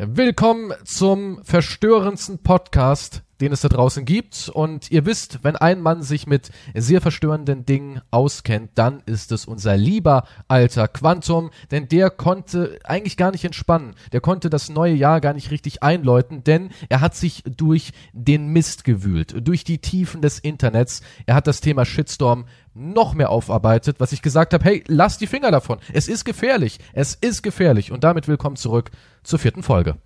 Willkommen zum verstörendsten Podcast, den es da draußen gibt. Und ihr wisst, wenn ein Mann sich mit sehr verstörenden Dingen auskennt, dann ist es unser lieber alter Quantum, denn der konnte eigentlich gar nicht entspannen. Der konnte das neue Jahr gar nicht richtig einläuten, denn er hat sich durch den Mist gewühlt, durch die Tiefen des Internets. Er hat das Thema Shitstorm noch mehr aufarbeitet, was ich gesagt habe, hey, lass die Finger davon. Es ist gefährlich. Es ist gefährlich. Und damit willkommen zurück zur vierten Folge.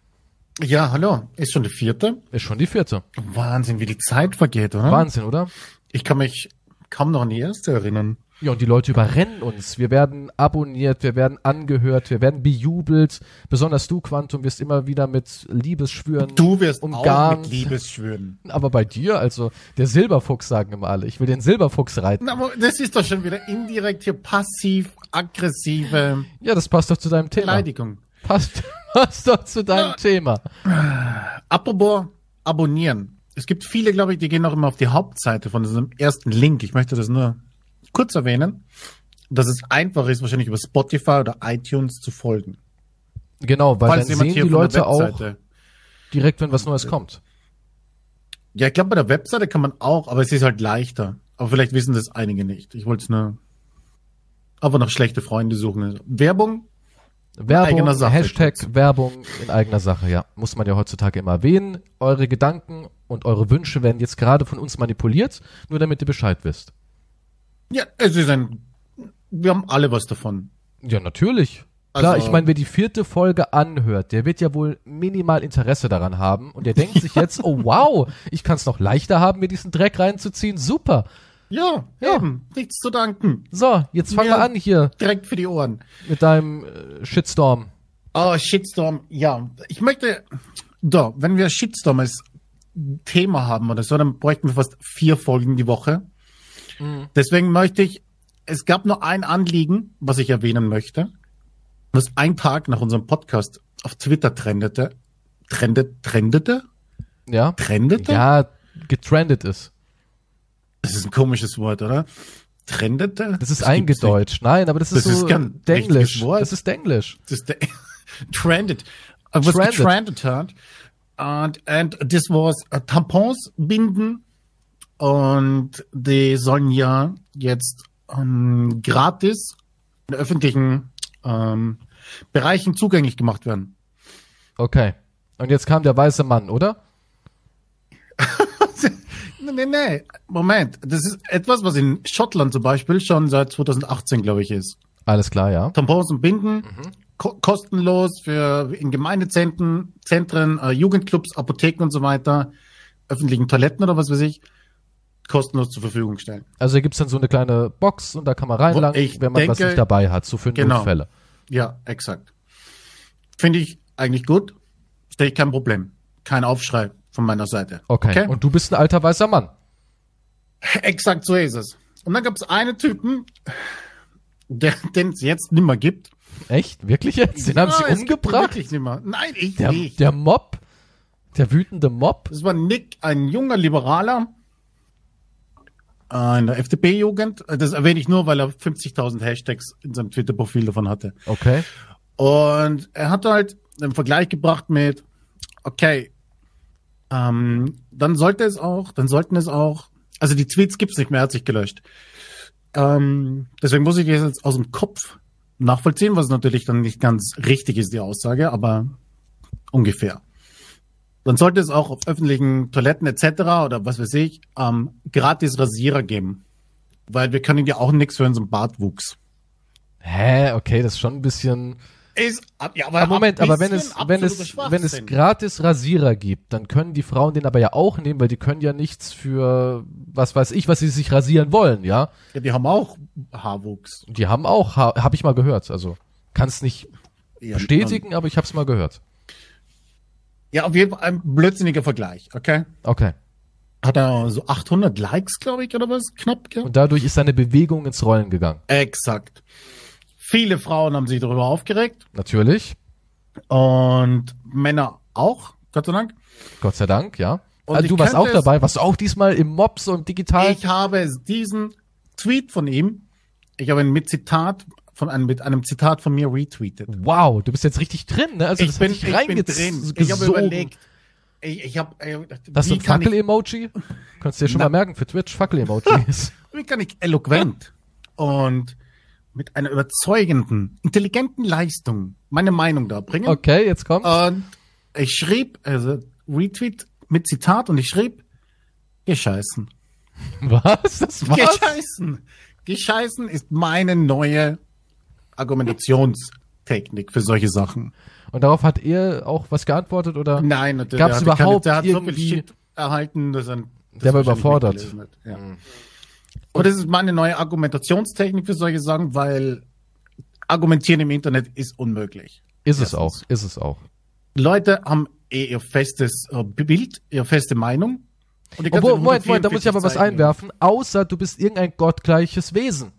Ja, hallo. Ist schon die vierte? Ist schon die vierte. Wahnsinn, wie die Zeit vergeht, oder? Wahnsinn, oder? Ich kann mich kaum noch an die erste erinnern. Ja, und die Leute überrennen uns. Wir werden abonniert, wir werden angehört, wir werden bejubelt. Besonders du, Quantum, wirst immer wieder mit Liebesschwüren Du wirst umgarnt. auch mit Liebesschwüren. Aber bei dir, also der Silberfuchs, sagen immer alle. Ich will den Silberfuchs reiten. Na, Aber das ist doch schon wieder indirekt hier passiv-aggressive Ja, das passt doch zu deinem Thema. Beleidigung. Passt, passt doch zu deinem. Thema. Apropos abonnieren. Es gibt viele, glaube ich, die gehen auch immer auf die Hauptseite von diesem ersten Link. Ich möchte das nur kurz erwähnen, dass es einfach ist, wahrscheinlich über Spotify oder iTunes zu folgen. Genau, weil Falls dann sehen die Leute auch direkt, wenn was Neues kommt. Ja, ich glaube, bei der Webseite kann man auch, aber es ist halt leichter. Aber vielleicht wissen das einige nicht. Ich wollte es nur aber noch schlechte Freunde suchen. Werbung? Werbung, eigener Sache Hashtag. Werbung in eigener Sache, ja. Muss man ja heutzutage immer erwähnen. Eure Gedanken und eure Wünsche werden jetzt gerade von uns manipuliert, nur damit ihr Bescheid wisst. Ja, es ist ein. Wir haben alle was davon. Ja, natürlich. Klar, Also- ich meine, wer die vierte Folge anhört, der wird ja wohl minimal Interesse daran haben und der denkt sich jetzt, oh wow, ich kann es noch leichter haben, mir diesen Dreck reinzuziehen. Super. Ja, Ja. eben. Nichts zu danken. So, jetzt fangen wir an hier Direkt für die Ohren. mit deinem äh, Shitstorm. Oh, Shitstorm. Ja, ich möchte. Da, wenn wir Shitstorm als Thema haben oder so, dann bräuchten wir fast vier Folgen die Woche. Deswegen möchte ich. Es gab nur ein Anliegen, was ich erwähnen möchte, was ein Tag nach unserem Podcast auf Twitter trendete. Trendet, trendete? Ja? Trendete? Ja, getrendet ist. Das ist ein komisches Wort, oder? Trendete? Das ist gibt's eingedeutscht. Nein, aber das ist Das ist so kein Denglisch. Das ist Denglisch. Das ist der trended. Uh, Was Trended. getrendet hat. And, and this was uh, Tampons binden. Und die sollen ja jetzt ähm, gratis in öffentlichen ähm, Bereichen zugänglich gemacht werden. Okay. Und jetzt kam der weiße Mann, oder? Nee, nee, nee. Moment. Das ist etwas, was in Schottland zum Beispiel schon seit 2018, glaube ich, ist. Alles klar, ja. Tampons und Binden, ko kostenlos für in Gemeindezentren, Zentren, äh, Jugendclubs, Apotheken und so weiter, öffentlichen Toiletten oder was weiß ich, kostenlos zur Verfügung stellen. Also hier gibt's dann so eine kleine Box und da kann man reinlangen, Ich wenn man was denke- nicht dabei hat, so für Genau. Notfälle. Ja, exakt. Finde ich eigentlich gut. Stelle ich kein Problem. Kein Aufschrei von meiner Seite. Okay. Und du bist ein alter weißer Mann. Exakt so ist es. Und dann gab es einen Typen, den es jetzt nimmer gibt. Echt? Wirklich jetzt? Den haben Ja, sie gibt ihn umgebracht? Wirklich nimmer. Nein, ich Der, nicht. der Mob? Der wütende Mob? Das war Nick, ein junger Liberaler äh, in der FDP-Jugend. Das erwähne ich nur, weil er 50.000 Hashtags in seinem Twitter-Profil davon hatte. Okay. Und er hat halt einen Vergleich gebracht mit, okay, ähm, dann sollte es auch, dann sollten es auch, also die Tweets gibt's nicht mehr, hat sich gelöscht. Ähm, deswegen muss ich das jetzt aus dem Kopf nachvollziehen, was natürlich dann nicht ganz richtig ist, die Aussage, aber ungefähr. Dann sollte es auch auf öffentlichen Toiletten etc. oder was weiß ich, ähm, gratis Rasierer geben. Weil wir können ja auch nichts für unseren Bartwuchs. Hä? Okay, das ist schon ein bisschen. Ist, ja, Aber Moment, ein aber wenn es, wenn es, wenn es gratis Rasierer gibt, dann können die Frauen den aber ja auch nehmen, weil die können ja nichts für, was weiß ich, was sie sich rasieren wollen, ja? Ja, die haben auch Haarwuchs. Die haben auch, ha, habe ich mal gehört, also kann es nicht Ja, bestätigen, aber ich habe es mal gehört. Ja, auf jeden Fall ein blödsinniger Vergleich, okay? Okay. Hat er so 800 Likes, glaube ich, oder was? Knapp, gell? Und dadurch ist seine Bewegung ins Rollen gegangen. Exakt. Viele Frauen haben sich darüber aufgeregt Natürlich. und Männer auch, Gott sei Dank. Gott sei Dank, ja. Und ich du warst auch dabei, warst du auch diesmal im Mobs und digital? Ich habe diesen Tweet von ihm, ich habe ihn mit Zitat von einem, mit einem Zitat von mir retweetet. Wow, du bist jetzt richtig drin, ne? Also ich das bin, ich bin drin. Ich habe überlegt, ich, ich habe, Hast du ein kann ich, Fackel-Emoji? Kannst du dir schon Na. mal merken für Twitch, Fackel-Emojis. wie kann ich eloquent und mit einer überzeugenden, intelligenten Leistung meine Meinung da bringen. Okay, jetzt kommt. Und ich schrieb, also Retweet mit Zitat und ich schrieb, gescheißen. Was? Das war's? Gescheißen. Gescheißen ist meine neue Argumentationstechnik für solche Sachen. Und darauf hat er auch was geantwortet oder? Nein, der, Gab's der überhaupt der hat so viel irgendwie- Shit erhalten, dass er das Der war überfordert. mitgelesen hat. Und das ist meine neue Argumentationstechnik für solche Sachen, weil argumentieren im Internet ist unmöglich. Ist es auch, ist es auch. Leute haben eh ihr festes äh, Bild, ihre feste Meinung. Und die Obwohl, Moment, Moment, da muss ich aber was 144 Seiten- einwerfen. Außer du bist irgendein gottgleiches Wesen.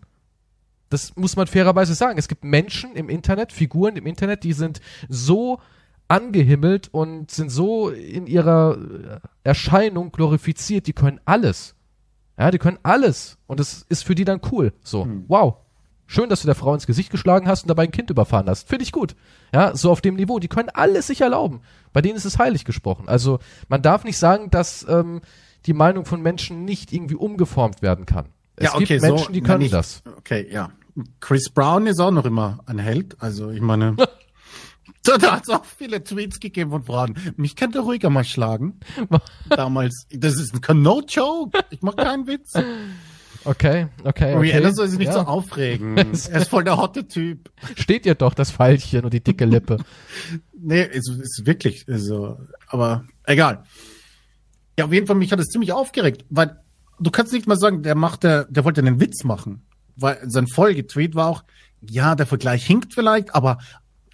Das muss man fairerweise sagen. Es gibt Menschen im Internet, Figuren im Internet, die sind so angehimmelt und sind so in ihrer äh, Erscheinung glorifiziert, die können alles. Ja, die können alles. Und es ist für die dann cool. So, wow. Schön, dass du der Frau ins Gesicht geschlagen hast und dabei ein Kind überfahren hast. Finde ich gut. Ja, so auf dem Niveau. Die können alles sich erlauben. Bei denen ist es heilig gesprochen. Also man darf nicht sagen, dass ähm, die Meinung von Menschen nicht irgendwie umgeformt werden kann. Es Ja, okay, gibt so, Menschen, die na, können nicht- das. Okay, ja. Chris Brown ist auch noch immer ein Held. Also ich meine, da, da hat es auch viele Tweets gegeben von Frauen. Mich könnte ruhiger mal schlagen. Damals, das ist ein no joke. Ich mach keinen Witz. Okay, okay, okay. Rihanna soll sich nicht ja. so aufregen. er ist voll der hotte Typ. Steht ihr doch, das Pfeilchen und die dicke Lippe. Nee, ist, ist wirklich so. Aber egal. Ja, auf jeden Fall, mich hat es ziemlich aufgeregt, weil du kannst nicht mal sagen, der machte, der wollte einen Witz machen. Weil sein Folgetweet war auch, ja, der Vergleich hinkt vielleicht, aber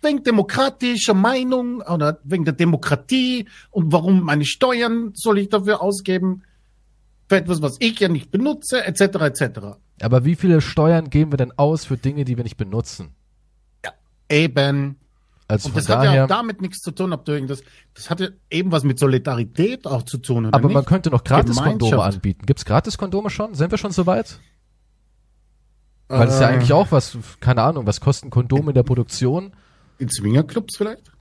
wegen demokratischer Meinung oder wegen der Demokratie und warum meine Steuern soll ich dafür ausgeben? Für etwas, was ich ja nicht benutze, etc., etc. Aber wie viele Steuern geben wir denn aus für Dinge, die wir nicht benutzen? Eben. Also Und das hat ja daher, auch damit nichts zu tun, ob du irgendwas, das hatte eben was mit Solidarität auch zu tun. Oder aber man nicht? könnte noch Gratis-Kondome anbieten. Gibt's Gratis-Kondome schon? Sind wir schon so weit? Weil das ist ja Äh, eigentlich auch was, keine Ahnung, was kosten Kondome in der Produktion? In Swingerclubs vielleicht?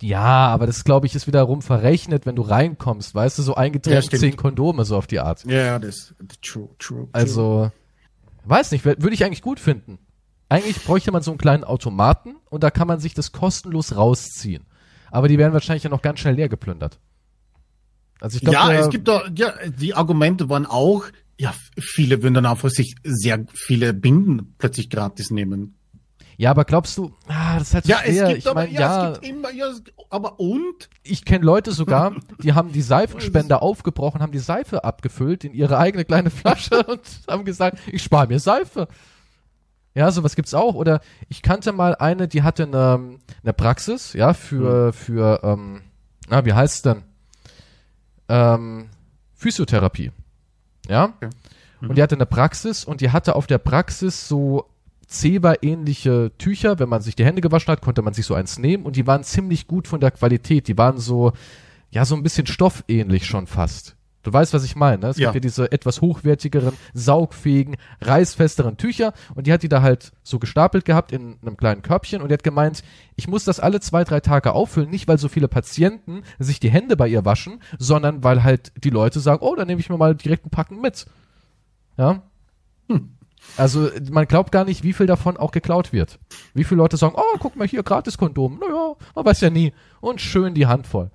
Ja, aber das glaube ich ist wiederum verrechnet, wenn du reinkommst, weißt du, so Ja, eingetreten stimmt. zehn Kondome so auf die Art. Ja, das, true, true. true. Also, weiß nicht, würde ich eigentlich gut finden. Eigentlich bräuchte man so einen kleinen Automaten und da kann man sich das kostenlos rausziehen. Aber die werden wahrscheinlich ja noch ganz schnell leer geplündert. Also ich glaube, ja, es gibt doch, ja, die Argumente waren auch, ja, viele würden dann auch für sich sehr viele Binden plötzlich gratis nehmen. Ja, aber glaubst du, ah, das ist halt so Ja, schwer. es gibt ich aber, mein, ja, ja, es gibt immer, ja, aber und? ich kenne Leute sogar, die haben die Seifenspender aufgebrochen, haben die Seife abgefüllt in ihre eigene kleine Flasche und haben gesagt, ich spare mir Seife. Ja, sowas gibt's auch. Oder ich kannte mal eine, die hatte eine, eine Praxis, ja, für, für, ähm, na, wie heißt's denn? Ähm, Physiotherapie. Ja? Und die hatte eine Praxis und die hatte auf der Praxis so Zewa-ähnliche Tücher. Wenn man sich die Hände gewaschen hat, konnte man sich so eins nehmen und die waren ziemlich gut von der Qualität. Die waren so, ja, so ein bisschen stoffähnlich schon fast. Du weißt, was ich meine. Ne? Es Ja. gibt ja diese etwas hochwertigeren, saugfähigen, reißfesteren Tücher und die hat die da halt so gestapelt gehabt in einem kleinen Körbchen und die hat gemeint, ich muss das alle zwei, drei Tage auffüllen, nicht weil so viele Patienten sich die Hände bei ihr waschen, sondern weil halt die Leute sagen, oh, dann nehme ich mir mal direkt ein Packen mit. Ja. Also man glaubt gar nicht, wie viel davon auch geklaut wird. Wie viele Leute sagen, oh, guck mal hier, gratis Kondom. Naja, man weiß ja nie. Und schön die Hand voll.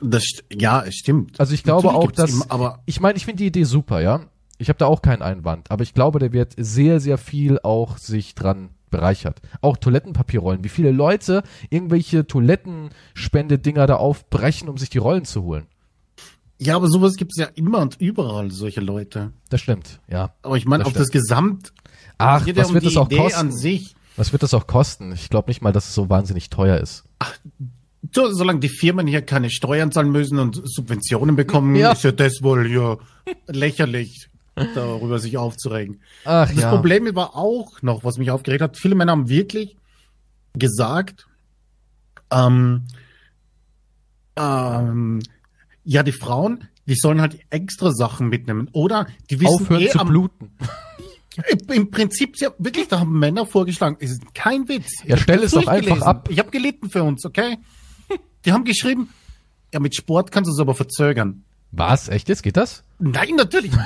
Das, ja, es stimmt. Also ich glaube Natürlich auch, dass, immer, aber ich meine, ich finde die Idee super, ja. Ich habe da auch keinen Einwand, aber ich glaube, der wird sehr, sehr viel auch sich dran bereichert. Auch Toilettenpapierrollen. Wie viele Leute irgendwelche Toilettenspendedinger da aufbrechen, um sich die Rollen zu holen. Ja, aber sowas gibt's ja immer und überall, solche Leute. Das stimmt, ja. Aber ich meine, auf das Gesamt, Ach, was um wird das auch Idee kosten? an sich. Was wird das auch kosten? Ich glaube nicht mal, dass es so wahnsinnig teuer ist. So, solange die Firmen hier keine Steuern zahlen müssen und Subventionen bekommen, Ja. ist ja das wohl ja lächerlich, darüber sich aufzuregen. Ach Das ja. Problem war auch noch, was mich aufgeregt hat, viele Männer haben wirklich gesagt, ähm, ähm, ja, die Frauen, die sollen halt extra Sachen mitnehmen. Oder die wissen Aufhören eh zu am, bluten. Im- Prinzip, ja, wirklich, da haben Männer vorgeschlagen. Es ist kein Witz. Ja, stell es doch einfach ab. Ich habe gelitten für uns, okay? Die haben geschrieben, ja, mit Sport kannst du es aber verzögern. Was? Echt jetzt? Geht das? Nein, natürlich nicht.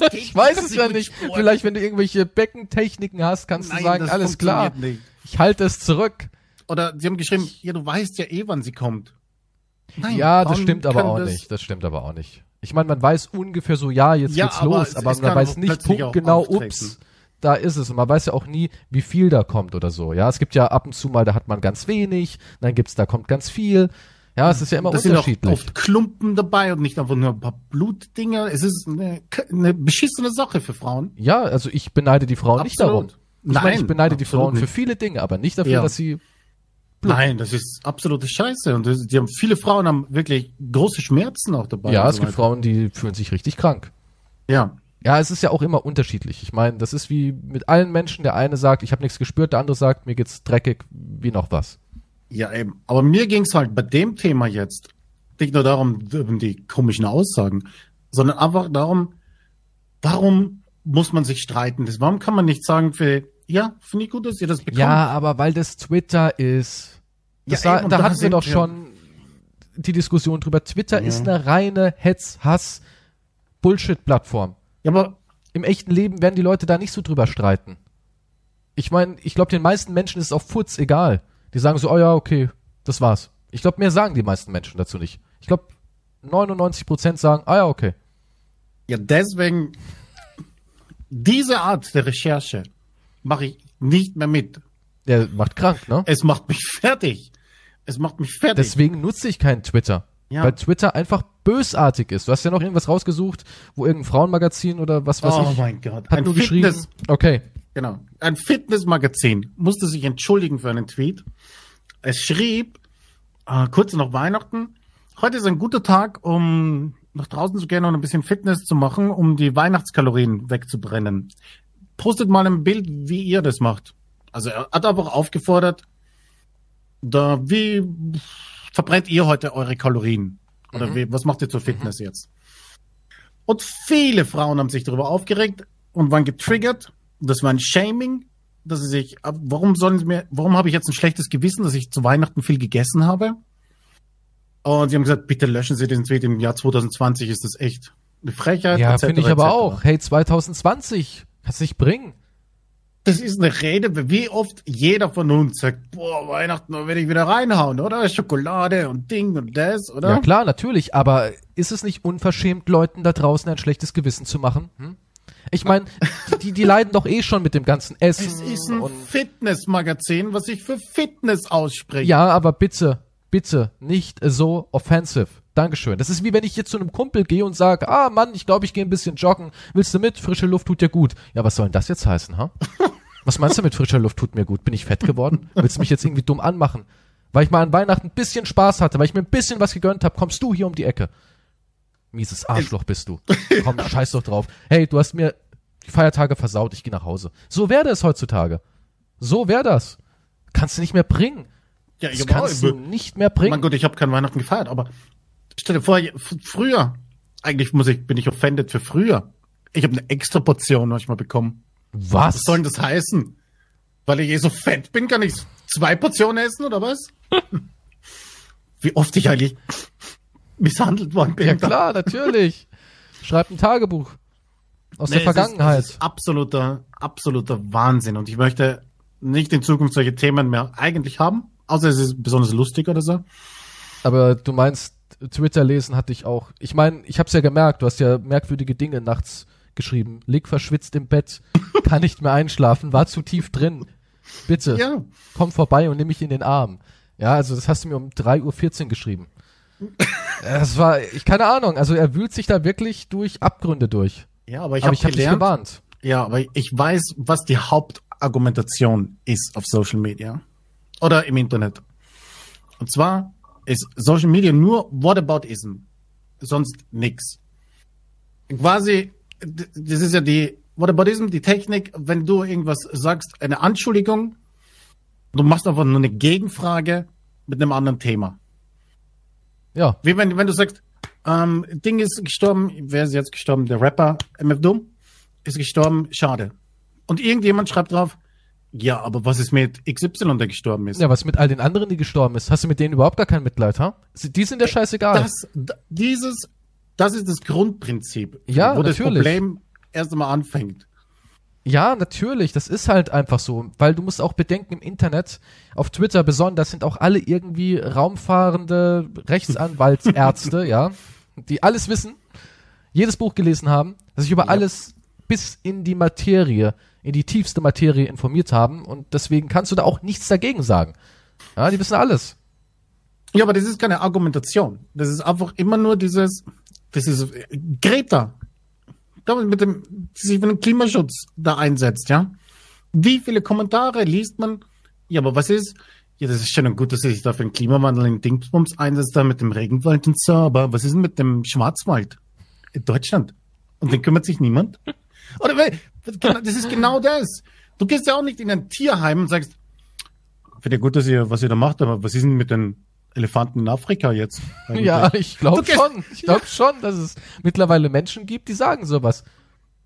Geht Ich weiß es ja nicht. Sport. Vielleicht, wenn du irgendwelche Beckentechniken hast, kannst Nein, du sagen, alles klar, nicht. ich halte es zurück. Oder sie haben geschrieben, ja, du weißt ja eh, wann sie kommt. Nein, Ja, das stimmt aber auch das- nicht. Das stimmt aber auch nicht. Ich meine, man weiß ungefähr so, ja, jetzt Ja, geht's aber los, es- aber es man weiß nicht punktgenau, ups, da ist es. Und man weiß ja auch nie, wie viel da kommt oder so. Ja, es gibt ja ab und zu mal, da hat man ganz wenig, dann gibt's, da kommt ganz viel. Ja, es ist ja immer Das sind auch unterschiedlich. oft Klumpen dabei und nicht einfach nur ein paar Blutdinger. Es ist eine, eine beschissene Sache für Frauen. Ja, also ich beneide die Frauen nicht darum. Absolut. Ich meine, ich Nein, beneide die absolut Frauen für nicht. viele Dinge, aber nicht dafür, Ja. dass sie Nein, das ist absolute Scheiße. Und das, die haben, viele Frauen haben wirklich große Schmerzen auch dabei. Ja, es so gibt weiter. Frauen, die fühlen sich richtig krank. Ja. Ja, es ist ja auch immer unterschiedlich. Ich meine, das ist wie mit allen Menschen. Der eine sagt, ich habe nichts gespürt, der andere sagt, mir geht's dreckig, wie noch was. Ja, eben. Aber mir ging's halt bei dem Thema jetzt nicht nur darum, um die komischen Aussagen, sondern einfach darum, warum muss man sich streiten? Warum kann man nicht sagen, für, ja, finde ich gut, dass ihr das bekommt. Ja, aber weil das Twitter ist. Das Ja, war, eben, da hatten wir doch schon die Diskussion drüber. Twitter Ja. ist eine reine Hetz-Hass-Bullshit-Plattform. ja, aber Im echten Leben werden die Leute da nicht so drüber streiten. Ich meine, ich glaube, den meisten Menschen ist es auf Futz egal. Die sagen so, oh ja, okay, das war's. Ich glaube, mehr sagen die meisten Menschen dazu nicht. Ich glaube, 99% sagen, ah ja, okay. Ja, deswegen, diese Art der Recherche mache ich nicht mehr mit. Der macht krank, ne? Es macht mich fertig. Es macht mich fertig. Deswegen nutze ich keinen Twitter. Ja. Weil Twitter einfach bösartig ist. Du hast ja noch irgendwas rausgesucht, wo irgendein Frauenmagazin oder was weiß oh ich mein Gott. hat nur geschrieben. Okay. Genau. Ein Fitnessmagazin musste sich entschuldigen für einen Tweet. Es schrieb, äh, kurz nach Weihnachten, heute ist ein guter Tag, um nach draußen zu gehen und ein bisschen Fitness zu machen, um die Weihnachtskalorien wegzubrennen. Postet mal ein Bild, wie ihr das macht. Also er hat einfach aufgefordert, da, wie verbrennt ihr heute eure Kalorien? Oder wie, was macht ihr zur Fitness jetzt? Und viele Frauen haben sich darüber aufgeregt und waren getriggert. Das war ein Shaming, dass sie sich, warum sollen sie mir, warum habe ich jetzt ein schlechtes Gewissen, dass ich zu Weihnachten viel gegessen habe? Und sie haben gesagt, bitte löschen Sie den Tweet. Im Jahr 2020 ist das echt eine Frechheit. Ja, finde ich aber auch. Hey, 2020. Kannst nicht bringen. Das ist eine Rede, wie oft jeder von uns sagt, boah, Weihnachten, da werde ich wieder reinhauen, oder? Schokolade und Ding und das, oder? Ja klar, natürlich. Aber ist es nicht unverschämt, Leuten da draußen ein schlechtes Gewissen zu machen? Hm? Ich meine, die, die leiden doch eh schon mit dem ganzen Essen. Es ist ein und Fitnessmagazin, was sich für Fitness ausspricht. Ja, aber bitte, bitte, nicht so offensive. Dankeschön. Das ist wie wenn ich jetzt zu einem Kumpel gehe und sage, ah Mann, ich glaube, ich gehe ein bisschen joggen. Willst du mit? Frische Luft tut dir gut. Ja, was soll denn das jetzt heißen, ha? Was meinst du mit frischer Luft tut mir gut? Bin ich fett geworden? Willst du mich jetzt irgendwie dumm anmachen? Weil ich mal an Weihnachten ein bisschen Spaß hatte, weil ich mir ein bisschen was gegönnt habe, kommst du hier um die Ecke. Mieses Arschloch bist du. Komm, scheiß doch drauf. Hey, du hast mir die Feiertage versaut, ich gehe nach Hause. So wäre das heutzutage. So wäre das. Kannst du nicht mehr bringen. ja Das ich auch kannst du nicht mehr bringen. Mein Gott, ich habe kein Weihnachten gefeiert, aber stell dir vor, früher, eigentlich muss ich, bin ich offended für früher. Ich habe eine extra Portion manchmal bekommen. Was? Was soll denn das heißen? Weil ich eh so fett bin, kann ich zwei Portionen essen oder was? Wie oft ich eigentlich misshandelt worden bin. Ja klar, natürlich. Schreib ein Tagebuch aus Nee, der ist- Vergangenheit. Es ist absoluter, absoluter Wahnsinn. Und ich möchte nicht in Zukunft solche Themen mehr eigentlich haben, außer es ist besonders lustig oder so. Aber du meinst, Twitter lesen hatte ich auch. Ich meine, ich hab's ja gemerkt, du hast ja merkwürdige Dinge nachts geschrieben. Lieg verschwitzt im Bett, kann nicht mehr einschlafen, war zu tief drin. Bitte, Ja. komm vorbei und nimm mich in den Arm. Ja, also das hast du mir um 3.14 Uhr geschrieben. Das war, ich keine Ahnung, also er wühlt sich da wirklich durch Abgründe durch. Ja, aber ich habe ich habe dich gewarnt. Ja, aber ich weiß, was die Hauptargumentation ist auf Social Media oder im Internet. Und zwar ist Social Media nur Whataboutism, sonst nix. Quasi, das ist ja die Whataboutism, die Technik, wenn du irgendwas sagst, eine Anschuldigung, du machst einfach nur eine Gegenfrage mit einem anderen Thema. Ja, Wie wenn, wenn du sagst, ähm, Ding ist gestorben, wer ist jetzt gestorben? Der Rapper MF Doom ist gestorben, schade. Und irgendjemand schreibt drauf, ja, aber was ist mit XY, der gestorben ist? Ja, was mit all den anderen, die gestorben ist? Hast du mit denen überhaupt gar kein Mitleid, ha? Die sind ja scheißegal. Das, dieses, das ist das Grundprinzip, Ja, wo das natürlich. Problem erst einmal anfängt. Ja, natürlich, das ist halt einfach so, weil du musst auch bedenken, im Internet, auf Twitter besonders, sind auch alle irgendwie raumfahrende Rechtsanwaltsärzte, ja, die alles wissen, jedes Buch gelesen haben, sich über Ja. alles bis in die Materie, in die tiefste Materie informiert haben und deswegen kannst du da auch nichts dagegen sagen. Ja, die wissen alles. Ja, aber das ist keine Argumentation. Das ist einfach immer nur dieses, das ist Greta. Mit dem, sich für den Klimaschutz da einsetzt, ja. Wie viele Kommentare liest man? Ja, aber was ist? Ja, das ist schön und gut, dass sie sich da für den Klimawandel in Dingsbums einsetzt, da mit dem Regenwald und so, aber was ist denn mit dem Schwarzwald in Deutschland? Und den kümmert sich niemand? Oder das ist genau das. Du gehst ja auch nicht in ein Tierheim und sagst, finde ich gut, dass ihr, was ihr da macht, aber was ist denn mit den Elefanten in Afrika jetzt? eigentlich? Ja, ich glaube schon. Ich glaube schon, dass es mittlerweile Menschen gibt, die sagen sowas.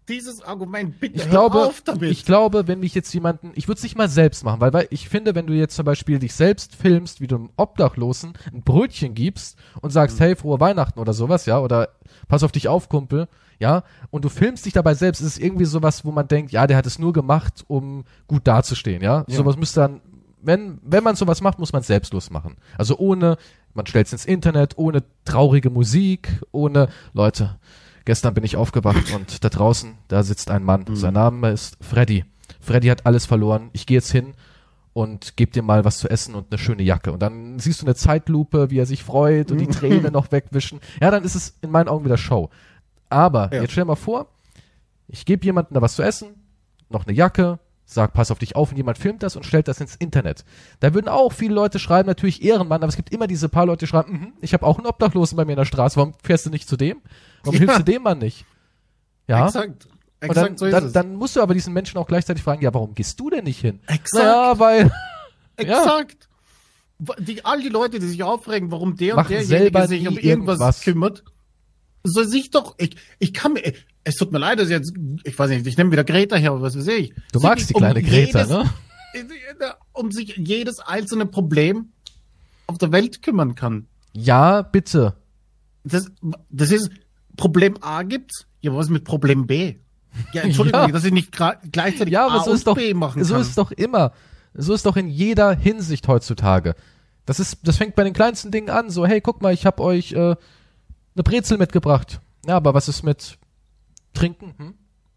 Dieses Argument, bitte Ich hör glaube, auf damit. ich glaube, wenn mich jetzt jemanden, ich würde es nicht mal selbst machen, weil, weil ich finde, wenn du jetzt zum Beispiel dich selbst filmst, wie du einem Obdachlosen ein Brötchen gibst und sagst, Mhm. hey, frohe Weihnachten oder sowas, ja, oder pass auf dich auf, Kumpel, ja, und du filmst dich dabei selbst, ist es irgendwie sowas, wo man denkt, ja, der hat es nur gemacht, um gut dazustehen, ja. Ja. Sowas müsste dann, wenn, wenn man sowas macht, muss man es selbstlos machen. Also ohne, man stellt es ins Internet, ohne traurige Musik, ohne, Leute, Gestern bin ich aufgewacht und da draußen, da sitzt ein Mann. Sein Name ist Freddy. Freddy hat alles verloren. Ich gehe jetzt hin und gebe dir mal was zu essen und eine schöne Jacke. Und dann siehst du eine Zeitlupe, wie er sich freut und die Tränen noch wegwischen. Ja, dann ist es in meinen Augen wieder Show. Aber Ja. jetzt stell dir mal vor, ich gebe jemandem da was zu essen, noch eine Jacke, sag, pass auf dich auf und jemand filmt das und stellt das ins Internet. Da würden auch viele Leute schreiben, natürlich Ehrenmann, aber es gibt immer diese paar Leute, die schreiben, mhm, ich habe auch einen Obdachlosen bei mir in der Straße, warum fährst du nicht zu dem? Warum Ja. hilfst du dem Mann nicht? Ja. Exakt. Exakt dann, so ist dann, es. dann musst du aber diesen Menschen auch gleichzeitig fragen, ja, warum gehst du denn nicht hin? Exakt. Ja, weil Exakt. Die, all die Leute, die sich aufregen, warum der Machen und derjenige sich um irgendwas irgendwas. kümmert, soll sich doch, ich, ich kann mir, es tut mir leid, dass jetzt, ich weiß nicht, ich nehme wieder Greta her, oder was weiß ich. du Sich magst die um kleine Greta, jedes, ne? Um sich jedes einzelne Problem auf der Welt kümmern kann. Ja, bitte. Das, das ist, Problem A gibt's, ja, aber was ist mit Problem B? Ja, Entschuldigung, Ja. dass ich nicht gleichzeitig Ja, A aber so und ist doch, B machen so kann. ist es doch immer. So ist doch in jeder Hinsicht heutzutage. Das ist, das fängt bei den kleinsten Dingen an. So, hey, guck mal, ich hab euch äh, eine Brezel mitgebracht. Ja, aber was ist mit Trinken? Hm?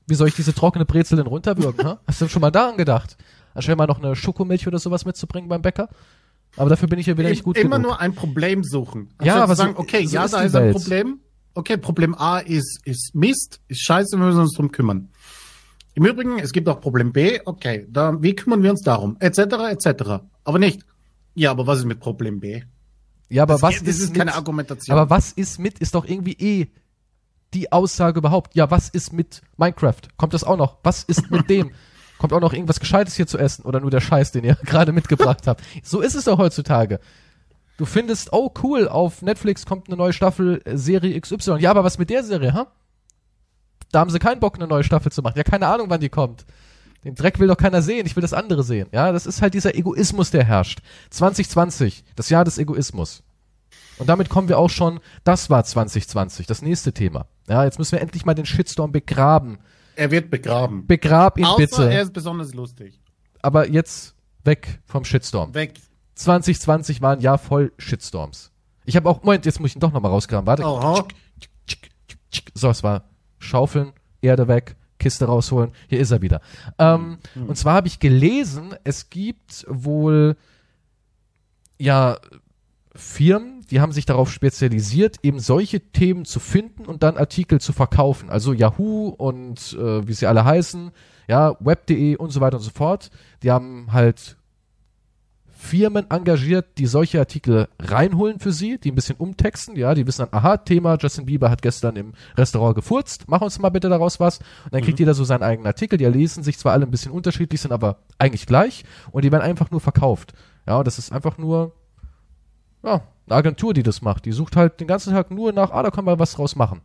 Wie soll ich diese trockene Brezel denn runterwürgen? ha? Hast du schon mal daran gedacht? Anstelle mal noch eine Schokomilch oder sowas mitzubringen beim Bäcker? Aber dafür bin ich ja wieder nicht gut Immer genug. nur ein Problem suchen. Ja, Anstatt aber zu sagen, so- okay, so ja, ist da ist ein Welt. Problem. Okay, Problem A ist, ist Mist, ist scheiße, wir müssen uns drum kümmern. Im Übrigen, es gibt auch Problem B, okay, da, wie kümmern wir uns darum, etc., etc. Aber nicht, ja, aber was ist mit Problem B? Ja, aber das, was das ist, ist mit, keine Argumentation. Aber was ist mit, ist doch irgendwie eh die Aussage überhaupt. Ja, was ist mit Minecraft? Kommt das auch noch? Was ist mit dem? Kommt auch noch irgendwas Gescheites hier zu essen oder nur der Scheiß, den ihr gerade mitgebracht habt? So ist es doch heutzutage. Du findest, oh cool, auf Netflix kommt eine neue Staffel äh, Serie XY. Ja, aber was mit der Serie, ha? Da haben sie keinen Bock, eine neue Staffel zu machen. Ja, keine Ahnung, wann die kommt. Den Dreck will doch keiner sehen. Ich will das andere sehen. Ja, das ist halt dieser Egoismus, der herrscht. 2020, das Jahr des Egoismus. Und damit kommen wir auch schon, das war 2020, das nächste Thema. Ja, jetzt müssen wir endlich mal den Shitstorm begraben. er wird begraben. Begrab ihn Außer bitte. er ist besonders lustig. aber jetzt weg vom Shitstorm. Weg. 2020 war ein Jahr voll Shitstorms. Ich habe auch, Moment, jetzt muss ich ihn doch nochmal rausgraben. Warte. Aha. So, es war Schaufeln, Erde weg, Kiste rausholen. Hier ist er wieder. Ähm, Und zwar habe ich gelesen, es gibt wohl ja Firmen, die haben sich darauf spezialisiert, eben solche Themen zu finden und dann Artikel zu verkaufen. Also Yahoo und äh, wie sie alle heißen, ja, web.de und so weiter und so fort. Die haben halt Firmen engagiert, die solche Artikel reinholen für sie, die ein bisschen umtexten, ja, die wissen dann, aha, Thema, Justin Bieber hat gestern im Restaurant gefurzt, mach uns mal bitte daraus was. Und dann kriegt jeder so seinen eigenen Artikel, die lesen sich zwar alle ein bisschen unterschiedlich, sind aber eigentlich gleich und die werden einfach nur verkauft. Ja, und das ist einfach nur, ja, eine Agentur, die das macht. Die sucht halt den ganzen Tag nur nach, ah, da können wir was draus machen.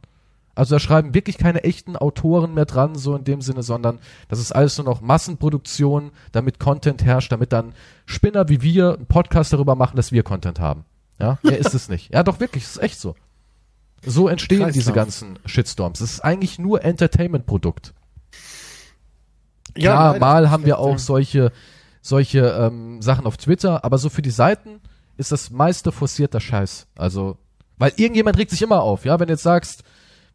Also da schreiben wirklich keine echten Autoren mehr dran, so in dem Sinne, sondern das ist alles nur noch Massenproduktion, damit Content herrscht, damit dann Spinner wie wir einen Podcast darüber machen, dass wir Content haben. Ja, mehr ist es nicht. Ja, doch wirklich, es ist echt so. So entstehen Kreislauf. diese ganzen Shitstorms. Es ist eigentlich nur Entertainment-Produkt. Ja, Klar, mal haben wir auch solche, solche ähm, Sachen auf Twitter, aber so für die Seiten ist das meiste forcierter Scheiß. Also, weil irgendjemand regt sich immer auf, ja, wenn du jetzt sagst,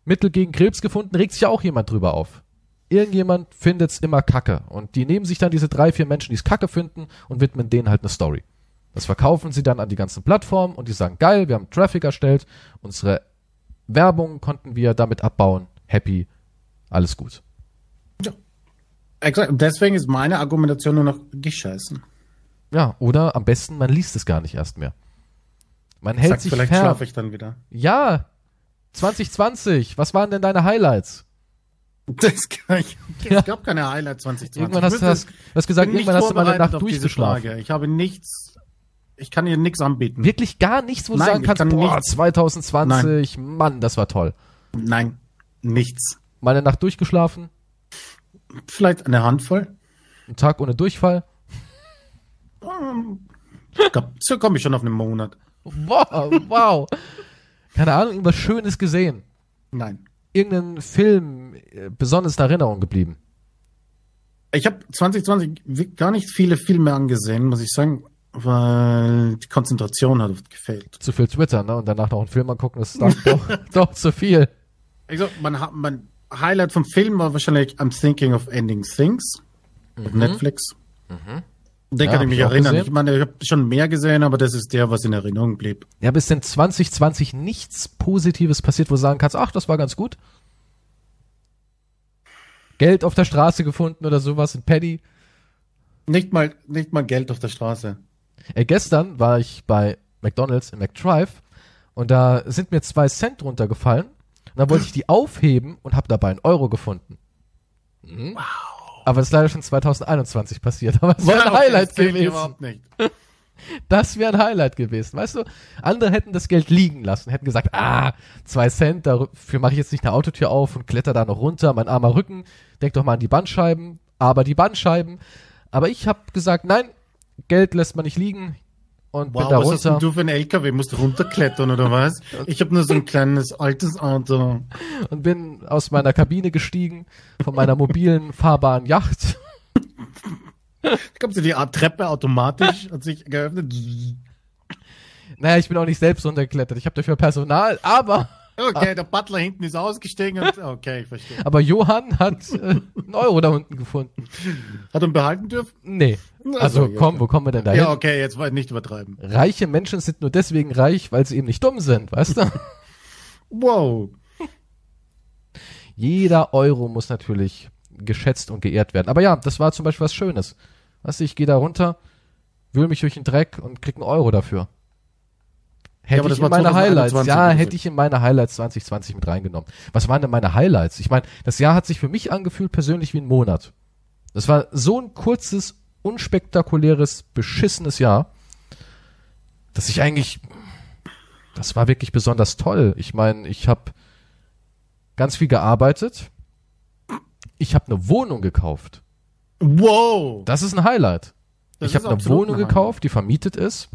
Mittel gegen Krebs gefunden, regt sich ja auch jemand drüber auf. Irgendjemand findet's immer kacke. Und die nehmen sich dann diese drei, vier Menschen, die es kacke finden, und widmen denen halt eine Story. Das verkaufen sie dann an die ganzen Plattformen und die sagen, geil, wir haben Traffic erstellt, unsere Werbung konnten wir damit abbauen, happy, alles gut. Exakt. Und deswegen ist meine Argumentation nur noch gescheißen. Ja, oder am besten, man liest es gar nicht erst mehr. Man hält Sagt, sich vielleicht fern. schlafe ich dann wieder. Ja, 2020, was waren denn deine Highlights? Das kann ich, es Ja. gab keine Highlights 2020. Irgendwann hast du, hast, du hast gesagt, irgendwann hast du mal eine vorbereitet Nacht. Frage. Ich habe nichts, ich kann dir nichts anbieten. Wirklich gar nichts, wo du Nein, sagen ich kannst, kann boah, nichts. 2020, Mann, das war toll. Nein, nichts. Mal eine Nacht durchgeschlafen, Vielleicht eine Handvoll. einen Tag ohne Durchfall. So komme ich schon auf einen Monat. Wow, wow. Keine Ahnung, irgendwas Schönes gesehen. Nein. Irgendein Film äh, besonders in Erinnerung geblieben. Ich habe 2020 wi- gar nicht viele Filme angesehen, muss ich sagen, weil die Konzentration hat oft gefehlt. Zu viel Twitter, ne? Und danach noch einen Film angucken, das ist dann doch, doch zu viel. Also, mein, Ha- mein Highlight vom Film war wahrscheinlich I'm Thinking of Ending Things auf Netflix. Den Ja, kann ich mich ich erinnern. gesehen. Ich meine, ich habe schon mehr gesehen, aber das ist der, was in Erinnerung blieb. Ja, bis in 2020 nichts Positives passiert, wo du sagen kannst, ach, das war ganz gut. Geld auf der Straße gefunden oder sowas in Paddy. Nicht mal, nicht mal Geld auf der Straße. Äh, gestern war ich bei McDonalds in McDrive und da sind mir zwei Cent runtergefallen. Und dann wollte ich die aufheben und habe dabei einen Euro gefunden. Mhm. Aber das ist leider schon 2021 passiert. Aber es wäre ein Highlight gewesen. Überhaupt nicht. Das wäre ein Highlight gewesen. Weißt du, andere hätten das Geld liegen lassen, hätten gesagt, ah, zwei Cent, dafür mache ich jetzt nicht eine Autotür auf und kletter da noch runter, mein armer Rücken, denk doch mal an die Bandscheiben, aber die Bandscheiben. Aber ich habe gesagt, nein, Geld lässt man nicht liegen und Wow, was hast denn du für ein LKW? Musst du runterklettern oder was? Ich habe nur so ein kleines altes Auto. und bin aus meiner Kabine gestiegen, von meiner mobilen fahrbaren Yacht. Da kommt so die Art Treppe automatisch, hat sich geöffnet. Naja, ich bin auch nicht selbst runtergeklettert, ich habe dafür Personal, aber, Okay, der Butler hinten ist ausgestiegen und okay, ich verstehe. aber Johann hat äh, einen Euro da unten gefunden. Hat er ihn behalten dürfen? Nee. Also, Also komm, wo kommen wir denn da hin? Ja, okay, jetzt war nicht übertreiben. reiche Menschen sind nur deswegen reich, weil sie eben nicht dumm sind, weißt du? Wow. Jeder Euro muss natürlich geschätzt und geehrt werden. Aber ja, das war zum Beispiel was Schönes. Weißt du, ich gehe da runter, wühl mich durch den Dreck und krieg einen Euro dafür. Hätte das ich in meine Highlights, 2021 ja, hätte ich in meine Highlights 2020 mit reingenommen. Was waren denn meine Highlights? Ich meine, das Jahr hat sich für mich angefühlt persönlich wie ein Monat. Das war so ein kurzes, unspektakuläres, beschissenes Jahr, dass ich eigentlich, das war wirklich besonders toll. Ich meine, ich habe ganz viel gearbeitet. Ich habe eine Wohnung gekauft. Wow. Das ist ein Highlight. Das ich habe eine Wohnung ein gekauft, die vermietet ist.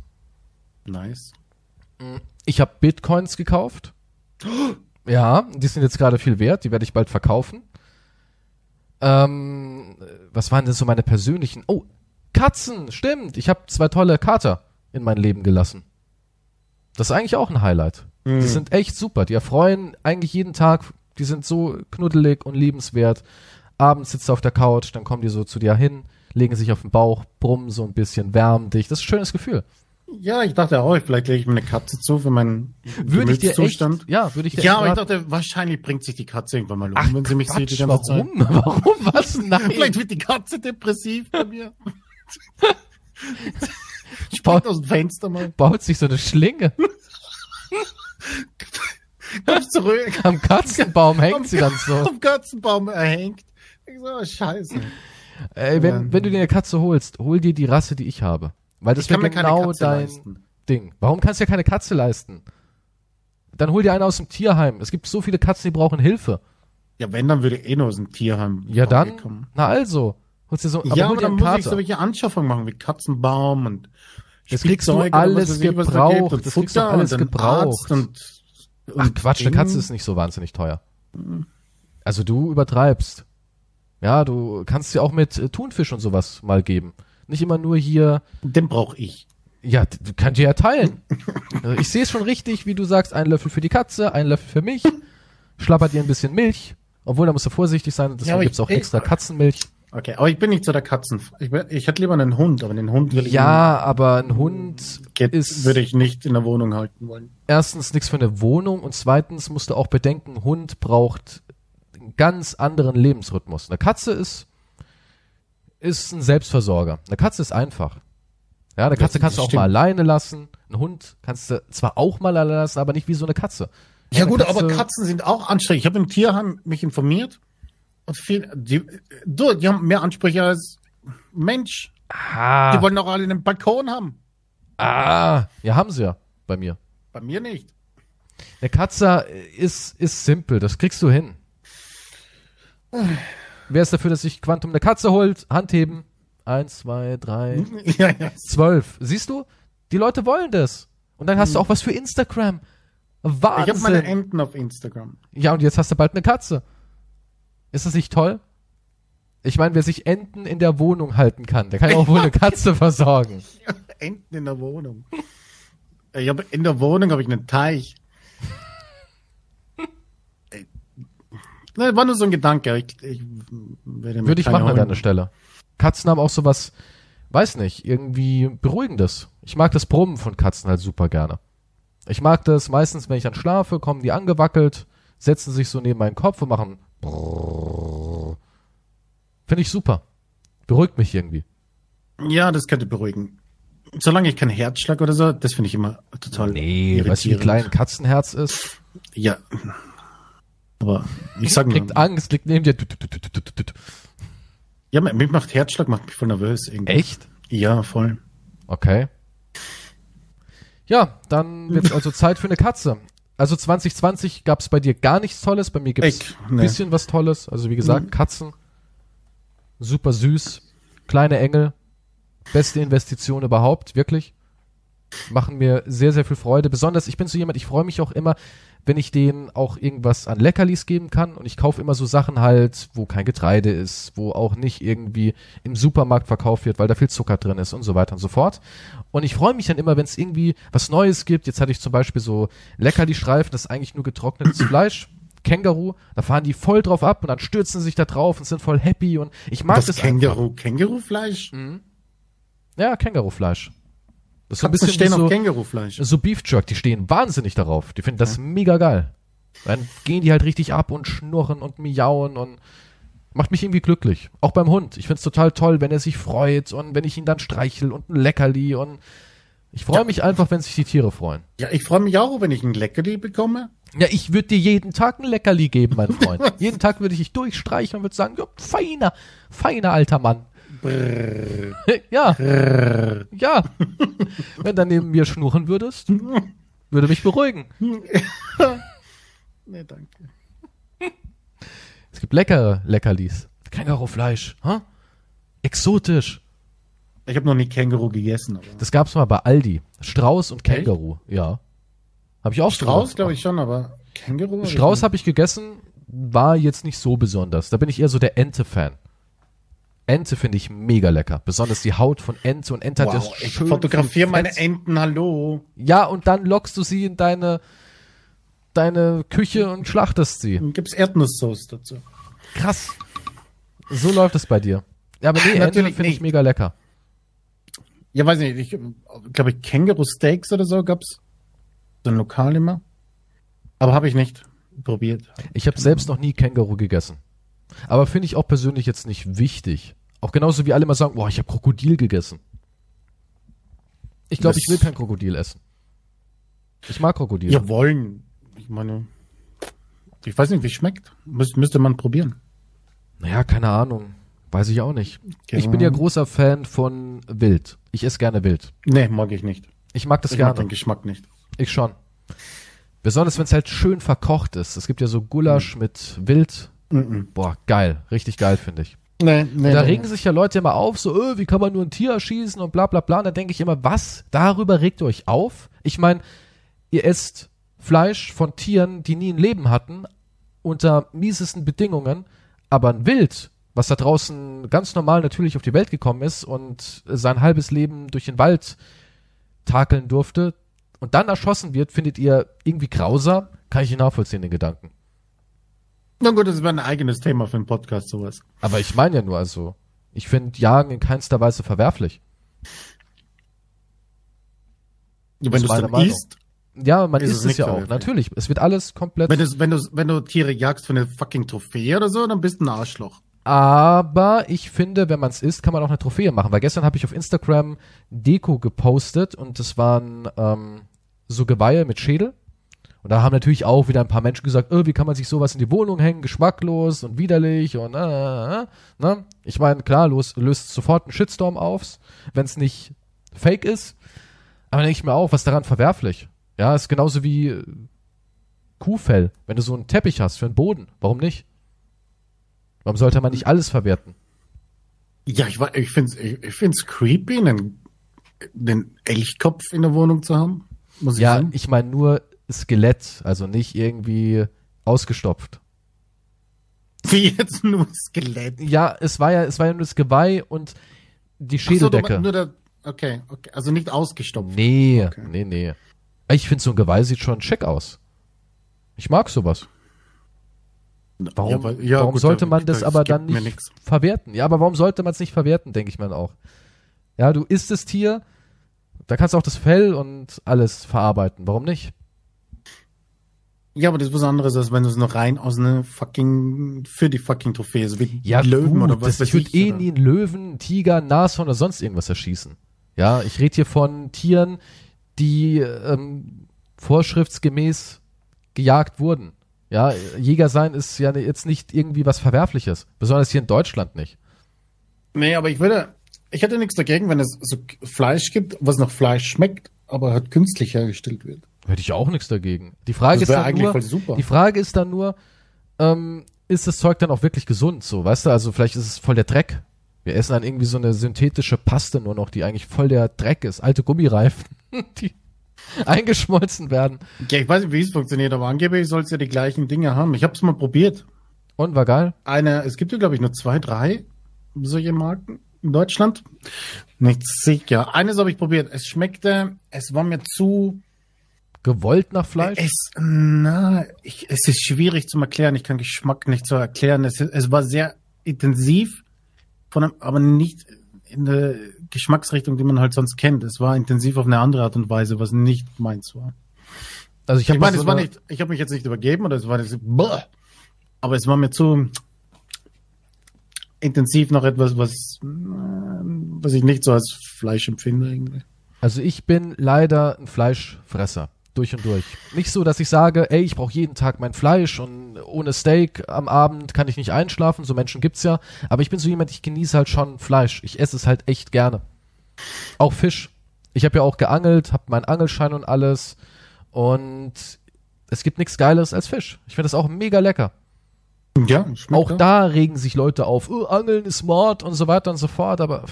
Nice. Ich habe Bitcoins gekauft. Ja, die sind jetzt gerade viel wert, die werde ich bald verkaufen. Ähm, was waren denn so meine persönlichen? Oh, Katzen, stimmt. Ich habe zwei tolle Kater in mein Leben gelassen. Das ist eigentlich auch ein Highlight. Mhm. Die sind echt super. Die erfreuen eigentlich jeden Tag. Die sind so knuddelig und liebenswert. Abends sitzt du auf der Couch, dann kommen die so zu dir hin, legen sich auf den Bauch, brummen so ein bisschen, wärmen dich. Das ist ein schönes Gefühl. Ja, ich dachte auch, vielleicht lege ich mir eine Katze zu für meinen Würde ich dir echt, Gemütszustand. ja, würde ich dir Ja, echt aber ich dachte, wahrscheinlich bringt sich die Katze irgendwann mal um, Ach, wenn sie mich sieht die Quatsch, ganze warum? Zeit. Warum was? Nein. Vielleicht wird die Katze depressiv bei mir. Springt aus dem Fenster mal. baut sich so eine Schlinge. Kommst zurück. Am Katzenbaum hängt sie dann so. Am Katzenbaum erhängt. Ich so, oh, scheiße. Ey, wenn, Ja. wenn du dir eine Katze holst, hol dir die Rasse, die ich habe. Weil das Ich kann wäre genau Katze dein leisten. Ding. Warum kannst du ja keine Katze leisten? Dann hol dir eine aus dem Tierheim. Es gibt so viele Katzen, die brauchen Hilfe. Ja, wenn, dann würde ich eh nur aus dem Tierheim Ja, dann, vorbeikommen. na also. Holst dir so, ja, aber dir dann muss ich Kater. so welche Anschaffungen machen, wie Katzenbaum und Das kriegst du alles ich, gebraucht. Das kriegst du alles gebraucht. Und, Ach Quatsch, eine. Katze ist nicht so wahnsinnig teuer. Also du übertreibst. Ja, du kannst dir auch mit äh, Thunfisch und sowas mal geben. Nicht immer nur hier, Den brauche ich. ja, du kannst dir ja teilen. Also ich sehe es schon richtig, wie du sagst, ein Löffel für die Katze, ein Löffel für mich, schlappert dir ein bisschen Milch, obwohl da musst du vorsichtig sein, deswegen aber gibt's auch ich- extra Katzenmilch. Okay, aber ich bin nicht so der Katzen. Ich, bin- ich hätte lieber einen Hund, aber den Hund will ich Ja, aber ein Hund Geht, ist würde ich nicht in der Wohnung halten wollen. erstens nichts für eine Wohnung und zweitens musst du auch bedenken, Hund braucht einen ganz anderen Lebensrhythmus. Eine Katze ist, ist ein Selbstversorger. Eine Katze ist einfach. Ja, eine Katze Das- kannst du auch stimmt. mal alleine lassen. Ein Hund kannst du zwar auch mal alleine lassen, aber nicht wie so eine Katze. Ja Eine gut, Katze- aber Katzen sind auch anstrengend. Ich habe im Tierheim mich informiert. Und viel, die, du, die haben mehr Ansprüche als Mensch. Ah, Die wollen auch alle einen Balkon haben. ah, ja, haben sie ja bei mir. Bei mir nicht. Eine Katze ist, ist simpel, das kriegst du hin. Wer ist dafür, dass sich Quantum eine Katze holt? Handheben. Eins, zwei, drei, ja, ja. zwölf. Siehst du? Die Leute wollen das. Und dann hast du auch was für Instagram. Ich habe meine Wahnsinn. Enten auf Instagram. Ja, und jetzt hast du bald eine Katze. Ist das nicht toll? Ich meine, wer sich Enten in der Wohnung halten kann, der kann ja auch wohl eine Katze versorgen. Enten in der Wohnung. Ich habe in der Wohnung habe ich einen Teich. Ne, war nur so ein Gedanke. Ich, ich werde Würde ich machen an deiner Stelle. Katzen haben auch sowas, weiß nicht, irgendwie Beruhigendes. Ich mag das Brummen von Katzen halt super gerne. Ich mag das meistens, wenn ich dann schlafe, kommen die angewackelt, setzen sich so neben meinen Kopf und machen. Finde ich super. Beruhigt mich irgendwie. Ja, das könnte beruhigen. Solange ich keinen Herzschlag oder so, das finde ich immer total Nee, weißt du, wie klein ein Katzenherz ist? Ja. Aber ich sag Kriegt nur, Angst, liegt neben dir. Ja, mich macht Herzschlag, macht mich voll nervös irgendwie. Echt? Ja, voll. Okay. Ja, dann wird's also Zeit für eine Katze. Also 2020 gab's bei dir gar nichts Tolles, bei mir gibt's Ich, ein ne. bisschen was Tolles. Also wie gesagt, Mhm. Katzen, super süß, kleine Engel, beste Investition überhaupt, wirklich. Machen mir sehr, sehr viel Freude. Besonders, ich bin so jemand, ich freue mich auch immer, wenn ich denen auch irgendwas an Leckerlis geben kann. Und ich kaufe immer so Sachen halt, wo kein Getreide ist, wo auch nicht irgendwie im Supermarkt verkauft wird, weil da viel Zucker drin ist und so weiter und so fort. Und ich freue mich dann immer, wenn es irgendwie was Neues gibt. Jetzt hatte ich zum Beispiel so Leckerli-Streifen, das ist eigentlich nur getrocknetes Fleisch. Känguru, da fahren die voll drauf ab und dann stürzen sie sich da drauf und sind voll happy und ich mag Das das, Känguru, Kängurufleisch? einfach. Ja, Kängurufleisch. Das ist so ein bisschen stehen wie auf so, Kängurufleisch. so Beef Jerk, die stehen wahnsinnig darauf. Die finden das mega geil. Dann gehen die halt richtig ab und schnurren und miauen und macht mich irgendwie glücklich. Auch beim Hund. Ich find's total toll, wenn er sich freut und wenn ich ihn dann streichel und ein Leckerli und ich freue Ja. mich einfach, wenn sich die Tiere freuen. Ja, ich freue mich auch, wenn ich ein Leckerli bekomme. Ja, ich würde dir jeden Tag ein Leckerli geben, mein Freund. jeden Tag würde ich dich durchstreichen und würde sagen, ja, feiner, feiner alter Mann. Brrr, ja, brrr. ja. wenn du neben mir schnurren würdest, würde mich beruhigen. Nee, danke. Es gibt leckere Leckerlis. Kängurufleisch, hä? Exotisch. Ich habe noch nie Känguru gegessen. Aber. Das gab's mal bei Aldi. Strauß und Känguru, ja. Habe ich auch Strauß glaube ich schon, aber Känguru? Strauß habe ich gegessen, war jetzt nicht so besonders. Da bin ich eher so der Ente-Fan. Ente finde ich mega lecker. Besonders die Haut von Ente und Ente hat Wow, das ich schön fotografiere meine. Enten, hallo. Ja, und dann lockst du sie in deine, deine Küche und schlachtest sie. Dann gibt's Erdnusssoße dazu. Krass. So läuft es bei dir. Ja, aber nee, Ente finde ich mega lecker. Ja, weiß nicht, ich glaube ich Känguru-Steaks oder so gab's. So ein Lokal immer. Aber habe ich nicht probiert. Ich habe selbst noch nie Känguru gegessen. Aber finde ich auch persönlich jetzt nicht wichtig. Auch genauso wie alle immer sagen, boah, ich habe Krokodil gegessen. Ich glaube, ich will kein Krokodil essen. Ich mag Krokodil. Ja, wollen. Ich meine, ich weiß nicht, wie es schmeckt. Müs müsste man probieren. Naja, keine Ahnung. Weiß ich auch nicht. Ja. Ich bin ja großer Fan von Wild. Ich esse gerne Wild. Nee, mag ich nicht. Ich mag das ich mag gerne. den Geschmack nicht. Ich schon. Besonders wenn es halt schön verkocht ist. Es gibt ja so Gulasch mit Wild. Mhm. Boah, geil. Richtig geil, finde ich. Nee, nee, Und da nee. regen sich ja Leute immer auf, so, öh, wie kann man nur ein Tier erschießen und bla bla bla. Und da denke ich immer, was? Darüber regt ihr euch auf? Ich meine, ihr esst Fleisch von Tieren, die nie ein Leben hatten, unter miesesten Bedingungen, aber ein Wild, was da draußen ganz normal natürlich auf die Welt gekommen ist und sein halbes Leben durch den Wald takeln durfte und dann erschossen wird, findet ihr irgendwie grausam? Kann ich nachvollziehen, den Gedanken. Na gut, das wäre ein eigenes Thema für einen Podcast, sowas. Aber ich meine ja nur, also, ich finde Jagen in keinster Weise verwerflich. Wenn du es dann Meinung. isst, Ja, man Ist isst es ja auch. Natürlich. Es wird alles komplett. wenn, du, wenn, du, wenn du Tiere jagst für eine fucking Trophäe oder so, dann bist du ein Arschloch. aber ich finde, wenn man es isst, kann man auch eine Trophäe machen. Weil gestern habe ich auf Instagram Deko gepostet und das waren ähm, so Geweihe mit Schädel. Und da haben natürlich auch wieder ein paar Menschen gesagt, oh, wie kann man sich sowas in die Wohnung hängen, geschmacklos und widerlich und äh, äh, äh, ne? Ich meine, klar, los, löst sofort einen Shitstorm auf, wenn es nicht fake ist. Aber denke ich mir auch, was daran verwerflich? Ja, ist genauso wie äh, Kuhfell. Wenn du so einen Teppich hast für einen Boden, warum nicht? Warum sollte man nicht alles verwerten? Ja, ich, ich finde es ich, ich find's creepy, einen, einen Elchkopf in der Wohnung zu haben. Muss ich Ja, sagen. ich meine nur Skelett, also nicht irgendwie ausgestopft. Wie jetzt nur Skelett. Ja, es war ja, es war ja nur das Geweih und die so, Schädeldecke. meinst nur der, okay, okay, also nicht ausgestopft. nee, Okay. nee, nee. Ich finde so ein Geweih sieht schon schick aus. Ich mag sowas. Warum, Ja, ja, warum gut, sollte man das das aber dann nicht verwerten? Ja, aber warum sollte man es nicht verwerten, denke ich mir auch. Ja, du isst das Tier, da kannst du auch das Fell und alles verarbeiten. Warum nicht? Ja, aber das ist was anderes, als wenn du es noch rein aus einer fucking, für die fucking Trophäe, so wie Ja, Löwen gut, oder was das, ich würde eh nie einen Löwen, Tiger, Nashorn oder sonst irgendwas erschießen. Ja, ich rede hier von Tieren, die ähm, vorschriftsgemäß gejagt wurden. Ja, Jäger sein ist ja jetzt nicht irgendwie was Verwerfliches. Besonders hier in Deutschland nicht. Nee, aber ich würde, ich hätte nichts dagegen, wenn es so Fleisch gibt, was noch Fleisch schmeckt, aber halt künstlich hergestellt wird. Hätte ich auch nichts dagegen. Die Frage Das ist wäre dann eigentlich nur, voll super. die Frage ist dann nur, ähm, ist das Zeug dann auch wirklich gesund? So, weißt du, also vielleicht ist es voll der Dreck. Wir essen dann irgendwie so eine synthetische Paste nur noch, die eigentlich voll der Dreck ist. Alte Gummireifen, die eingeschmolzen werden. Ja, ich weiß nicht, wie es funktioniert, aber angeblich soll es ja die gleichen Dinge haben. Ich habe es mal probiert. Und war geil. Eine, es gibt ja, glaube ich, nur zwei, drei solche Marken in Deutschland. Nicht sicher. Eines habe ich probiert. Es schmeckte, es war mir zu, Gewollt nach Fleisch? es, na, ich, es ist schwierig zu erklären. Ich kann Geschmack nicht so erklären. Es, es war sehr intensiv, von einem, aber nicht in der Geschmacksrichtung, die man halt sonst kennt. Es war intensiv auf eine andere Art und Weise, was nicht meins war. Also ich Ich habe meine, es war nicht, ich habe mich jetzt nicht übergeben oder es war nicht, Bäh. aber es war mir zu intensiv noch etwas, was, äh, was ich nicht so als Fleisch empfinde irgendwie. Also ich bin leider ein Fleischfresser. Durch und durch. Nicht so, dass ich sage, ey, ich brauche jeden Tag mein Fleisch und ohne Steak am Abend kann ich nicht einschlafen. So Menschen gibt's ja. Aber ich bin so jemand, ich genieße halt schon Fleisch. Ich esse es halt echt gerne. Auch Fisch. Ich habe ja auch geangelt, habe meinen Angelschein und alles. Und es gibt nichts Geiles als Fisch. Ich finde das auch mega lecker. Ja, Auch da regen sich Leute auf, oh, Angeln ist Mord und so weiter und so fort, aber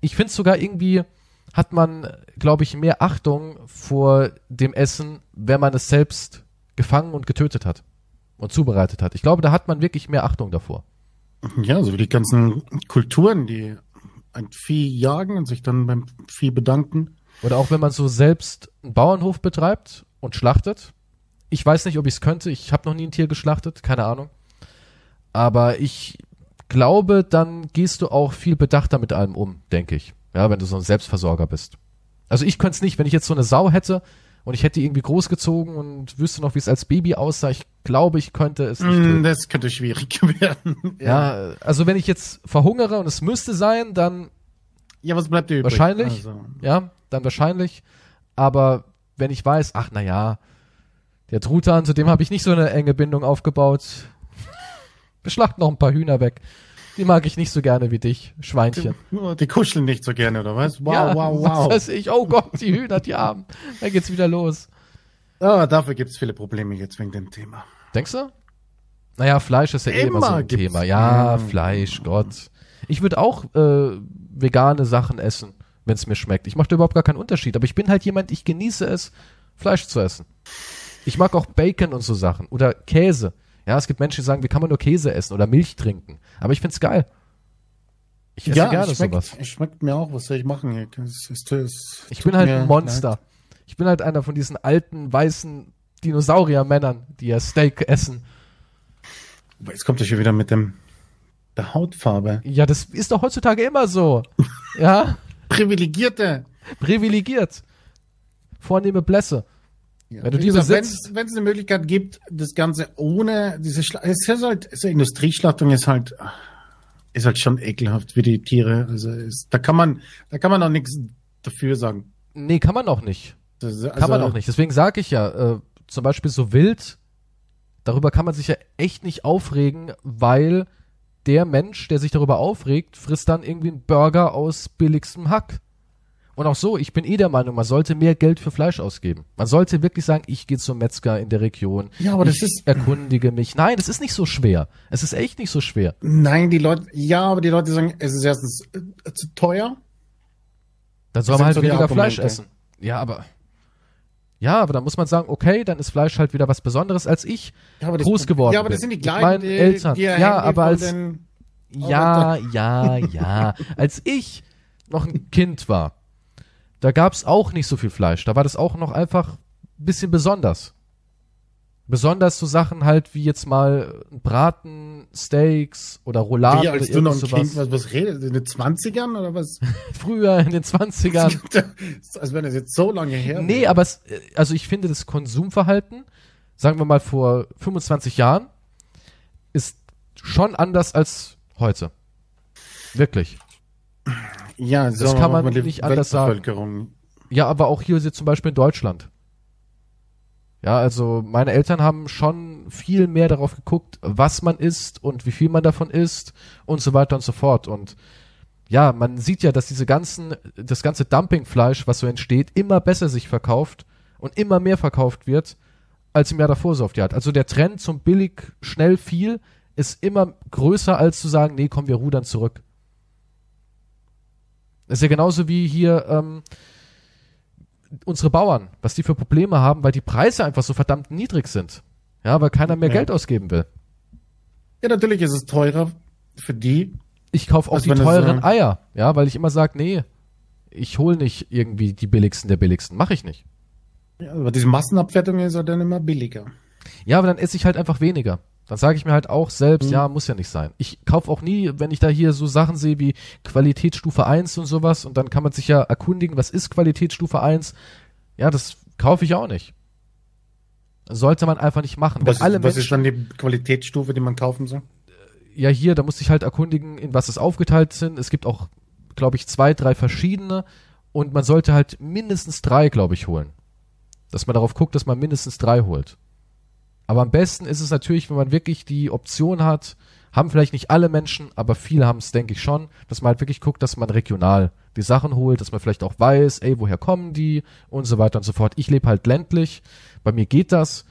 ich finde sogar irgendwie hat man, glaube ich, mehr Achtung vor dem Essen, wenn man es selbst gefangen und getötet hat und zubereitet hat. Ich glaube, da hat man wirklich mehr Achtung davor. Ja, so wie die ganzen Kulturen, die ein Vieh jagen und sich dann beim Vieh bedanken. Oder auch wenn man so selbst einen Bauernhof betreibt und schlachtet. Ich weiß nicht, ob ich es könnte. Ich habe noch nie ein Tier geschlachtet, keine Ahnung. Aber ich glaube, dann gehst du auch viel bedachter mit allem um, denke ich. Ja, wenn du so ein Selbstversorger bist. Also ich könnte es nicht, wenn ich jetzt so eine Sau hätte und ich hätte die irgendwie großgezogen und wüsste noch, wie es als Baby aussah. Ich glaube, ich könnte es nicht Mm. Das könnte schwierig werden. Ja, also wenn ich jetzt verhungere und es müsste sein, dann Ja, was bleibt dir übrig? Wahrscheinlich. Also, Ja, dann wahrscheinlich. Aber wenn ich weiß, ach na ja, der Truthahn, zu dem habe ich nicht so eine enge Bindung aufgebaut. Wir schlachten noch ein paar Hühner weg. Die mag ich nicht so gerne wie dich, Schweinchen. oh, die kuscheln nicht so gerne, oder was? Wow, ja, wow, Was wow. weiß ich. Oh Gott, die Hühner, die Armen. Da geht's wieder los. Aber dafür gibt es viele Probleme jetzt wegen dem Thema. Denkst du? Naja, Fleisch ist ja eh immer so Immer ein gibt's- Thema. Ja. Fleisch, Gott. Ich würde auch äh, vegane Sachen essen, wenn es mir schmeckt. Ich mache da überhaupt gar keinen Unterschied. Aber ich bin halt jemand, ich genieße es, Fleisch zu essen. Ich mag auch Bacon und so Sachen. Oder Käse. Ja, es gibt Menschen, die sagen, wie kann man nur Käse essen oder Milch trinken. Aber ich find's geil. Ich esse gerne es schmeckt, sowas. es schmeckt mir auch. Was soll ich machen? Es, es, es, Ich bin halt ein Monster. Ich bin halt einer von diesen alten, weißen Dinosaurier-Männern, die ja Steak essen. leid. Jetzt kommt er schon wieder mit dem der Hautfarbe. Ja, das ist doch heutzutage immer so. ja, Privilegierte. privilegiert. Vornehme Blässe. Ja. Wenn du die besitzt- Wenn es eine Möglichkeit gibt, das Ganze ohne diese Schla es ist halt, so Industrieschlachtung ist halt, ist halt schon ekelhaft wie die Tiere. Also ist, da kann man, da kann man auch nichts dafür sagen. Nee, kann man auch nicht. Das, ist- Kann also, man auch nicht. Deswegen sage ich ja, äh, zum Beispiel so wild, darüber kann man sich ja echt nicht aufregen, weil der Mensch, der sich darüber aufregt, frisst dann irgendwie einen Burger aus billigstem Hack. Und auch so, ich bin eh der Meinung, man sollte mehr Geld für Fleisch ausgeben. Man sollte wirklich sagen, ich gehe zum Metzger in der Region. Ja, aber das ich ist- erkundige mich. Nein, das ist nicht so schwer. Es ist echt nicht so schwer. Nein, die Leute, ja, aber die Leute sagen, es ist erstens äh, zu teuer. Dann soll Das man halt so weniger Fleisch essen. Ja, aber ja, aber dann muss man sagen, okay, dann ist Fleisch halt wieder was Besonderes als ich. Ja, aber das- groß geworden Ja, aber das sind die gleichen, meinen die, Eltern. die Ja, aber als den- Ja, ja, ja. Als ich noch ein Kind war, da gab's auch nicht so viel Fleisch. Da war das auch noch einfach ein bisschen besonders. Besonders so Sachen halt wie jetzt mal Braten, Steaks oder Rouladen Wie, als oder du noch ein sowas. Kind, was, was redest du, in den 20ern oder was? Früher in den 20ern. Als wenn das jetzt so lange her Nee, wäre. aber es, äh, also ich finde das Konsumverhalten, sagen wir mal vor 25 Jahren, ist schon anders als heute. Wirklich. Ja, so kann man die nicht anders sagen. Ja, aber auch hier zum Beispiel in Deutschland. Ja, also meine Eltern haben schon viel mehr darauf geguckt, was man isst und wie viel man davon isst und so weiter und so fort. Und ja, man sieht ja, dass diese ganzen, das ganze Dumpingfleisch, was so entsteht, immer besser sich verkauft und immer mehr verkauft wird, als im Jahr davor so oft. Ja, also der Trend zum billig, schnell viel ist immer größer, als zu sagen, nee, komm, wir rudern zurück. Das ist ja genauso wie hier, ähm, unsere Bauern, was die für Probleme haben, weil die Preise einfach so verdammt niedrig sind. Ja, weil keiner mehr Ja. Geld ausgeben will. Ja, natürlich ist es teurer für die. Ich kaufe auch die teuren äh, Eier, ja, weil ich immer sage, nee, ich hole nicht irgendwie die billigsten der billigsten, mache ich nicht. Ja, aber diese Massenabfertigung ist ja dann immer billiger. Ja, aber dann esse ich halt einfach weniger. Dann sage ich mir halt auch selbst, Mhm. ja, muss ja nicht sein. Ich kaufe auch nie, wenn ich da hier so Sachen sehe wie Qualitätsstufe 1 und sowas und dann kann man sich ja erkundigen, was ist Qualitätsstufe 1? Ja, das kaufe ich auch nicht. Sollte man einfach nicht machen. Was, ist, was Menschen ist dann die Qualitätsstufe, die man kaufen soll? ja hier, da musste ich halt erkundigen, in was es aufgeteilt sind. Es gibt auch, glaube ich, zwei, drei verschiedene und man sollte halt mindestens drei, glaube ich, holen. Dass man darauf guckt, dass man mindestens drei holt. Aber am besten ist es natürlich, wenn man wirklich die Option hat, haben vielleicht nicht alle Menschen, aber viele haben es, denke ich schon, dass man halt wirklich guckt, dass man regional die Sachen holt, dass man vielleicht auch weiß, ey, woher kommen die und so weiter und so fort. Ich lebe halt ländlich, bei mir geht das,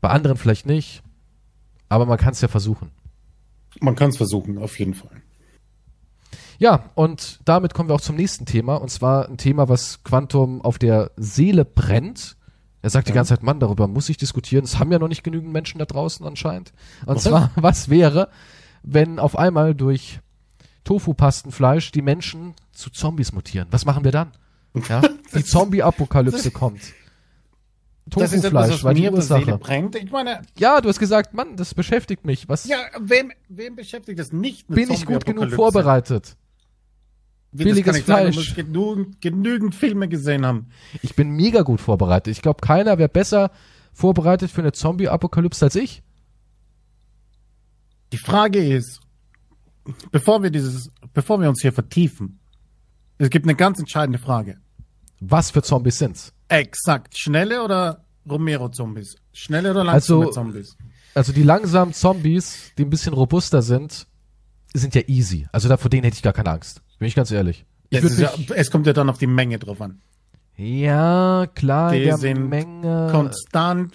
bei anderen vielleicht nicht, aber man kann es ja versuchen. Man kann es versuchen, auf jeden Fall. Ja, und damit kommen wir auch zum nächsten Thema. Und zwar ein Thema, was Quantum auf der Seele brennt. Er sagt die ganze Zeit, Mann, darüber muss ich diskutieren. Es haben ja noch nicht genügend Menschen da draußen anscheinend. Und Was? zwar, was wäre, wenn auf einmal durch Tofu-Pastenfleisch die Menschen zu Zombies mutieren? Was machen wir dann? Ja, die Zombie-Apokalypse kommt. Tofufleisch was war die Ursache. brennt. Ich meine, Ja, du hast gesagt, Mann, das beschäftigt mich. Was ja, wem, wem beschäftigt das nicht? bin ich gut genug vorbereitet? Billiges das kann ich sagen, du Fleisch. musst genügend, genügend Filme gesehen haben. Ich bin mega gut vorbereitet. Ich glaube, keiner wäre besser vorbereitet für eine Zombie-Apokalypse als ich. Die Frage ist, bevor wir dieses, bevor wir uns hier vertiefen, es gibt eine ganz entscheidende Frage. Was für Zombies sind's? Exakt. Schnelle oder Romero-Zombies? Schnelle oder langsame Also- Zombies? Also die langsamen Zombies, die ein bisschen robuster sind, sind ja easy. Also da vor denen hätte ich gar keine Angst. Bin ich ganz ehrlich. Ich Es, ja, es kommt ja dann auf die Menge drauf an. Ja, klar, Die der sind Menge. Konstant.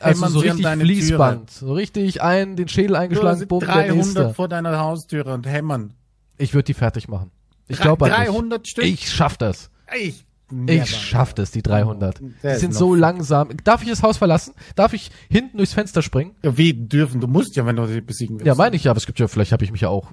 Also so richtig deine Fließband. So richtig ein, den Schädel Türe. eingeschlagen, bumm, der 300 nächste. vor deiner Haustüre und hämmern. Ich würde die fertig machen. Ich glaube an 300 dich. Stück? Ich schaff das. Ich, Ich schaff das, die 300. Der Die sind so langsam. Darf ich das Haus verlassen? Darf ich hinten durchs Fenster springen? Ja, wie dürfen? Du musst ja, wenn du sie besiegen willst. Ja, meine ich ja, aber es gibt ja, vielleicht habe ich mich ja auch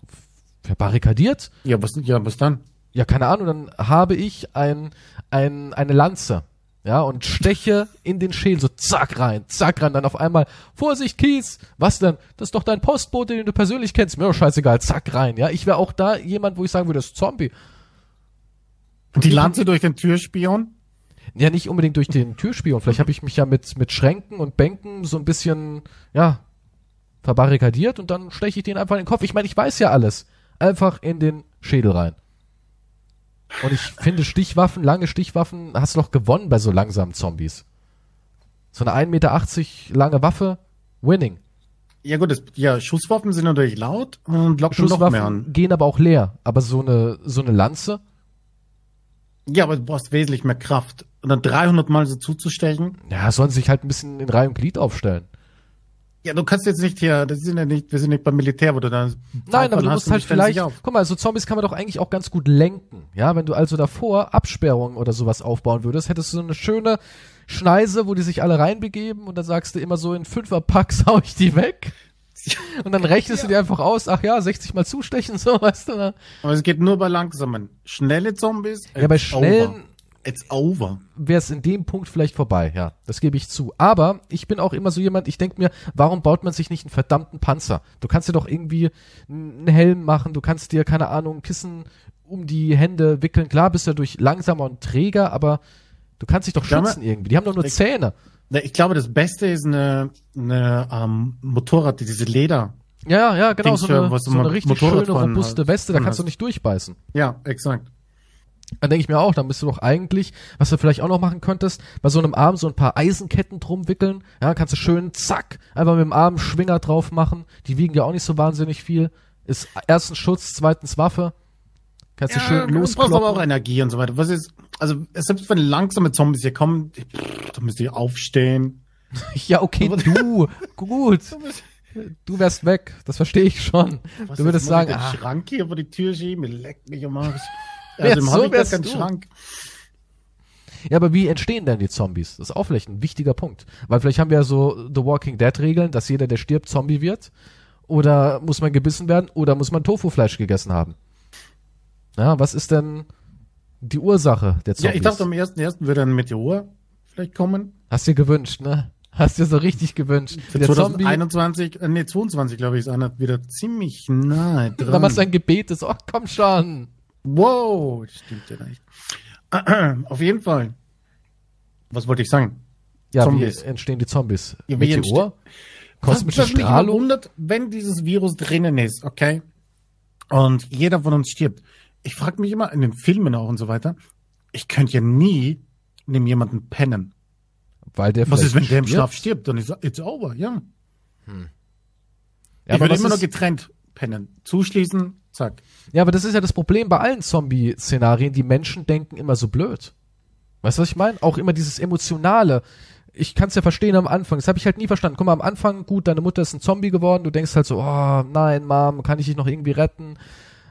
verbarrikadiert. Ja, was, ja, was dann? Ja, keine Ahnung, dann habe ich ein, ein, eine Lanze. Ja, und steche in den Schädel, so zack rein, zack rein, dann auf einmal, Vorsicht, Kies, was denn? Das ist doch dein Postbote, den du persönlich kennst. Mir doch scheißegal, zack rein, ja. Ich wäre auch da jemand, wo ich sagen würde, das ist Zombie. Die Lanze durch den Türspion? Ja, nicht unbedingt durch den Türspion. Vielleicht habe ich mich ja mit, mit Schränken und Bänken so ein bisschen, ja, verbarrikadiert und dann steche ich den einfach in den Kopf. Ich meine, ich weiß ja alles. Einfach in den Schädel rein. Und ich finde Stichwaffen, lange Stichwaffen, hast du doch gewonnen bei so langsamen Zombies. So eine 1,80 Meter lange Waffe, winning. Ja gut, das, ja, Schusswaffen sind natürlich laut und locken noch mehr Schusswaffen an. gehen aber auch leer. Aber so eine, so eine Lanze, Ja, aber du brauchst wesentlich mehr Kraft. Und dann 300 Mal so zuzustechen. ja, sollen sich halt ein bisschen in Reihe und Glied aufstellen. Ja, du kannst jetzt nicht hier, das sind ja nicht, wir sind nicht beim Militär, wo du dann Nein, aber du musst halt vielleicht, guck mal, so Zombies kann man doch eigentlich auch ganz gut lenken. Ja, wenn du also davor Absperrungen oder sowas aufbauen würdest, hättest du so eine schöne Schneise, wo die sich alle reinbegeben und dann sagst du immer so in Fünferpacks hau ich die weg. Und dann rechnest du dir einfach aus, ach ja, 60 mal zustechen, so, weißt du, ne? Aber es geht nur bei langsamen. Schnelle Zombies. Ja, bei schnellen over. It's over. wäre es in dem Punkt vielleicht vorbei, ja. Das gebe ich zu. Aber ich bin auch immer so jemand, ich denke mir, warum baut man sich nicht einen verdammten Panzer? Du kannst dir doch irgendwie einen Helm machen, du kannst dir, keine Ahnung, Kissen um die Hände wickeln. Klar bist du dadurch langsamer und träger, aber du kannst dich doch schützen irgendwie. Die haben doch nur ich- Zähne. Ich glaube, das Beste ist eine, eine ähm, Motorrad, die diese Leder. Ja, ja, genau, Dings so eine, so eine richtig schöne, robuste halt Weste, da kannst du nicht durchbeißen. Ja, exakt. Dann denke ich mir auch, dann bist du doch eigentlich, was du vielleicht auch noch machen könntest, bei so einem Arm so ein paar Eisenketten drum wickeln. Ja, kannst du schön, zack, einfach mit dem Arm Schwinger drauf machen. Die wiegen ja auch nicht so wahnsinnig viel. Ist erstens Schutz, zweitens Waffe. Kannst du schön du brauchst aber auch loskloppen. Energie und so weiter. Was ist, also selbst wenn langsame Zombies hier kommen, da müsst ihr aufstehen. Ja, okay, du, gut. Du wärst weg, das verstehe ich schon. Was du würdest sagen, ah, Schrank hier vor die Tür schieben, leckt mich am Arsch. Ja, Also im so wärst du. Schrank. Ja, aber wie entstehen denn die Zombies? Das ist auch vielleicht ein wichtiger Punkt. Weil vielleicht haben wir ja so The Walking Dead Regeln, dass jeder, der stirbt, Zombie wird. Oder muss man gebissen werden oder muss man Tofu-Fleisch gegessen haben? Ja, was ist denn die Ursache der Ja, Zombies? ich dachte, am ersten, ersten würde ein Meteor vielleicht kommen. Hast dir gewünscht, ne? Hast dir so richtig gewünscht. Für Der Zombie, 2021, äh, nee, 22, glaube ich, ist einer wieder ziemlich nahe dran. dann machst du ein Gebet, ist, oh, komm schon. Wow, das stimmt ja nicht. Auf jeden Fall. Was wollte ich sagen? Ja, Zombies. wie entstehen die Zombies? Ja, wie Meteor? Kosmische mich immer Strahlung? wundert, wenn dieses Virus drinnen ist, okay? Und jeder von uns stirbt. Ich frage mich immer in den Filmen auch und so weiter. Ich könnte ja nie neben jemanden pennen. Weil der Was ist, wenn der im? Schlaf stirbt? Dann ist it's over, ja. Ja, ich aber würde immer noch ist- getrennt pennen. Zuschließen, zack. Ja, aber das ist ja das Problem bei allen Zombie-Szenarien. Die Menschen denken immer so blöd. Weißt du, was ich meine? Auch immer dieses Emotionale. Ich kann es ja verstehen am Anfang. Das habe ich halt nie verstanden. Guck mal, am Anfang, gut, deine Mutter ist ein Zombie geworden. Du denkst halt so, oh, nein, Mom, kann ich dich noch irgendwie retten?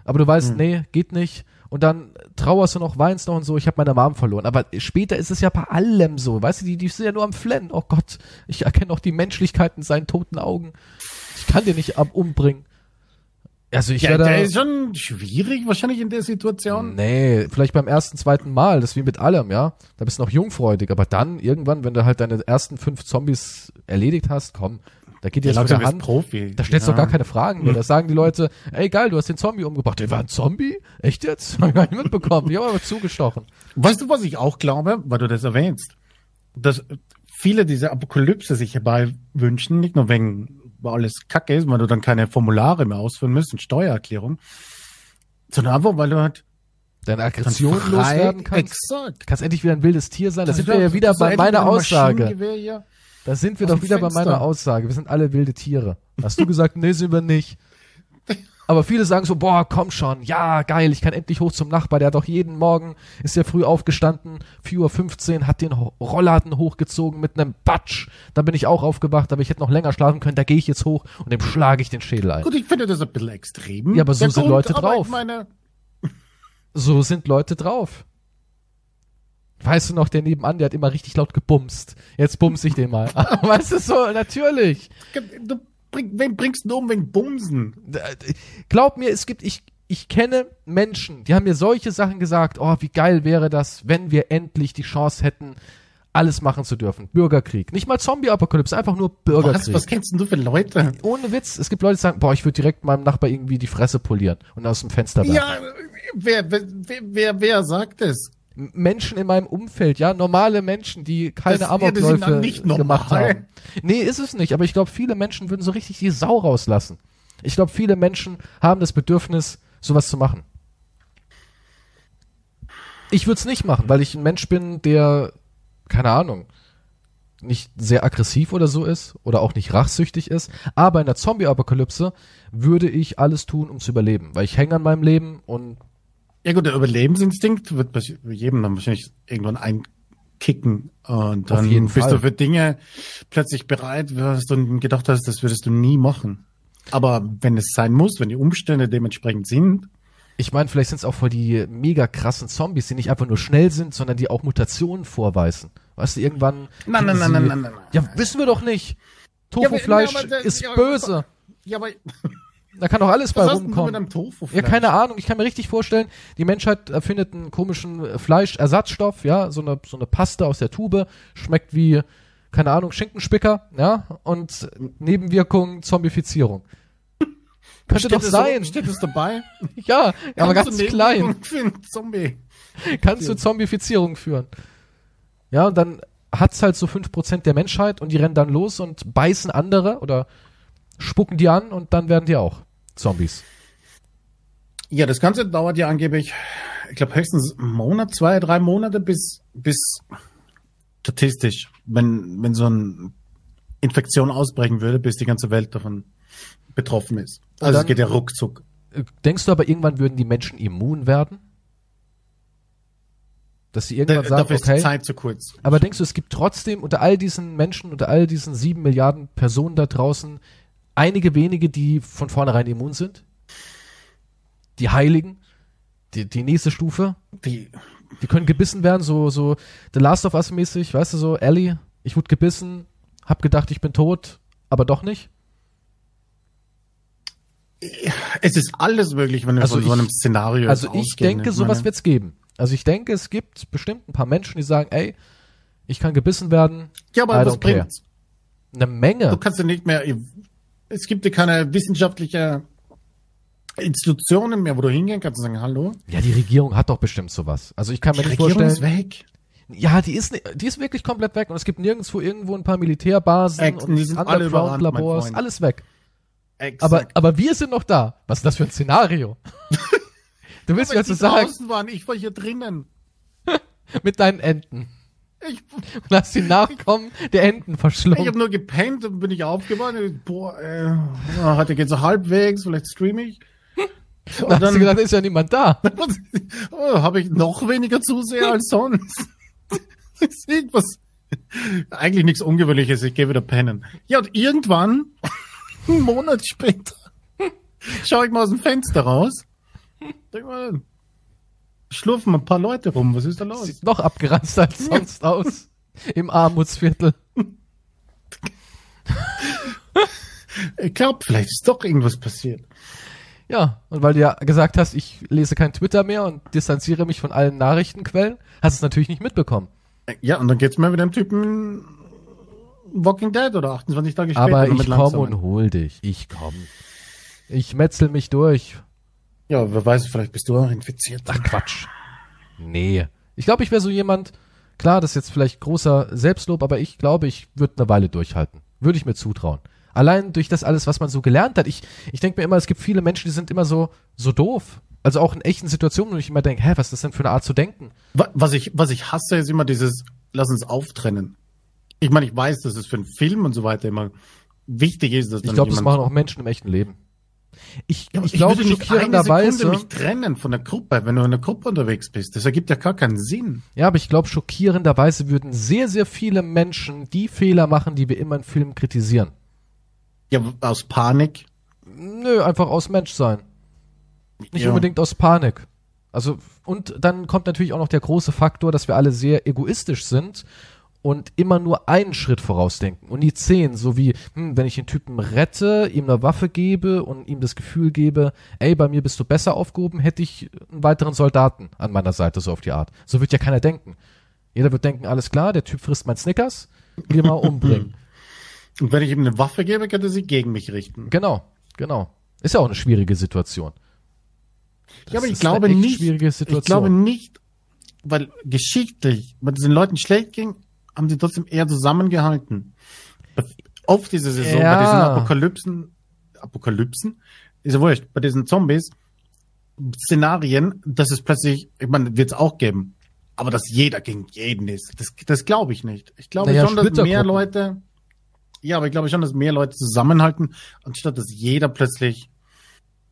Aber du weißt, nee, geht nicht. Und dann trauerst du noch, weinst noch und so, ich habe meine Mom verloren. Aber später ist es ja bei allem so. Weißt du, die, die sind ja nur am Flennen. Oh Gott, ich erkenne auch die Menschlichkeit in seinen toten Augen. Ich kann dir nicht ab umbringen. Also ich Ja, werde. der ist schon schwierig wahrscheinlich in der Situation. Nee, vielleicht beim ersten, zweiten Mal, das ist wie mit allem, ja. Da bist du noch jungfreudig, aber dann irgendwann, wenn du halt deine ersten fünf Zombies erledigt hast, komm, da geht dir Ja, das mit langsam der ist Hand. Profi. Da stellst du ja. doch gar keine Fragen mehr. Da sagen die Leute, ey geil, du hast den Zombie umgebracht. Der war ein Zombie? Echt jetzt? Hab ich gar nicht mitbekommen. Ich habe aber zugestochen. Weißt du, was ich auch glaube, weil du das erwähnst? Dass viele diese Apokalypse sich herbei wünschen, nicht nur wegen, weil alles kacke ist, weil du dann keine Formulare mehr ausfüllen musst und Steuererklärung, sondern einfach, weil du halt Deine Aggression loswerden kannst. Exakt. Kannst endlich wieder ein wildes Tier sein. Da Das sind wir ja wieder das bei meiner ein Aussage. Da sind wir doch wieder bei meiner Aussage. Wir sind alle wilde Tiere. Hast du gesagt, nee, sind wir nicht. Aber viele sagen so, boah, komm schon, ja, geil, ich kann endlich hoch zum Nachbar, der hat doch jeden Morgen, ist ja früh aufgestanden, 4.15 Uhr, hat den Rollladen hochgezogen mit einem Batsch. Da bin ich auch aufgewacht, aber ich hätte noch länger schlafen können, da gehe ich jetzt hoch und dem schlage ich den Schädel ein. Gut, ich finde das ein bisschen extrem. Ja, aber so Der sind Grund, Leute drauf. So sind Leute drauf. Weißt du noch, der nebenan, der hat immer richtig laut gebumst. Jetzt bumse ich den mal. weißt du so, natürlich. du bring, wen bringst du um wegen Bumsen? Glaub mir, es gibt, ich, ich kenne Menschen, die haben mir solche Sachen gesagt, oh, wie geil wäre das, wenn wir endlich die Chance hätten, alles machen zu dürfen. Bürgerkrieg. Nicht mal Zombie-Apokalypse, einfach nur Was, Bürgerkrieg. was kennst denn du für Leute? Ohne Witz, es gibt Leute, die sagen, boah, ich würde direkt meinem Nachbar irgendwie die Fresse polieren und aus dem Fenster werfen. Ja, wer, wer, wer, wer, wer sagt es? Menschen in meinem Umfeld, ja, normale Menschen, die keine Amokläufe gemacht haben. Nee, ist es nicht, aber ich glaube, viele Menschen würden so richtig die Sau rauslassen. Ich glaube, viele Menschen haben das Bedürfnis, sowas zu machen. Ich würde es nicht machen, weil ich ein Mensch bin, der, keine Ahnung, nicht sehr aggressiv oder so ist oder auch nicht rachsüchtig ist. Aber in der Zombie-Apokalypse würde ich alles tun, um zu überleben, weil ich hänge an meinem Leben und Ja gut, der Überlebensinstinkt wird bei jedem dann wahrscheinlich irgendwann einkicken und dann bist Fall. du für Dinge plötzlich bereit, was du gedacht hast, das würdest du nie machen. Aber wenn es sein muss, wenn die Umstände dementsprechend sind, Ich meine, vielleicht sind es auch voll die mega krassen Zombies, die nicht einfach nur schnell sind, sondern die auch Mutationen vorweisen. Weißt du, irgendwann. Nein, nein, nein, nein, nein, nein. Ja, wissen wir doch nicht. Tofu-Fleisch ja, ist ja, böse. ja, aber Da kann doch alles bei du mit rumkommen. einem Tofu? Ja, keine Ahnung. Ich kann mir richtig vorstellen, die Menschheit erfindet einen komischen äh, Fleischersatzstoff, ja, so eine, so eine Paste aus der Tube, schmeckt wie, keine Ahnung, Schinkenspicker, ja, und Nebenwirkungen Zombifizierung. Könnte doch Steht es sein. So, steht es dabei? Ja, aber Kannst ganz du klein. Zombie. kann zu Zombifizierung führen. Ja, und dann hat's halt so 5% der Menschheit und die rennen dann los und beißen andere oder spucken die an und dann werden die auch Zombies. Ja, das Ganze dauert ja angeblich, ich glaube höchstens einen Monat, zwei, drei Monate, bis, bis statistisch, wenn, wenn so eine Infektion ausbrechen würde, bis die ganze Welt davon betroffen ist. Also es geht ja ruckzuck. Äh, Denkst du aber irgendwann würden die Menschen immun werden? Dass sie Da, irgendwann sagen, dafür ist die okay. Zeit zu kurz. Aber denkst du, es gibt trotzdem unter all diesen Menschen, unter all diesen sieben Milliarden Personen da draußen einige wenige, die von vornherein immun sind? Die Heiligen? Die, die nächste Stufe? Die, Die können gebissen werden, so, so The Last of Us mäßig, weißt du, so Ellie, ich wurde gebissen, hab gedacht, ich bin tot, aber doch nicht. es ist alles möglich, wenn wir Also von so ich- einem Szenario Also ich ausgehen. denke, sowas meine, wird's geben. Also ich denke, es gibt bestimmt ein paar Menschen, die sagen, ey, ich kann gebissen werden. Ja, I aber was don't care. bringt's? Eine Menge. Du kannst ja nicht mehr, es gibt ja keine wissenschaftliche Institutionen mehr, wo du hingehen kannst und sagen, hallo? Ja, die Regierung hat doch bestimmt sowas. Also ich kann mir Die nicht Regierung ist vorstellen. weg. Ja, die ist, die ist wirklich komplett weg und es gibt nirgendwo irgendwo ein paar Militärbasen Ex- und die sind alle überrannt, Labors, alles weg. Exakt. Aber, aber wir sind noch da. Was ist das für ein Szenario? du willst mir also sagen, draußen waren, ich war hier drinnen. mit deinen Enten. Ich, Und hast die Nachkommen der Enten ich verschlungen. habe nur gepennt und bin ich aufgewacht. Boah, äh, heute geht's so halbwegs, vielleicht streame ich. Und dann hast du gedacht, ist ja niemand da. oh, habe ich noch weniger Zuseher als sonst. Das ist irgendwas. Eigentlich nichts Ungewöhnliches, ich gehe wieder pennen. Ja, und irgendwann, einen Monat später, schaue ich mal aus dem Fenster raus. Denk mal, schlurfen ein paar Leute rum, was ist da los? Sieht noch abgeranzt als sonst aus. Im Armutsviertel. Ich glaube, vielleicht ist doch irgendwas passiert. Ja, und weil du ja gesagt hast, ich lese kein Twitter mehr und distanziere mich von allen Nachrichtenquellen, hast du es natürlich nicht mitbekommen. Ja, und dann geht's mir mit dem Typen Walking Dead oder 28 Tage später. Aber ich komme langsamen. und hol dich. Ich komm. Ich metzel mich durch. Ja, wer weiß, vielleicht bist du auch infiziert. Ach Quatsch. Nee. Ich glaube, ich wäre so jemand, klar, das ist jetzt vielleicht großer Selbstlob, aber ich glaube, ich würde eine Weile durchhalten. Würde ich mir zutrauen. Allein durch das alles, was man so gelernt hat. Ich, ich denke mir immer, es gibt viele Menschen, die sind immer so, so doof. Also auch in echten Situationen, wo ich immer denke, hä, was ist das denn für eine Art zu denken? Wa- Was ich, was ich hasse, ist immer dieses, lass uns auftrennen. Ich meine, ich weiß, dass es für einen Film und so weiter immer wichtig ist, dass Ich glaube, das machen auch Menschen im echten Leben. Ich, Ja, aber ich, glaube schockierenderweise, mich trennen von der Gruppe, wenn du in einer Gruppe unterwegs bist. Das ergibt ja gar keinen Sinn. ja, aber ich glaube schockierenderweise würden sehr, sehr viele Menschen die Fehler machen, die wir immer in Filmen kritisieren. Ja, aus Panik. Nö, einfach aus Menschsein. Nicht Ja. unbedingt aus Panik. Also, und dann kommt natürlich auch noch der große Faktor, dass wir alle sehr egoistisch sind und immer nur einen Schritt vorausdenken und nie zehn, so wie, hm, wenn ich den Typen rette, ihm eine Waffe gebe und ihm das Gefühl gebe, ey, bei mir bist du besser aufgehoben, hätte ich einen weiteren Soldaten an meiner Seite, so auf die Art. So wird ja keiner denken. Jeder wird denken, alles klar, der Typ frisst mein Snickers, geh mal umbringen. Und wenn ich ihm eine Waffe gebe, kann er sie gegen mich richten. genau, genau. Ist ja auch eine schwierige Situation. ja, aber ich glaube nicht, ich glaube nicht, weil geschichtlich, wenn es den Leuten schlecht ging, haben sie trotzdem eher zusammengehalten. Auf diese Saison, Ja. bei diesen Apokalypsen, Apokalypsen, ist ja wurscht, bei diesen Zombies, Szenarien, dass es plötzlich, ich meine, wird es auch geben, aber dass jeder gegen jeden ist, das, das glaube ich nicht. Ich glaube Naja, schon, dass mehr. Leute, ja, aber ich glaube schon, dass mehr Leute zusammenhalten, anstatt dass jeder plötzlich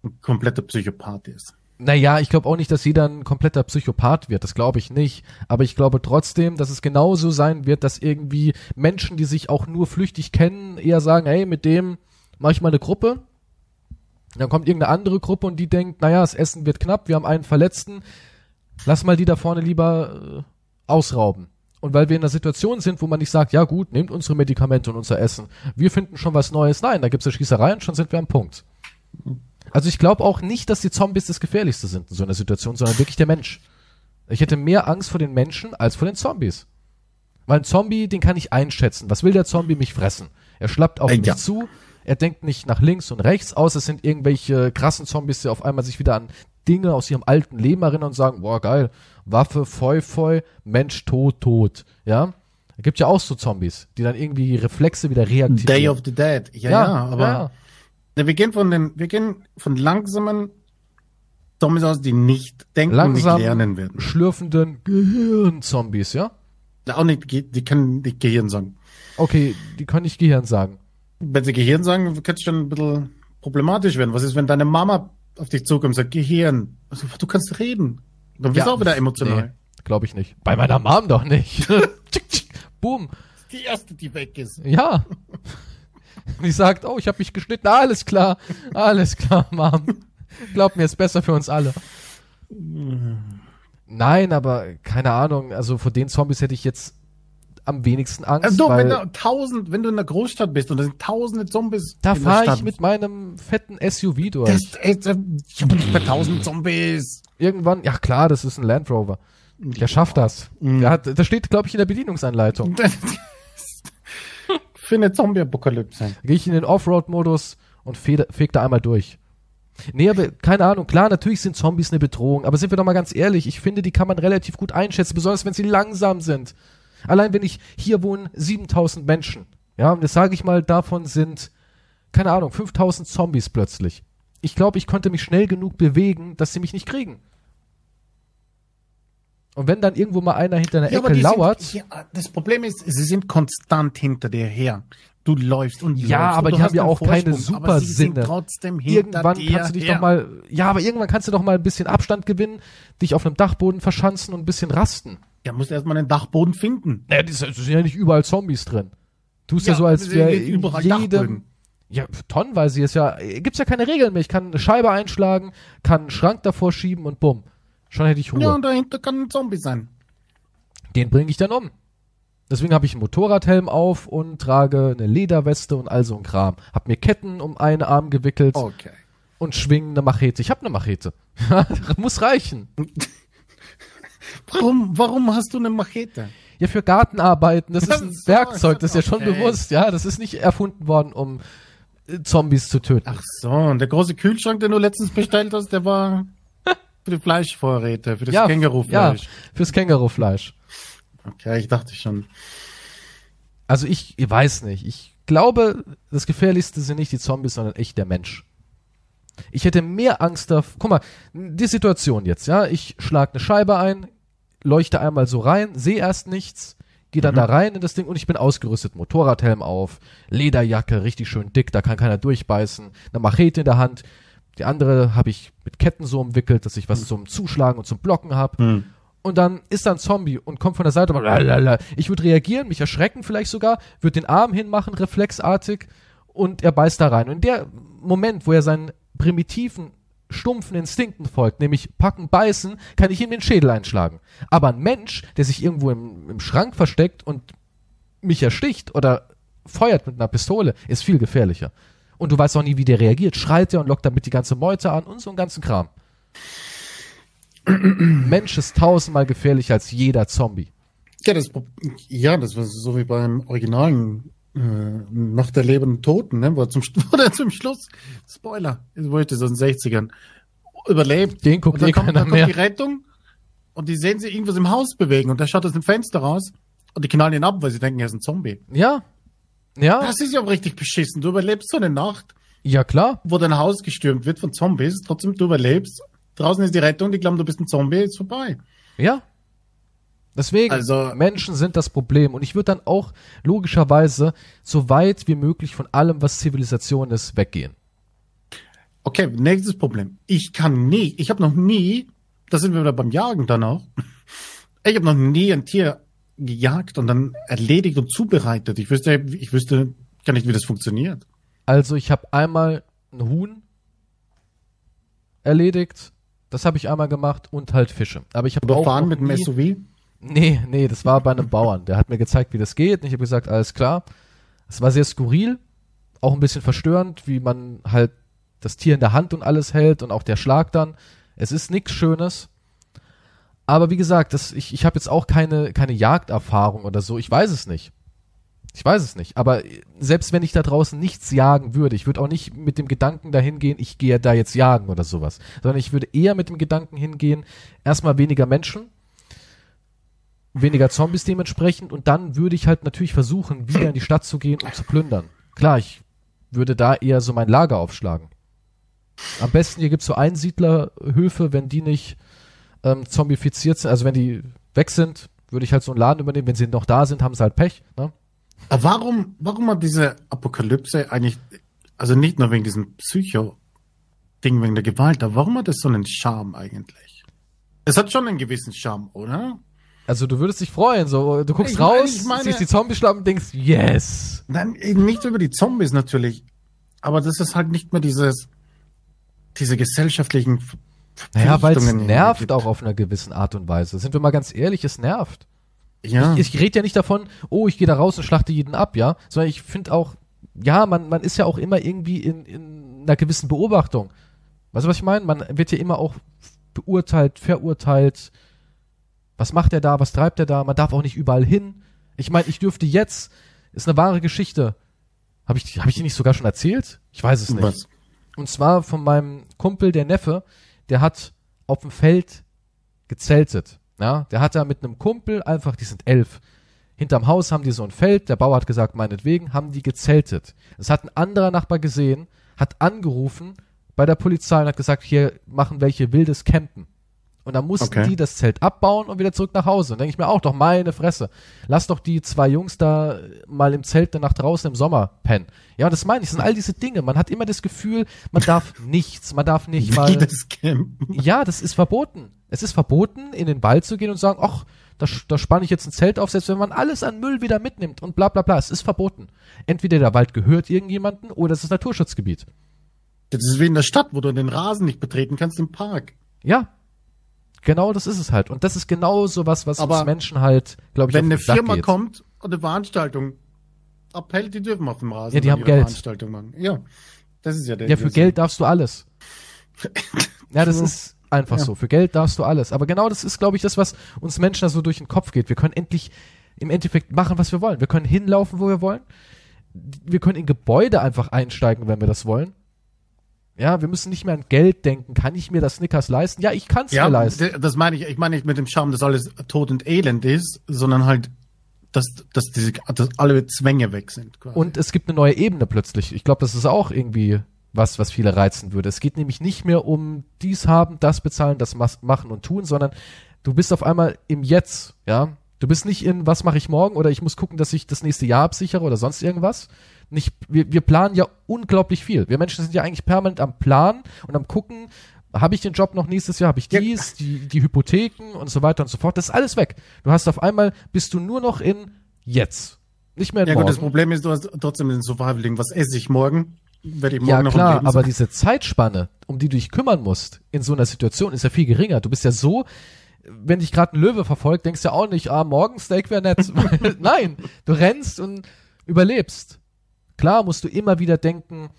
ein kompletter Psychopath ist. Naja, ich glaube auch nicht, dass jeder ein kompletter Psychopath wird. Das glaube ich nicht. Aber ich glaube trotzdem, dass es genauso sein wird, dass irgendwie Menschen, die sich auch nur flüchtig kennen, eher sagen, hey, mit dem mache ich mal eine Gruppe. Dann kommt irgendeine andere Gruppe und die denkt, naja, das Essen wird knapp, wir haben einen Verletzten. Lass mal die da vorne lieber äh, ausrauben. Und weil wir in einer Situation sind, wo man nicht sagt, ja gut, nehmt unsere Medikamente und unser Essen. Wir finden schon was Neues. Nein, da gibt's eine Schießerei und schon sind wir am Punkt. Also ich glaube auch nicht, dass die Zombies das Gefährlichste sind in so einer Situation, sondern wirklich der Mensch. Ich hätte mehr Angst vor den Menschen als vor den Zombies. Weil ein Zombie, den kann ich einschätzen. Was will der Zombie mich fressen? Er schlappt auf Äh, mich ja. zu, er denkt nicht nach links und rechts aus, es sind irgendwelche krassen Zombies, die auf einmal sich wieder an Dinge aus ihrem alten Leben erinnern und sagen, boah, geil, Waffe, Feu, Feu, Mensch, tot, tot. Ja? Da gibt ja auch so Zombies, die dann irgendwie Reflexe wieder reaktivieren. Day of the Dead. Ja, ja, aber ja. Ja, wir gehen von den, wir gehen von langsamen Zombies aus, die nicht denken langsam und nicht lernen werden. schlürfenden Gehirnzombies, ja? Auch nicht, die können nicht Gehirn sagen. Okay, die können nicht Gehirn sagen. Wenn sie Gehirn sagen, könnte es schon ein bisschen problematisch werden. Was ist, wenn deine Mama auf dich zukommt und sagt, Gehirn? Also, du kannst reden. Dann bist du auch wieder emotional. Nee, glaube ich nicht. Bei meiner Mom doch nicht. Boom. Die erste, die weg ist. Ja. Die sagt, oh, ich habe mich geschnitten. Alles klar. Alles klar, Mom. Glaub mir, ist besser für uns alle. Nein, aber keine Ahnung. Also vor den Zombies hätte ich jetzt am wenigsten Angst, Also, weil wenn du tausend, wenn du in der Großstadt bist und da sind tausende Zombies. da fahre ich mit meinem fetten SUV durch. Das, ist, äh, ich bin nicht bei tausend Zombies. Irgendwann, ja klar, das ist ein Land Rover. Der schafft das. Mhm. Der hat, das steht, glaube ich, in der Bedienungsanleitung. Für eine Zombie-Apokalypse. Gehe ich in den Offroad-Modus und feg, feg da einmal durch. Nee, aber keine Ahnung. Klar, natürlich sind Zombies eine Bedrohung, aber sind wir doch mal ganz ehrlich, ich finde, die kann man relativ gut einschätzen, besonders wenn sie langsam sind. Allein wenn ich, hier wohnen 7000 Menschen. Ja, und jetzt sage ich mal, davon sind, keine Ahnung, 5000 Zombies plötzlich. Ich glaube, ich konnte mich schnell genug bewegen, dass sie mich nicht kriegen. Und wenn dann irgendwo mal einer hinter einer Ja, Ecke lauert, Sind, ja, das Problem ist, sie sind konstant hinter dir her. Du läufst und Ja, läufst aber und du die haben ja auch keine Vorsprung, sind Supersinne. trotzdem irgendwann kannst du dich her. doch mal, ja, aber irgendwann kannst du doch mal ein bisschen Abstand gewinnen, dich auf einem Dachboden verschanzen und ein bisschen rasten. Ja, musst erstmal einen Dachboden finden. Naja, es sind ja nicht überall Zombies drin. Tust ja, Ja, so, als wäre überall jedem, Dachböden. ja, tonnenweise ist ja, gibt's ja keine Regeln mehr. Ich kann eine Scheibe einschlagen, kann einen Schrank davor schieben und bumm. Schon hätte ich Ruhe. Ja, und dahinter kann ein Zombie sein. Den bringe ich dann um. Deswegen habe ich einen Motorradhelm auf und trage eine Lederweste und all so ein Kram. Hab mir Ketten um einen Arm gewickelt Okay. und schwing eine Machete. Ich habe eine Machete. Muss reichen. Warum, warum hast du eine Machete? Ja, für Gartenarbeiten. Das ist ein so, Werkzeug, das ist ja schon okay. bewusst. Ja, das ist nicht erfunden worden, um äh, Zombies zu töten. Ach so, und der große Kühlschrank, den du letztens bestellt hast, der war für die Fleischvorräte, für das ja, Kängurufleisch. Ja, fürs Kängurufleisch. Okay, ich dachte schon. Also ich, ich weiß nicht. Ich glaube, das Gefährlichste sind nicht die Zombies, sondern echt der Mensch. Ich hätte mehr Angst davor. Guck mal, die Situation jetzt, ja. Ich schlag eine Scheibe ein, leuchte einmal so rein, sehe erst nichts, gehe dann da rein in das Ding und ich bin ausgerüstet. Motorradhelm auf, Lederjacke, richtig schön dick, da kann keiner durchbeißen, eine Machete in der Hand. Die andere habe ich mit Ketten so umwickelt, dass ich was zum Zuschlagen und zum Blocken habe. Hm. Und dann ist da ein Zombie und kommt von der Seite und lalalala. ich würde reagieren, mich erschrecken vielleicht sogar, würde den Arm hinmachen, reflexartig, und er beißt da rein. Und in der Moment, wo er seinen primitiven, stumpfen Instinkten folgt, nämlich packen, beißen, kann ich ihm den Schädel einschlagen. Aber ein Mensch, der sich irgendwo im, im Schrank versteckt und mich ersticht oder feuert mit einer Pistole, ist viel gefährlicher. Und du weißt auch nie, wie der reagiert. Schreit er und lockt damit die ganze Meute an und so einen ganzen Kram. Mensch ist tausendmal gefährlicher als jeder Zombie. Ja, das, ja, das war so wie beim originalen äh, Nach der lebenden Toten, ne? wo er zum, wo er zum Schluss, Spoiler, wo ich das aus den 60ern, überlebt. Den guckt und dann eh kommt, dann kommt mehr. die Rettung und die sehen sie irgendwas im Haus bewegen und der schaut aus dem Fenster raus und die knallen ihn ab, weil sie denken, er ist ein Zombie. Ja. Ja. Das ist ja auch richtig beschissen. Du überlebst so eine Nacht, Ja, klar. wo dein Haus gestürmt wird von Zombies, trotzdem du überlebst. Draußen ist die Rettung, die glauben, du bist ein Zombie, ist vorbei. Ja. Deswegen, Also- Menschen sind das Problem. Und ich würde dann auch logischerweise so weit wie möglich von allem, was Zivilisation ist, weggehen. Okay, nächstes Problem. Ich kann nie, ich habe noch nie, da sind wir wieder beim Jagen dann auch, ich habe noch nie ein Tier gejagt und dann erledigt und zubereitet. Ich wüsste, ich wüsste gar nicht, wie das funktioniert. Also ich habe einmal ein Huhn erledigt. Das habe ich einmal gemacht und halt Fische. Aber ich habe auch Überfahren noch mit dem nie- SUV. Nee, nee, das war bei einem Bauern. Der hat mir gezeigt, wie das geht. Und ich habe gesagt, alles klar. Es war sehr skurril, auch ein bisschen verstörend, wie man halt das Tier in der Hand und alles hält und auch der Schlag dann. Es ist nichts Schönes. Aber wie gesagt, das, ich, ich habe jetzt auch keine, keine Jagderfahrung oder so. Ich weiß es nicht. Ich weiß es nicht. Aber selbst wenn ich da draußen nichts jagen würde, ich würde auch nicht mit dem Gedanken dahin gehen, ich gehe da jetzt jagen oder sowas. Sondern ich würde eher mit dem Gedanken hingehen, erstmal weniger Menschen, weniger Zombies dementsprechend und dann würde ich halt natürlich versuchen, wieder in die Stadt zu gehen und zu plündern. Klar, ich würde da eher so mein Lager aufschlagen. Am besten hier gibt's so Einsiedlerhöfe, wenn die nicht ähm, zombifiziert sind, also wenn die weg sind, würde ich halt so einen Laden übernehmen. Wenn sie noch da sind, haben sie halt Pech. Ne? Aber warum, warum hat diese Apokalypse eigentlich, also nicht nur wegen diesem Psycho-Ding, wegen der Gewalt, aber warum hat das so einen Charme eigentlich? Es hat schon einen gewissen Charme, oder? Also du würdest dich freuen, so du guckst Ich meine, raus, ich meine- siehst die Zombie-Schlappen und denkst, yes. Nein, eben nicht über die Zombies natürlich, aber das ist halt nicht mehr dieses, diese gesellschaftlichen Naja, weil es nervt gibt. auch auf einer gewissen Art und Weise. Sind wir mal ganz ehrlich, es nervt. Ja. Ich, ich rede ja nicht davon, oh, ich gehe da raus und schlachte jeden ab, ja, sondern ich finde auch, ja, man, man ist ja auch immer irgendwie in, in einer gewissen Beobachtung. Weißt du, was ich meine? Man wird ja immer auch beurteilt, verurteilt. Was macht er da? Was treibt er da? Man darf auch nicht überall hin. Ich meine, ich dürfte jetzt, ist eine wahre Geschichte. Habe ich, hab ich die nicht sogar schon erzählt? Ich weiß es nicht. Was? Und zwar von meinem Kumpel, der Neffe, der hat auf dem Feld gezeltet. Ja, der hat da mit einem Kumpel einfach, die sind elf. Hinterm Haus haben die so ein Feld, der Bauer hat gesagt, meinetwegen, haben die gezeltet. Das hat ein anderer Nachbar gesehen, hat angerufen bei der Polizei und hat gesagt, hier machen welche wildes Campen. Und dann mussten Okay. die das Zelt abbauen und wieder zurück nach Hause. Und denke ich mir auch, doch meine Fresse. Lass doch die zwei Jungs da mal im Zelt dann nach draußen im Sommer pennen. Ja, das meine ich, das sind all diese Dinge. Man hat immer das Gefühl, man darf nichts, man darf nicht mal. Das. Ja, das ist verboten. Es ist verboten, in den Wald zu gehen und sagen, ach, da, da spanne ich jetzt ein Zelt auf, selbst wenn man alles an Müll wieder mitnimmt und bla bla bla. Es ist verboten. Entweder der Wald gehört irgendjemanden oder es ist Naturschutzgebiet. Das ist wie in der Stadt, wo du den Rasen nicht betreten kannst im Park. Ja. Genau das ist es halt. Und das ist genau so was, was Aber uns Menschen halt, glaube ich, Wenn eine Firma geht. kommt und eine Veranstaltung abhält, die dürfen auf dem Rasen Ja, die haben Geld. Veranstaltung machen. Ja, das ist ja der Ja, für Geld darfst du alles. Ja, das ist einfach Ja. so. Für Geld darfst du alles. Aber genau das ist, glaube ich, das, was uns Menschen da so durch den Kopf geht. Wir können endlich im Endeffekt machen, was wir wollen. Wir können hinlaufen, wo wir wollen. Wir können in Gebäude einfach einsteigen, wenn wir das wollen. Ja, wir müssen nicht mehr an Geld denken. Kann ich mir das Snickers leisten? Ja, ich kann es Ja, mir leisten. das meine ich. Ich meine nicht mit dem Charme, dass alles Tod und Elend ist, sondern halt, dass, dass diese, dass alle Zwänge weg sind. Quasi. Und es gibt eine neue Ebene plötzlich. Ich glaube, das ist auch irgendwie was, was viele reizen würde. Es geht nämlich nicht mehr um dies haben, das bezahlen, das machen und tun, sondern du bist auf einmal im Jetzt, ja. Du bist nicht in, was mache ich morgen oder ich muss gucken, dass ich das nächste Jahr absichere oder sonst irgendwas. Nicht, wir, wir planen ja unglaublich viel. Wir Menschen sind ja eigentlich permanent am Plan und am gucken, habe ich den Job noch nächstes Jahr, habe ich Ja. dies, die, die Hypotheken und so weiter und so fort. Das ist alles weg. Du hast auf einmal, bist du nur noch in jetzt. Nicht mehr in Ja gut, das morgen. Problem ist, du hast trotzdem den Survival-Ding. Was esse ich morgen? Werde ich morgen Ja noch klar, aber sein? diese Zeitspanne, um die du dich kümmern musst in so einer Situation, ist ja viel geringer. Du bist ja so, wenn dich gerade ein Löwe verfolgt, denkst du ja auch nicht, ah, morgen Steak wäre nett. Nein, du rennst und überlebst. Klar musst du immer wieder denken,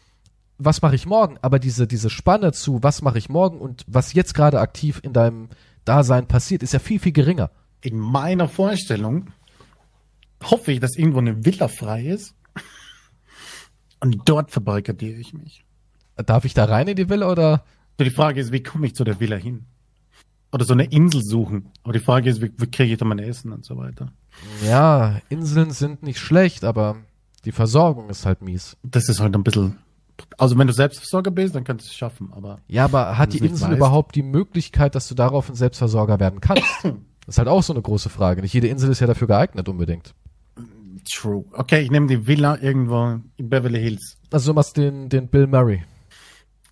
was mache ich morgen? Aber diese, diese Spanne zu, was mache ich morgen und was jetzt gerade aktiv in deinem Dasein passiert, ist ja viel, viel geringer. In meiner Vorstellung hoffe ich, dass irgendwo eine Villa frei ist. Und dort verbarrikadiere ich mich. Darf ich da rein in die Villa oder? Die Frage ist, wie komme ich zu der Villa hin? Oder so eine Insel suchen. Aber die Frage ist, wie, wie kriege ich da mein Essen und so weiter? Ja, Inseln sind nicht schlecht, aber die Versorgung ist halt mies. Das ist halt ein bisschen. Also wenn du Selbstversorger bist, dann kannst du es schaffen. Aber Ja, aber hat die Insel weißt. überhaupt die Möglichkeit, dass du darauf ein Selbstversorger werden kannst? Das ist halt auch so eine große Frage. Nicht jede Insel ist ja dafür geeignet unbedingt. true. Okay, ich nehme die Villa irgendwo in Beverly Hills. Also du machst den, den Bill Murray.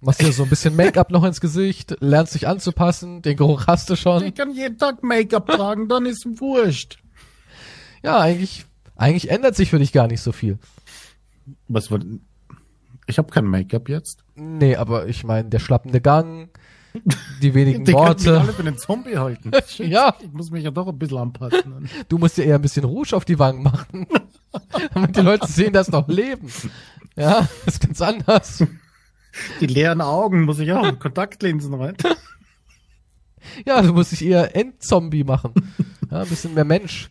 Machst dir so ein bisschen Make-up noch ins Gesicht, lernst dich anzupassen, den Geruch hast du schon. Ich kann jeden Tag Make-up tragen, dann ist wurscht. Ja, eigentlich, eigentlich ändert sich für dich gar nicht so viel. Was war Ich habe kein Make-up jetzt. Nee, aber ich meine, der schlappende Gang, die wenigen Die könnten mich alle Worte. für den Zombie halten. Shit, Ja. Ich muss mich ja doch ein bisschen anpassen. Du musst dir eher ein bisschen Rouge auf die Wangen machen, damit die Leute sehen, dass noch leben. Ja, das ist ganz anders. Die leeren Augen muss ich auch. Kontaktlinsen rein. Ja, du musst dich eher Endzombie machen. Ja, ein bisschen mehr Mensch.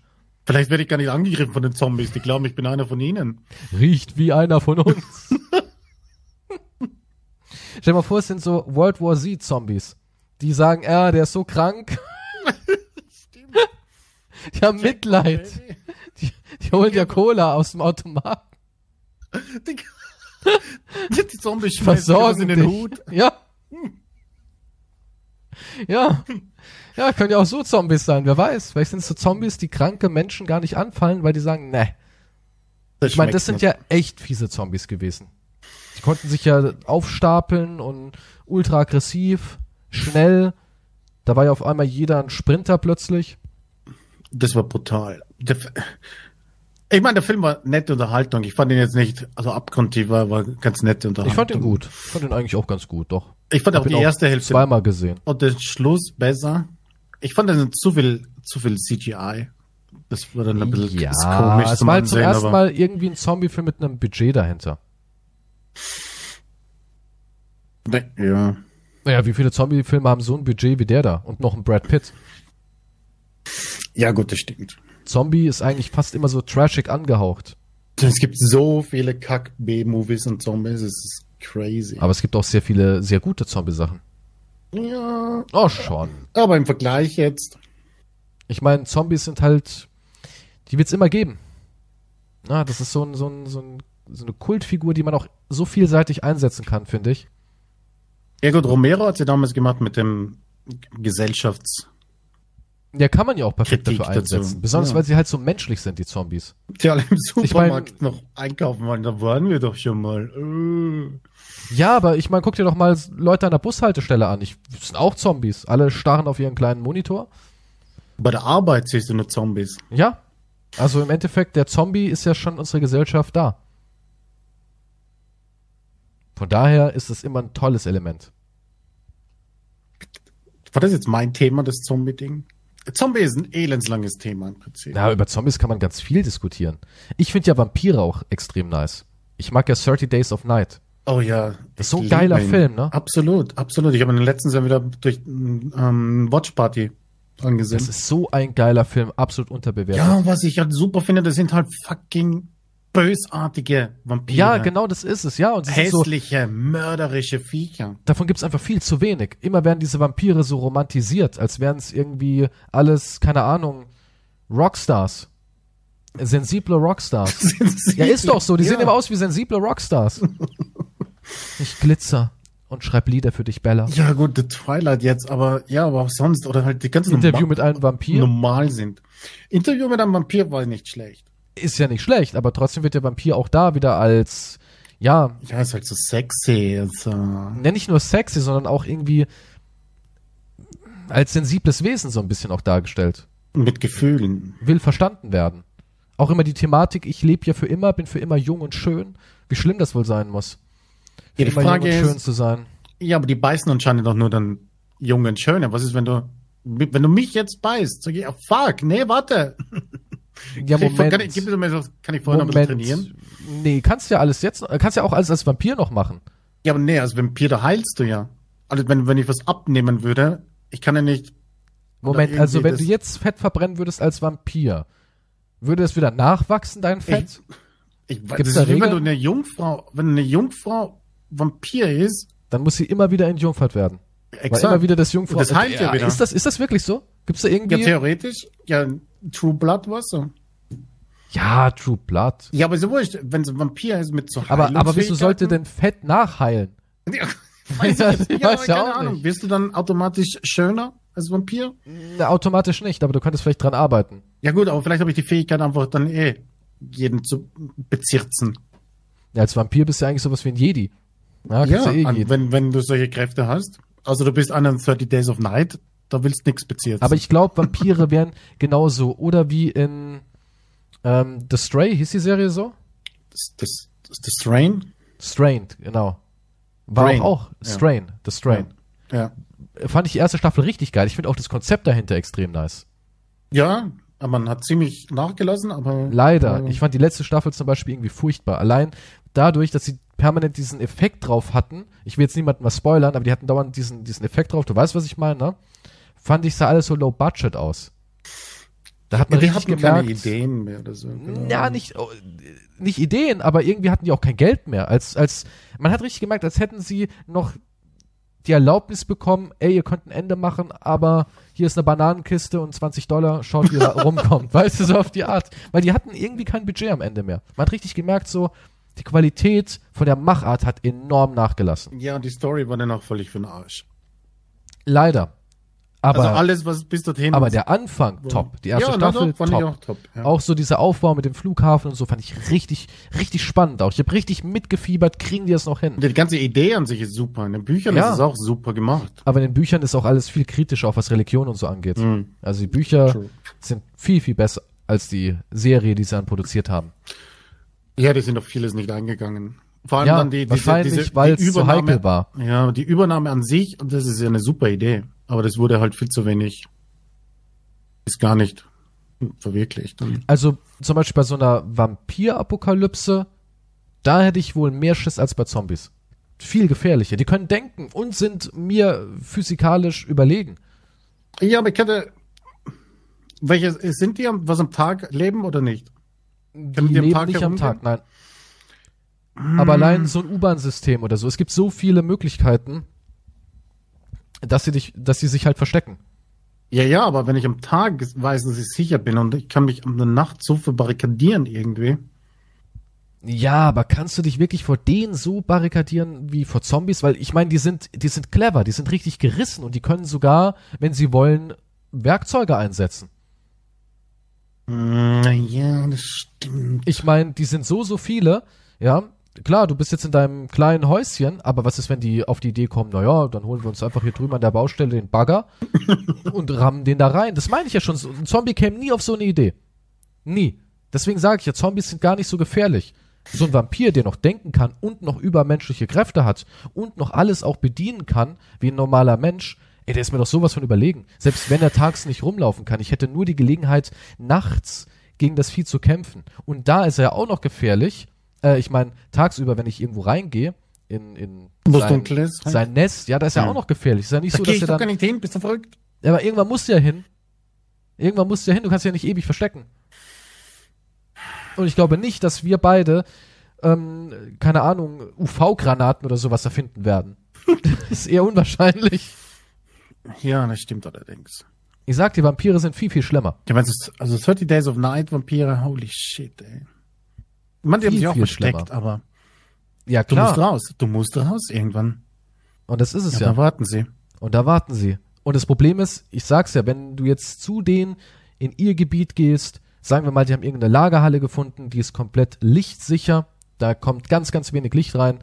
Vielleicht werde ich gar nicht angegriffen von den Zombies. Die glauben, ich bin einer von ihnen. Riecht wie einer von uns. Stell dir mal vor, es sind so World War Z Zombies. Die sagen, ja, der ist so krank. Die haben Mitleid. Die, die holen ja Cola aus dem Automat. Die, die Zombies Versorgen in den dich. Hut. Ja. Ja. Ja, können ja auch so Zombies sein, wer weiß. Vielleicht sind es so Zombies, die kranke Menschen gar nicht anfallen, weil die sagen, ne. Ich meine, das sind ja echt fiese Zombies gewesen. Die konnten sich ja aufstapeln und ultra aggressiv, schnell. Da war ja auf einmal jeder ein Sprinter plötzlich. Das war brutal. Ich meine, der Film war nette Unterhaltung. Ich fand ihn jetzt nicht, also abgrundtief war, war ganz nette Unterhaltung. Ich fand ihn gut. Ich fand ihn eigentlich auch ganz gut, doch. Ich fand auch Hab ihn die erste Hälfte Zweimal gesehen. und den Schluss besser. Ich fand dann zu viel, zu viel CGI. Das war dann ein bisschen Ja, komisch es war halt zum ersten aber Mal irgendwie ein Zombie-Film mit einem Budget dahinter. ja. Naja, wie viele Zombie-Filme haben so ein Budget wie der da? Und noch ein Brad Pitt. Ja, gut, das stimmt. Zombie ist eigentlich fast immer so trashig angehaucht. Es gibt so viele Kack-B-Movies und Zombies, es ist crazy. Aber es gibt auch sehr viele, sehr gute Zombie-Sachen. Ja, Oh, schon. aber im Vergleich jetzt, Ich meine, Zombies sind halt, die wird's immer geben. Na, das ist so, ein, so, ein, so, ein, so eine Kultfigur, die man auch so vielseitig einsetzen kann, finde ich. ja gut, Romero hat sie damals gemacht mit dem Gesellschafts... Ja, kann man ja auch perfekt Kritik dafür einsetzen. dazu. Besonders, Ja. weil sie halt so menschlich sind, die Zombies. Die alle im Supermarkt mein- noch einkaufen wollen, da waren wir doch schon mal. Äh. Ja, aber ich meine, guck dir doch mal Leute an der Bushaltestelle an. Ich, das sind auch Zombies. Alle starren auf ihren kleinen Monitor. Bei der Arbeit siehst du nur Zombies. Ja. Also im Endeffekt, der Zombie ist ja schon unsere Gesellschaft da. Von daher ist es immer ein tolles Element. War das jetzt mein Thema, das Zombie-Ding? Zombie ist ein elendslanges Thema im Prinzip. Ja, über Zombies kann man ganz viel diskutieren. Ich finde ja Vampire auch extrem nice. Ich mag ja 30 Days of Night. Oh ja. Das ist so ein geiler ihn. Film, ne? Absolut, absolut. Ich habe ihn letztens ja wieder durch ähm, Watch Party angesehen. Das ist so ein geiler Film, absolut unterbewertet. ja, was ich halt super finde, das sind halt fucking bösartige Vampire. Ja, genau das ist es, ja. Und sind so, Hässliche, mörderische Viecher. davon gibt's einfach viel zu wenig. Immer werden diese Vampire so romantisiert, als wären es irgendwie alles, keine Ahnung, Rockstars. Sensible Rockstars. Ja, ist doch so. Die Ja. sehen immer aus wie sensible Rockstars. Ich glitzer und schreib Lieder für dich, Bella. Ja, gut, The Twilight jetzt, aber ja, aber auch sonst, oder halt die ganzen Interview norma- mit einem Vampir. normal sind. Interview mit einem Vampir war nicht schlecht. Ist ja nicht schlecht, aber trotzdem wird der Vampir auch da wieder als, ja, Ja, ist halt so sexy. Also. ja nicht nur sexy, sondern auch irgendwie als sensibles Wesen so ein bisschen auch dargestellt. Mit Gefühlen. Will verstanden werden. Auch immer die Thematik, ich lebe ja für immer, bin für immer jung und schön. Wie schlimm das wohl sein muss. Für Ja, die Frage jung und schön ist, zu sein. ja, aber die beißen anscheinend doch nur dann jung und schön. Was ist, wenn du, wenn du mich jetzt beißt? Sag ich, oh, fuck, nee, warte. Ja, Kann ich, Moment. kann ich, gib mir so, kann ich vorher noch ein bisschen trainieren? Nee, kannst ja alles jetzt, kannst ja auch alles als Vampir noch machen. Ja, aber nee, als Vampir, da heilst du ja. Also wenn, wenn ich was abnehmen würde, ich kann ja nicht. Moment, also wenn du das- jetzt Fett verbrennen würdest als Vampir, würde es wieder nachwachsen, dein Fett? Ich, weiß, Gibt's das da ist wie wenn du eine Jungfrau, wenn eine Jungfrau Vampir ist, Dann muss sie immer wieder entjungfert werden. Weil exakt. immer wieder das Jungfrau. Und das heilt ja wieder. Ist das, ist das wirklich so? Gibt's da ja, irgendwie? theoretisch, ja, True Blood war so. Ja, True Blood. Ja, aber so wurscht, wenn es ein Vampir ist mit so Aber, aber wieso sollte denn Fett nachheilen? Ja, weiß ich Ja, jetzt. ich ja, weiß ja keine auch Ahnung. nicht. Wirst du dann automatisch schöner als Vampir? Na, automatisch nicht, aber du könntest vielleicht dran arbeiten. Ja gut, aber vielleicht habe ich die Fähigkeit einfach dann eh jeden zu bezirzen. Ja, als Vampir bist du eigentlich sowas wie ein Jedi. Ja, Ja, eh an, wenn, wenn du solche Kräfte hast. Also du bist an den 30 Days of Night, da willst nix bezirzen. Aber ich glaube, Vampire wären genauso. Oder wie in ähm, The Stray, hieß die Serie so? das, das, das, Strain? Strained, genau. War Strain, auch, auch ja. Strain, The Strain. Ja. Fand ich die erste Staffel richtig geil. Ich finde auch das Konzept dahinter extrem nice. Ja, aber man hat ziemlich nachgelassen, aber. Leider. Ja. Ich fand die letzte Staffel zum Beispiel irgendwie furchtbar. Allein dadurch, dass sie permanent diesen Effekt drauf hatten. Ich will jetzt niemandem was spoilern, aber die hatten dauernd diesen, diesen Effekt drauf. Du weißt, was ich meine, ne? Fand ich sah alles so low budget aus. Da hat Ja, man die richtig gemerkt. keine Ideen mehr oder so. genau. Ja, nicht, oh, nicht Ideen, aber irgendwie hatten die auch kein Geld mehr. Als, als, man hat richtig gemerkt, als hätten sie noch die Erlaubnis bekommen, ey, ihr könnt ein Ende machen, aber hier ist eine Bananenkiste und 20 Dollar, schaut, wie ihr rumkommt. Weißt du, so auf die Art. Weil die hatten irgendwie kein Budget am Ende mehr. Man hat richtig gemerkt, so, die Qualität von der Machart hat enorm nachgelassen. Ja, die Story war dann auch völlig für den Arsch. Leider. Aber, also alles, was bis dorthin. aber der Anfang, top. Die erste ja, Staffel, doch, fand top. ich auch top. Ja. Auch so dieser Aufbau mit dem Flughafen und so fand ich richtig, richtig spannend auch. Ich habe richtig mitgefiebert, kriegen die das noch hin. Die ganze Idee an sich ist super. In den Büchern Ja. ist es auch super gemacht. Aber in den Büchern ist auch alles viel kritischer, auch was Religion und so angeht. Mhm. Also die Bücher True. sind viel, viel besser als die Serie, die sie dann produziert haben. Ja, die sind auf vieles nicht eingegangen. Vor allem Ja, dann die, diese, wahrscheinlich, diese, weil die es Übernahme- heikel war. Ja, die Übernahme an sich, und das ist ja eine super Idee. Aber das wurde halt viel zu wenig, ist gar nicht verwirklicht. Also zum Beispiel bei so einer Vampir-Apokalypse, da hätte ich wohl mehr Schiss als bei Zombies. Viel gefährlicher. Die können denken und sind mir physikalisch überlegen. ja, aber ich hätte, welche, sind die, am- was am Tag leben oder nicht? Die die leben Tag nicht am? Tag, nein. Aber allein so ein U-Bahn-System oder so. Es gibt so viele Möglichkeiten, dass sie dich, dass sie sich halt verstecken. Ja, ja, aber wenn ich am Tag weiß, dass ich sicher bin und ich kann mich um eine Nacht so verbarrikadieren irgendwie. Ja, aber kannst du dich wirklich vor denen so barrikadieren wie vor Zombies? Weil ich meine, die sind, die sind clever, die sind richtig gerissen und die können sogar, wenn sie wollen, Werkzeuge einsetzen. Hm, Ja, das stimmt. Ich meine, die sind so, so viele, ja. Klar, du bist jetzt in deinem kleinen Häuschen, aber was ist, wenn die auf die Idee kommen, naja, dann holen wir uns einfach hier drüben an der Baustelle den Bagger und rammen den da rein. Das meine ich ja schon. Ein Zombie käme nie auf so eine Idee. Nie. Deswegen sage ich ja, Zombies sind gar nicht so gefährlich. So ein Vampir, der noch denken kann und noch übermenschliche Kräfte hat und noch alles auch bedienen kann, wie ein normaler Mensch, ey, der ist mir doch sowas von überlegen. Selbst wenn er tags nicht rumlaufen kann, ich hätte nur die Gelegenheit, nachts gegen das Vieh zu kämpfen. Und da ist er ja auch noch gefährlich. Äh, ich meine, tagsüber, wenn ich irgendwo reingehe, in, in sein, halt. sein Nest, ja, da ist er Ja. auch noch gefährlich. Ist ja nicht Da so, dass ich er doch dann gar nicht hin, bist du verrückt? ja, aber irgendwann musst du ja hin. Irgendwann musst du ja hin, du kannst ja nicht ewig verstecken. Und ich glaube nicht, dass wir beide, ähm, keine Ahnung, UV-Granaten oder sowas erfinden werden. das ist eher unwahrscheinlich. Ja, das stimmt allerdings. Ich sag dir, Vampire sind viel, viel schlimmer. Ja, meinst du, also 30 Days of Night Vampire, holy shit, ey. Die haben sich auch versteckt, schlimmer. aber Ja, du musst klar. raus. Du musst raus irgendwann. Und das ist es Ja, ja. da warten sie. Und da warten sie. Und das Problem ist, ich sag's ja, wenn du jetzt zu denen in ihr Gebiet gehst, Sagen wir mal, die haben irgendeine Lagerhalle gefunden, die ist komplett lichtsicher. Da kommt ganz, ganz wenig Licht rein,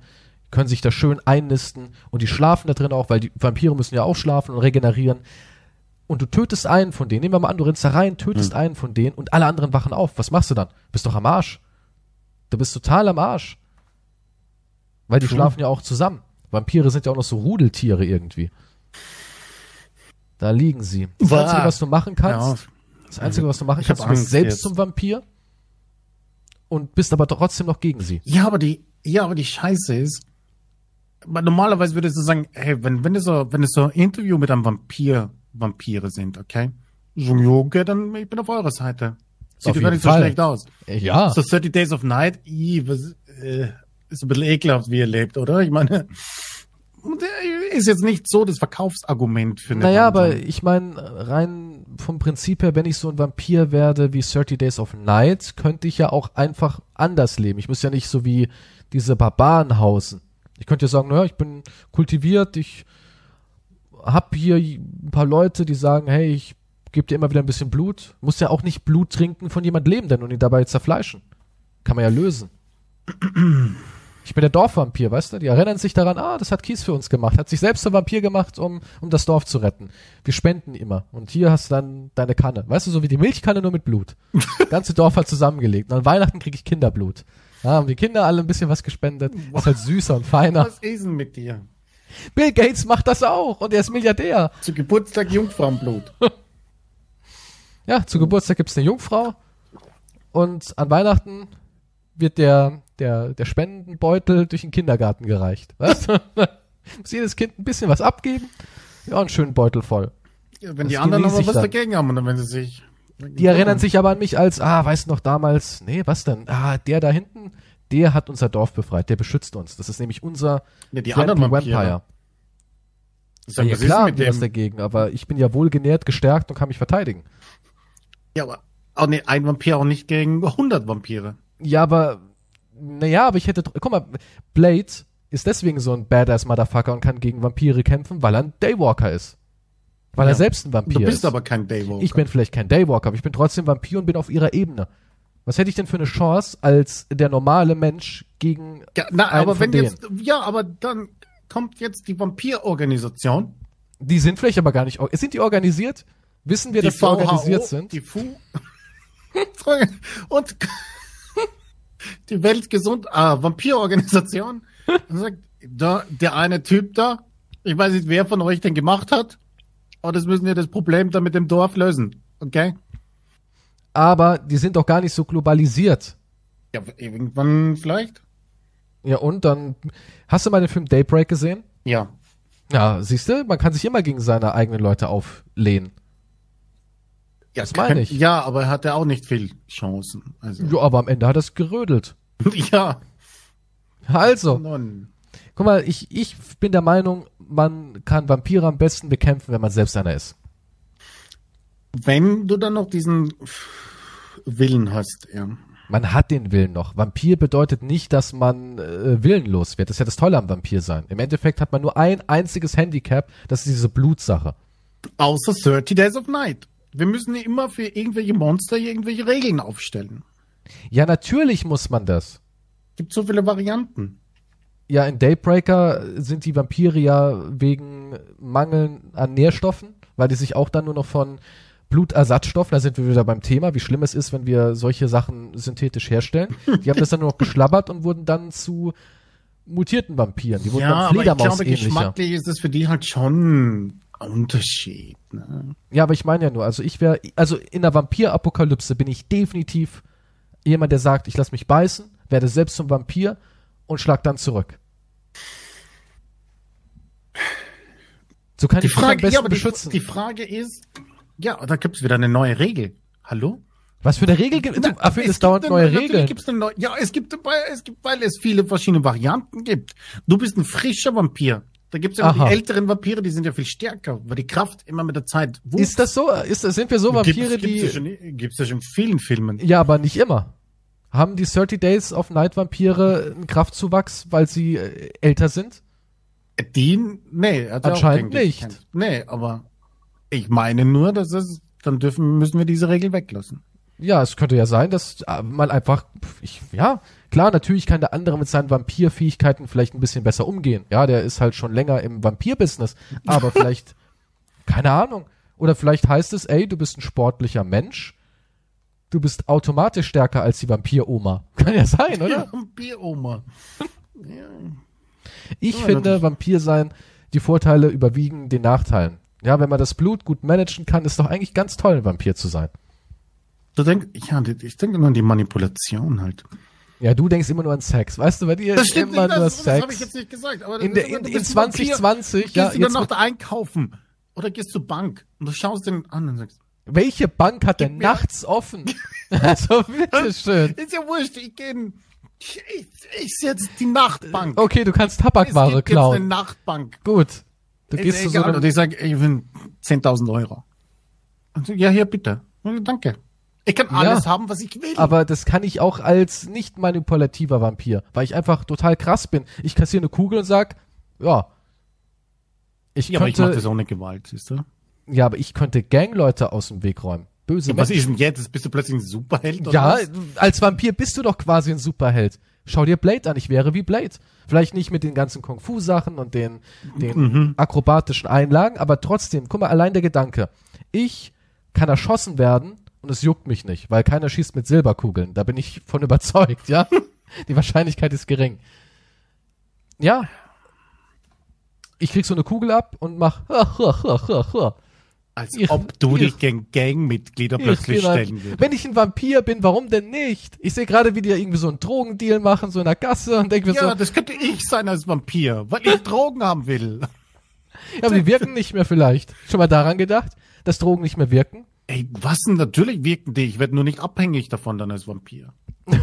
können sich da schön einnisten und die schlafen da drin auch, weil die Vampire müssen ja auch schlafen und regenerieren. Und du tötest einen von denen. Nehmen wir mal an, du rennst da rein, tötest Hm. einen von denen und alle anderen wachen auf. Was machst du dann? Bist doch am Arsch. Du bist total am Arsch. Weil die True. schlafen ja auch zusammen. Vampire sind ja auch noch so Rudeltiere irgendwie. Da liegen sie. Das. Einzige, was du machen kannst, Ja. das Einzige, was du machen Ich kannst, du bist selbst jetzt. zum Vampir und bist aber trotzdem noch gegen sie. Ja, aber die, ja, aber die Scheiße ist, normalerweise würdest du sagen, hey, wenn, wenn es so, wenn es so ein Interview mit einem Vampir, Vampire sind, okay? So, okay, dann ich bin auf eurer Seite. Sieht doch gar nicht so Fall. schlecht aus. Ja. So 30 Days of Night, i, was, äh, ist ein bisschen ekelhaft, wie ihr lebt, oder? Ich meine, äh, ist jetzt nicht so das Verkaufsargument für eine Naja, aber ich meine, rein vom Prinzip her, wenn ich so ein Vampir werde wie 30 Days of Night, könnte ich ja auch einfach anders leben. Ich muss ja nicht so wie diese Barbaren hausen. Ich könnte ja sagen, naja, ich bin kultiviert, ich hab hier ein paar Leute, die sagen, hey, ich gebe dir immer wieder ein bisschen Blut. Muss ja auch nicht Blut trinken von jemand Lebenden und ihn dabei zerfleischen. Kann man ja lösen. Ich bin der Dorfvampir, weißt du? Die erinnern sich daran, ah, das hat Kies für uns gemacht. Hat sich selbst zum Vampir gemacht, um, um das Dorf zu retten. Wir spenden immer. Und hier hast du dann deine Kanne. Weißt du, so wie die Milchkanne nur mit Blut. Das ganze Dorf hat zusammengelegt. Und an Weihnachten kriege ich Kinderblut. Da haben die Kinder alle ein bisschen was gespendet. Ist halt süßer und feiner. Was ist denn mit dir? Bill Gates macht das auch. Und er ist Milliardär. Zu Geburtstag Jungfrauenblut. Ja, zu Geburtstag gibt's eine Jungfrau. Und an Weihnachten wird der, der, der Spendenbeutel durch den Kindergarten gereicht. Weißt du? Muss jedes Kind ein bisschen was abgeben. Ja, einen schönen Beutel voll. Ja, wenn Das die anderen aber was dann. dagegen haben und dann wenn sie sich. Die erinnern sich aber an mich als, ah, weißt du noch damals, nee, was denn? Ah, der da hinten, der hat unser Dorf befreit, der beschützt uns. Das ist nämlich unser Ja, die Friendly anderen Vampire. Ja, ja was ist klar, mit die was dem? dagegen, aber ich bin ja wohlgenährt, gestärkt und kann mich verteidigen. Ja, aber auch nee, ein Vampir auch nicht gegen 100 Vampire. Ja, aber, naja, aber ich hätte, guck mal, Blade ist deswegen so ein Badass Motherfucker und kann gegen Vampire kämpfen, weil er ein Daywalker ist. Weil Ja. er selbst ein Vampir Du bist ist. aber kein Daywalker. Ich bin vielleicht kein Daywalker, aber ich bin trotzdem Vampir und bin auf ihrer Ebene. Was hätte ich denn für eine Chance als der normale Mensch gegen ja, na, einen aber von wenn denen? jetzt, ja, aber dann kommt jetzt die Vampirorganisation, Die sind vielleicht aber gar nicht. Sind die organisiert? Wissen wir, die dass die organisiert sind? die FU und die Weltgesund ah, Vampirorganisation sagt, da, der eine Typ da, ich weiß nicht, wer von euch den gemacht hat, aber das müssen wir das Problem da mit dem Dorf lösen, okay? aber die sind doch gar nicht so globalisiert. Ja, irgendwann vielleicht? Ja, und dann. Hast du mal den Film Daybreak gesehen? Ja. Ja, siehst du, man kann sich immer gegen seine eigenen Leute auflehnen. Ja, Das meine ich. Ja, aber er hatte auch nicht viel Chancen. Also, Ja, aber am Ende hat er es gerödelt. ja. Also, Nun. guck mal, ich, ich bin der Meinung, man kann Vampire am besten bekämpfen, wenn man selbst einer ist. Wenn du dann noch diesen Willen hast, ja. Man hat den Willen noch. Vampir bedeutet nicht, dass man äh, willenlos wird. Das ist ja das Tolle am Vampir sein. Im Endeffekt hat man nur ein einziges Handicap, das ist diese Blutsache. Außer 30 Days of Night. Wir müssen immer für irgendwelche Monster irgendwelche Regeln aufstellen. Ja, natürlich muss man das. Gibt so viele Varianten. Ja, in Daybreaker sind die Vampire ja wegen Mangel an Nährstoffen, weil die sich auch dann nur noch von Blutersatzstoffen, da sind wir wieder beim Thema, wie schlimm es ist, wenn wir solche Sachen synthetisch herstellen. Die haben das dann nur noch geschlabbert und wurden dann zu mutierten Vampiren. Die wurden Ja, dann aber ich glaube, geschmacklich ist das für die halt schon Unterschied. Ne? Ja, aber ich meine ja nur, also ich wäre, also in der Vampirapokalypse bin ich definitiv jemand, der sagt, ich lass mich beißen, werde selbst zum Vampir und schlag dann zurück. So kann Die ich mich am Frage, besten ja, aber die, beschützen. die Frage ist, ja, da gibt's wieder eine neue Regel. Hallo? Was für eine Regel gibt es? Dafür Es es dauernd gibt neue eine- natürlich Regeln. Gibt's eine neue, ja, es gibt, weil, es gibt, weil es viele verschiedene Varianten gibt. Du bist ein frischer Vampir. Da gibt's ja Aha. die älteren Vampire, die sind ja viel stärker, weil die Kraft immer mit der Zeit wuchs. Ist das so? Ist, sind wir so Vampire, gibt's, gibt's, ja die. schon, gibt's ja schon in vielen Filmen. Ja, aber nicht immer. Haben die 30 Days of Night Vampire einen Kraftzuwachs, weil sie äh, älter sind? Die, nee, hat Anscheinend auch, ich, nicht. kein- Nee, aber ich meine nur, dass es, dann dürfen, müssen wir diese Regel weglassen. Ja, es könnte ja sein, dass äh, man einfach, ich, ja, klar, natürlich kann der andere mit seinen Vampirfähigkeiten vielleicht ein bisschen besser umgehen. Ja, der ist halt schon länger im Vampir-Business, aber vielleicht, keine Ahnung. Oder vielleicht heißt es, ey, du bist ein sportlicher Mensch, du bist automatisch stärker als die Vampir-Oma. Kann ja sein, oder? Ja, Bieroma. ja. Ich Ja, finde, Vampir sein, die Vorteile überwiegen den Nachteilen. Ja, wenn man das Blut gut managen kann, ist doch eigentlich ganz toll, ein Vampir zu sein. Du denkst, ja, ich denke nur an die Manipulation halt. Ja, du denkst immer nur an Sex. Weißt du, bei dir ist immer nur das, das habe ich Sex. jetzt nicht gesagt. Aber In, das- der, in, in bist ein Vampir. 2020, Gehst ja, du dann noch einkaufen oder gehst zur Bank und du schaust den an und sagst, welche Bank hat denn nachts offen? also, bitteschön. ist ja wurscht, ich gehe in, ich, ich, jetzt die Nachtbank. Okay, du kannst Tabakware gibt jetzt eine klauen. Nachtbank. Gut. Du Ist gehst zu so einem, Und ich sage, ich will 10.000 Euro. Und so, ja, hier bitte. Danke. Ich kann alles haben, was ich will. aber das kann ich auch als nicht manipulativer Vampir, weil ich einfach total krass bin. Ich kassiere eine Kugel und sag, ja. Ich ja, aber ich mache könnte, das ohne Gewalt, siehst du? ja, aber ich könnte Gangleute aus dem Weg räumen. Böse Ja, was ist denn jetzt? Bist du plötzlich ein Superheld? oder Ja, was? als Vampir bist du doch quasi ein Superheld. Schau dir Blade an, ich wäre wie Blade. Vielleicht nicht mit den ganzen Kung-Fu-Sachen und den, den Mhm. akrobatischen Einlagen, aber trotzdem, guck mal, allein der Gedanke. Ich kann erschossen werden und es juckt mich nicht, weil keiner schießt mit Silberkugeln. Da bin ich von überzeugt, ja? Die Wahrscheinlichkeit ist gering. Ja. Ich krieg so eine Kugel ab und mach Als Ich- ob du ich- dich gegen Gangmitglieder plötzlich stellen würdest. Wenn ich ein Vampir bin, warum denn nicht? Ich sehe gerade, wie die irgendwie so einen Drogendeal machen, so in der Gasse und denke mir Ja, so, das könnte ich sein als Vampir, weil ich Drogen haben will. ja, aber die wirken nicht mehr vielleicht. Schon mal daran gedacht, dass Drogen nicht mehr wirken? Ey, was denn? Natürlich wirken die. Ich werde nur nicht abhängig davon dann als Vampir.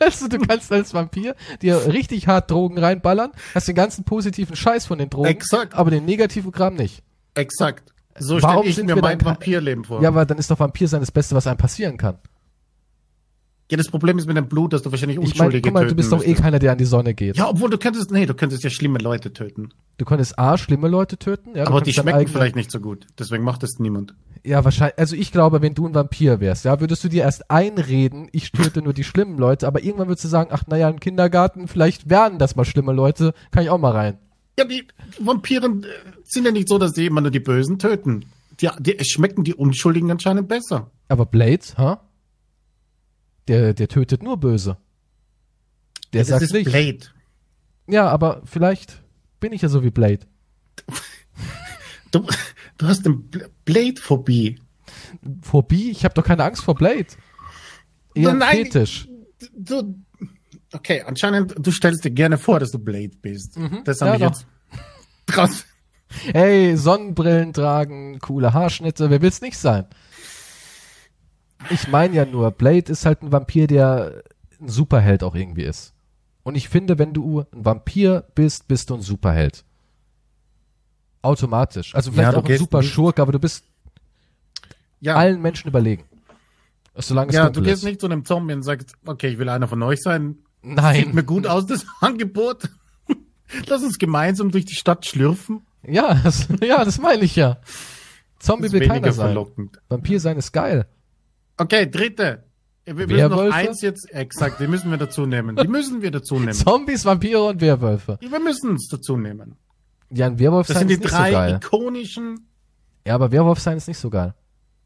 Also du kannst als Vampir dir richtig hart Drogen reinballern, hast den ganzen positiven Scheiß von den Drogen, Exakt. aber den negativen Kram nicht. Exakt. So stelle ich sind mir wir mein Vampirleben vor. Ja, aber dann ist doch Vampir sein das Beste, was einem passieren kann. Ja, das Problem ist mit dem Blut, dass du wahrscheinlich Ich meine, Unschuldige guck mal, du bist doch eh keiner, der an die Sonne geht. Ja, obwohl du könntest, nee, du könntest ja schlimme Leute töten. Du könntest A, schlimme Leute töten, ja, Aber die schmecken vielleicht nicht so gut. Deswegen macht das niemand. Ja, wahrscheinlich. Also ich glaube, wenn du ein Vampir wärst, ja, würdest du dir erst einreden, ich töte nur die schlimmen Leute, aber irgendwann würdest du sagen, ach naja, im Kindergarten, vielleicht werden das mal schlimme Leute, kann ich auch mal rein. Ja, die Vampiren äh, sind ja nicht so, dass die immer nur die Bösen töten. Die, die es schmecken die Unschuldigen anscheinend besser. Aber Blade, ha? Der, der tötet nur Böse. Der das sagt ist nicht. Blade. Ja, aber vielleicht bin ich ja so wie Blade. Du, du hast eine Bl- Blade-Phobie. Phobie? Ich habe doch keine Angst vor Blade. Eher ein Nein, Fetisch. Du, okay, anscheinend, du stellst dir gerne vor, dass du Blade bist. Das ja, haben wir doch. jetzt draus. Hey, Sonnenbrillen tragen, coole Haarschnitte, wer will's nicht sein? Ich meine ja nur, Blade ist halt ein Vampir, der ein Superheld auch irgendwie ist. Und ich finde, wenn du ein Vampir bist, bist du ein Superheld. Automatisch. Also vielleicht Ja, auch ein super nicht- Schurke, aber du bist Ja, allen Menschen überlegen. Solange es ja du gehst ist. nicht zu einem Zombie und sagst, okay, ich will einer von euch sein. Sieht Nein. mir gut aus, das Angebot. Lass uns gemeinsam durch die Stadt schlürfen. Ja, das, ja, das meine ich ja. Zombie will keiner sein. verlockend. Vampir sein ist geil. Okay, dritte. Wir müssen noch eins jetzt, exakt, die müssen wir dazu nehmen. Die müssen wir dazu nehmen. Zombies, Vampire und Werwölfe. Wir müssen uns dazu nehmen. Ja, ein Werwolf Das sein sind die ist nicht so drei geil. ikonischen, Ja, aber Werwolf sein ist nicht so geil.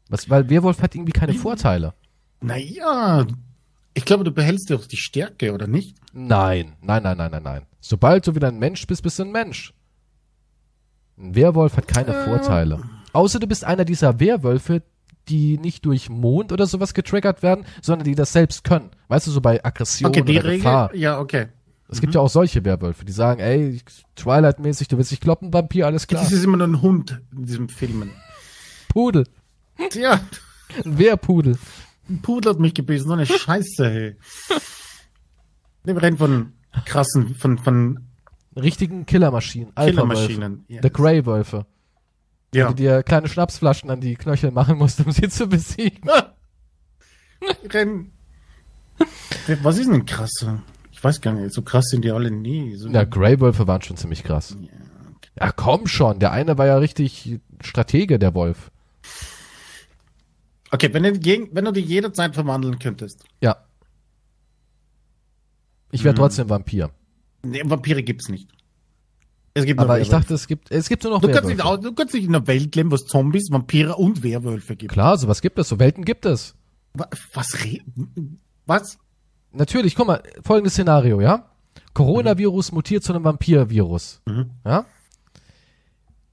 Was, weil Werwolf hat irgendwie keine Vorteile. naja, ich glaube, du behältst dir auch die Stärke, oder nicht? Nein, nein, nein, nein, nein, nein. Sobald du wieder ein Mensch bist, bist du ein Mensch. Ein Werwolf hat keine Äh. Vorteile. Außer du bist einer dieser Werwölfe, die nicht durch Mond oder sowas getriggert werden, sondern die das selbst können. Weißt du, so bei Aggression Okay, die oder Regel, Gefahr. ja, okay. Es gibt ja auch solche Werwölfe, die sagen, ey, Twilight-mäßig, du willst dich kloppen, Vampir, alles klar. Das ist immer nur ein Hund in diesem Filmen. Pudel. Tja, Ein Wehrpudel. ein Pudel hat mich gebissen, so eine Scheiße, hey. Wir reden von krassen, von, von Richtigen Killermaschinen. Killermaschinen. Ja. Der Grey-Wölfe. Ja. Die dir kleine Schnapsflaschen an die Knöchel machen musst, um sie zu besiegen. Reden, was ist denn krasser? Ich weiß gar nicht, so krass sind die alle nie. So Ja, Grey-Wölfe waren schon ziemlich krass. Ja, komm schon. Der eine war ja richtig Stratege, der Wolf. Okay, wenn du, wenn du dich jederzeit verwandeln könntest. Ja. Ich wäre Hm. trotzdem Vampir. Nee, Vampire gibt's nicht. Es gibt Aber ich Werwölfe. dachte, es gibt, es gibt nur noch du kannst, nicht, Werwölfe. du kannst nicht in einer Welt leben, wo es Zombies, Vampire und Werwölfe gibt. Klar, sowas gibt es, so Welten gibt es. Wa- Was? Was? Natürlich, guck mal, folgendes Szenario, ja? Coronavirus mutiert zu einem Vampirvirus. Mhm. Ja?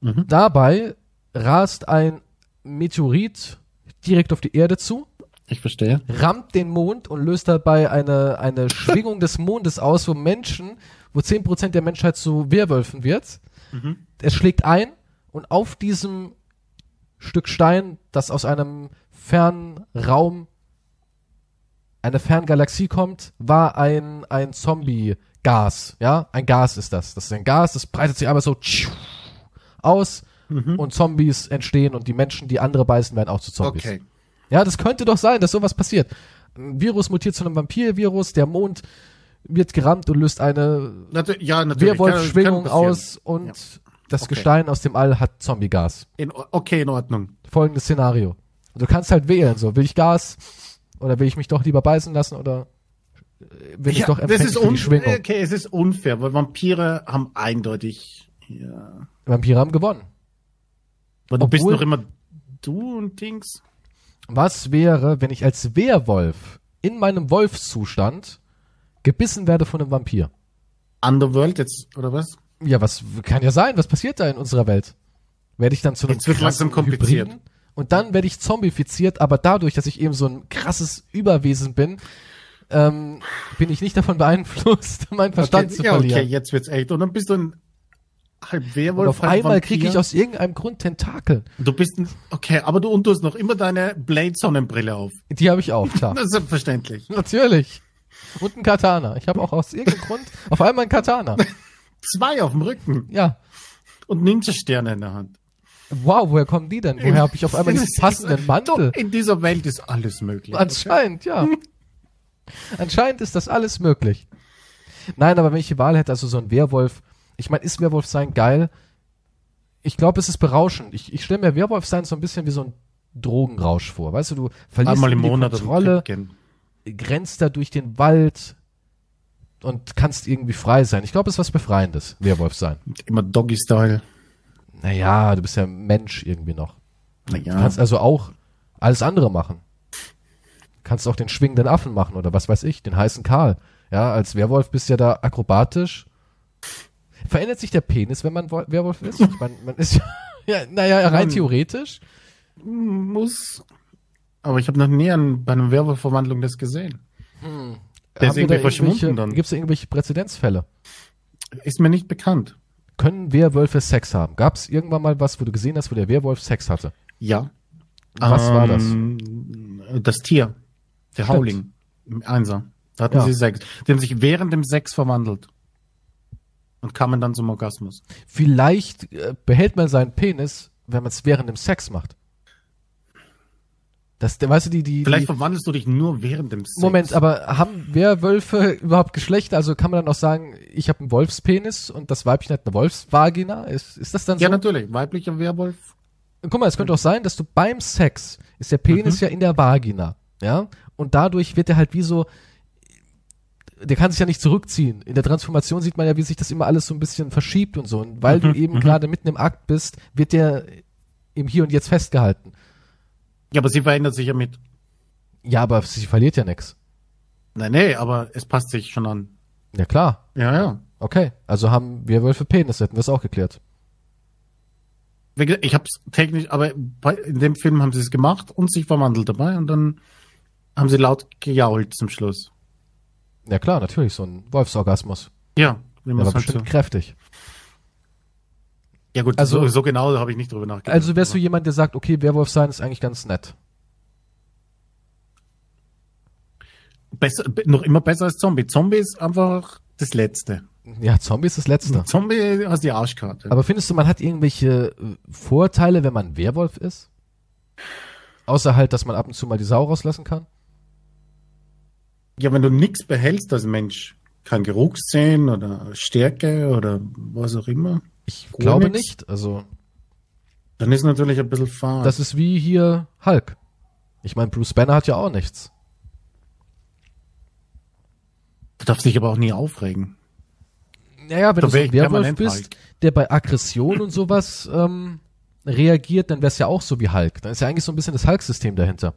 Mhm. Dabei rast ein Meteorit direkt auf die Erde zu, Ich verstehe. rammt den Mond und löst dabei eine, eine Schwingung des Mondes aus, wo Menschen, wo 10% der Menschheit zu Werwölfen wird. Mhm. Es schlägt ein und auf diesem Stück Stein, das aus einem fernen Raum, einer fernen Galaxie kommt, war ein, ein Zombie-Gas. Ja, ein Gas ist das. Das ist ein Gas, das breitet sich einmal so aus Mhm. und Zombies entstehen und die Menschen, die andere beißen, werden auch zu Zombies. Okay. Ja, das könnte doch sein, dass sowas passiert. Ein Virus mutiert zu einem Vampirvirus, der Mond wird gerammt und löst eine Natu ja. Werwolf-Schwingung aus und Ja. das Okay. Gestein aus dem All hat Zombie-Gas. Okay, in Ordnung. Folgendes Szenario. Und du kannst halt wählen, so, will ich Gas oder will ich mich doch lieber beißen lassen oder äh, ich Ja, doch das empfänglich ist für die un Schwingung. okay, es ist unfair, weil Vampire haben eindeutig. Ja. Vampire haben gewonnen. Aber du bist Obwohl- noch immer du und Dings. Was wäre, wenn ich als Werwolf in meinem Wolfszustand gebissen werde von einem Vampir? Underworld jetzt, oder was? Ja, was kann ja sein? Was passiert da in unserer Welt? Werde ich dann zu einem Jetzt wird langsam kompliziert. Hybriden? Und dann werde ich zombifiziert, aber dadurch, dass ich eben so ein krasses Überwesen bin, ähm, bin ich nicht davon beeinflusst, meinen Verstand okay, zu ja, verlieren. okay, jetzt wird's echt. Und dann bist du ein halb Und Werwolf, auf halb einmal kriege ich aus irgendeinem Grund Tentakeln. Du bist ein, okay, aber du, und du hast noch immer deine Blade-Sonnenbrille auf. Die habe ich auch, klar. Das ist selbstverständlich. Natürlich. Und ein Katana. Ich habe auch aus irgendeinem Grund auf einmal ein Katana. Zwei auf dem Rücken Ja. und Ninja-Sterne in der Hand. Wow, woher kommen die denn? Woher habe ich auf einmal diesen passenden Mantel? In dieser Welt ist alles möglich. Anscheinend, ja. Anscheinend ist das alles möglich. Nein, aber wenn ich die Wahl hätte, also so ein Werwolf, ich meine, ist Werwolf sein geil? Ich glaube, es ist berauschend. Ich, ich stelle mir Werwolf sein so ein bisschen wie so ein Drogenrausch vor. Weißt du, du verlierst Einmal im die Monat Kontrolle, gehen. Grenzt da durch den Wald und kannst irgendwie frei sein. Ich glaube, es ist was Befreiendes, Werwolf sein. Immer Doggy-Style. Naja, du bist ja Mensch irgendwie noch. Du Naja. kannst also auch alles andere machen. Kannst auch den schwingenden Affen machen oder was weiß ich, den heißen Karl. Ja, als Werwolf bist du ja da akrobatisch. Verändert sich der Penis, wenn man Wo- Werwolf ist? Ich mein, man ist ja, ja naja, rein theoretisch. Muss. Aber ich habe noch nie an, bei einer Werwolf-Verwandlung das gesehen. Der ist irgendwie da verschwunden irgendwelche- dann. Gibt's da irgendwelche Präzedenzfälle? Ist mir nicht bekannt. Können Werwölfe Sex haben? Gab es irgendwann mal was, wo du gesehen hast, wo der Werwolf Sex hatte? Ja. Was war das? das? Das Tier. Der Stimmt. Howling. Im Einser. Da hatten Ja. sie Sex. Die haben sich während dem Sex verwandelt. Und kamen dann zum Orgasmus. Vielleicht äh, behält man seinen Penis, wenn man es während dem Sex macht. Das, weißt du, die, die, Vielleicht die verwandelst du dich nur während dem Sex. Moment, aber haben Werwölfe überhaupt Geschlechter? Also kann man dann auch sagen, ich habe einen Wolfspenis und das Weibchen hat eine Wolfsvagina? Ist, ist das dann Ja, so? natürlich. Weiblicher Werwolf. Guck mal, es könnte auch sein, dass du beim Sex ist der Penis ja in der Vagina, ja? Und dadurch wird er halt wie so, der kann sich ja nicht zurückziehen. In der Transformation sieht man ja, wie sich das immer alles so ein bisschen verschiebt und so. Und weil du Mhm, eben mhm. gerade mitten im Akt bist, wird der im Hier und Jetzt festgehalten. Ja, aber sie verändert sich ja mit. Ja, aber sie verliert ja nix. Nein, nee, aber es passt sich schon an. Ja klar. Ja, ja. Okay. Also haben Werwölfe Penis, hätten wir es auch geklärt. Ich hab's technisch, aber in dem Film haben sie es gemacht und sich verwandelt dabei und dann haben sie laut gejault zum Schluss. Ja klar, natürlich, so ein Wolfsorgasmus. Ja, Der war halt so. bestimmt kräftig. Ja gut, Also- so, so genau habe ich nicht drüber nachgedacht. Also wärst du jemand, der sagt, okay, Werwolf sein ist eigentlich ganz nett. besser, be- noch immer besser als Zombie. Zombie ist einfach das Letzte. Ja, Zombie ist das Letzte. Zombie hast die Arschkarte. Aber findest du, man hat irgendwelche äh, Vorteile, wenn man Werwolf ist? Außer halt, dass man ab und zu mal die Sau rauslassen kann? ja, wenn du nichts behältst als Mensch, kein Geruchssinn oder Stärke oder was auch immer, Ich Gar glaube nicht. Also, dann ist natürlich ein bisschen fahr. das ist wie hier Hulk. Ich meine, Bruce Banner hat ja auch nichts. Du darfst dich aber auch nie aufregen. Naja, wenn Da du so ein Werwolf bist, Hulk. der bei Aggression und sowas ähm, reagiert, dann wär's ja auch so wie Hulk. Dann ist ja eigentlich so ein bisschen das Hulk-System dahinter.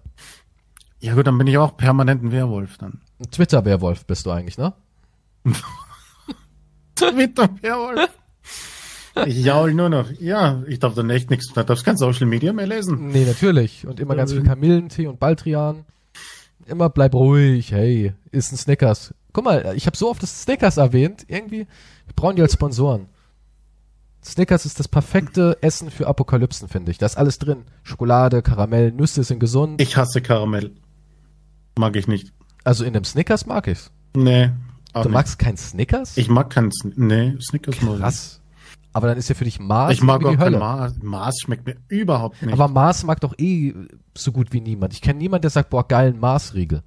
Ja gut, dann bin ich auch permanent ein Werwolf dann. Ein Twitter-Werwolf bist du eigentlich, ne? Twitter-Werwolf. Ich jaul nur noch. Ja, ich darf dann echt nichts, da darfst kein Social Media mehr lesen. Nee, natürlich. Und immer ganz viel Kamillentee und Baldrian. Immer bleib ruhig, hey, ist ein Snickers. Guck mal, ich habe so oft das Snickers erwähnt, irgendwie, wir brauchen die als Sponsoren. Snickers ist das perfekte Essen für Apokalypsen, finde ich. Da ist alles drin. Schokolade, Karamell, Nüsse sind gesund. Ich hasse Karamell. Mag ich nicht. Also in dem Snickers mag ich's. Nee. Du nicht. magst kein Snickers? Ich mag keinen Sn Nee, Snickers mag ich. Aber dann ist ja für dich Mars Ich mag auch die kein Hölle. Mars. Mars schmeckt mir überhaupt nicht. Aber Mars mag doch eh so gut wie niemand. Ich kenne niemanden, der sagt, boah, geilen Mars-Riegel.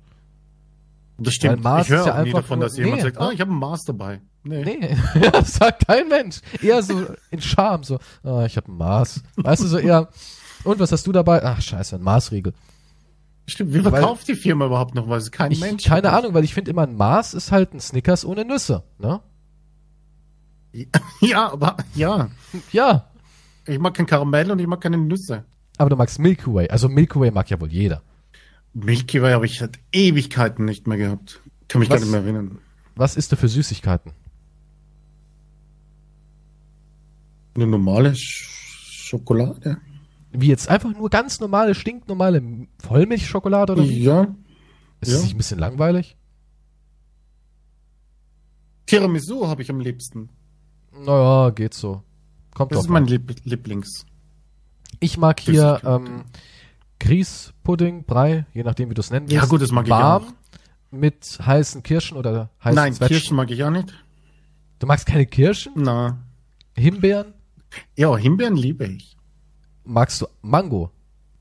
das stimmt. weil Mars ich höre ja auch nie davon, dass jemand nee, sagt, ne? ah, ich habe einen Mars dabei. Nee. Nee, das sagt kein Mensch. Eher so in Charme, so, ah, ich habe ein Mars. Weißt du, so eher, und was hast du dabei? Ach, scheiße, ein Mars-Riegel. Stimmt. Wie Weil- verkauft die Firma überhaupt noch was? Kein Ich, Mensch. keine. Ahnung, weil ich finde immer, ein Mars ist halt ein Snickers ohne Nüsse, ne? Ja, aber, ja. Ja, Ich mag kein Karamell und ich mag keine Nüsse. aber du magst Milky Way. Also Milky Way mag ja wohl jeder. Milky Way habe ich seit Ewigkeiten nicht mehr gehabt. Kann mich Was? gar nicht mehr erinnern. Was isst du für Süßigkeiten? Eine normale Sch Schokolade. Wie jetzt einfach nur ganz normale, stinknormale Vollmilchschokolade oder wie? Ja. Ist ja. das nicht ein bisschen langweilig? Tiramisu habe ich am liebsten. Naja, geht so. Kommt Das ist mein. Lieb Lieblings. Ich mag hier ähm, Grießpudding, Brei, je nachdem wie du es nennen willst. Ja, gut, das mag ich warm, auch. Mit heißen Kirschen oder heißen Nein, Zwetschgen. Kirschen mag ich auch nicht. Du magst keine Kirschen? Na. Himbeeren? Ja, Himbeeren liebe ich. Magst du Mango?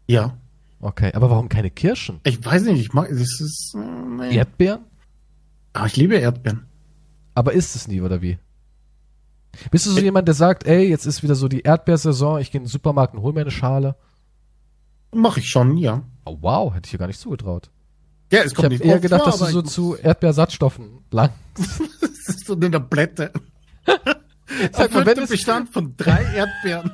Ja. Okay, aber warum keine Kirschen? Ich weiß nicht, ich mag, das ist, äh, nee. Erdbeeren? Aber ich liebe Erdbeeren. Aber ist es nie, oder wie? Bist du so jemand, der sagt, ey, jetzt ist wieder so die Erdbeersaison, ich gehe in den Supermarkt und hol mir eine Schale? Mach ich schon, ja. Oh, wow, hätte ich dir gar nicht zugetraut. Ja, es Ich kommt habe nicht eher gedacht, vor, dass du so ich- zu Erdbeersatzstoffen lang. Das ist so eine Tablette. Sag mal, wenn es, Bestand von drei Erdbeeren.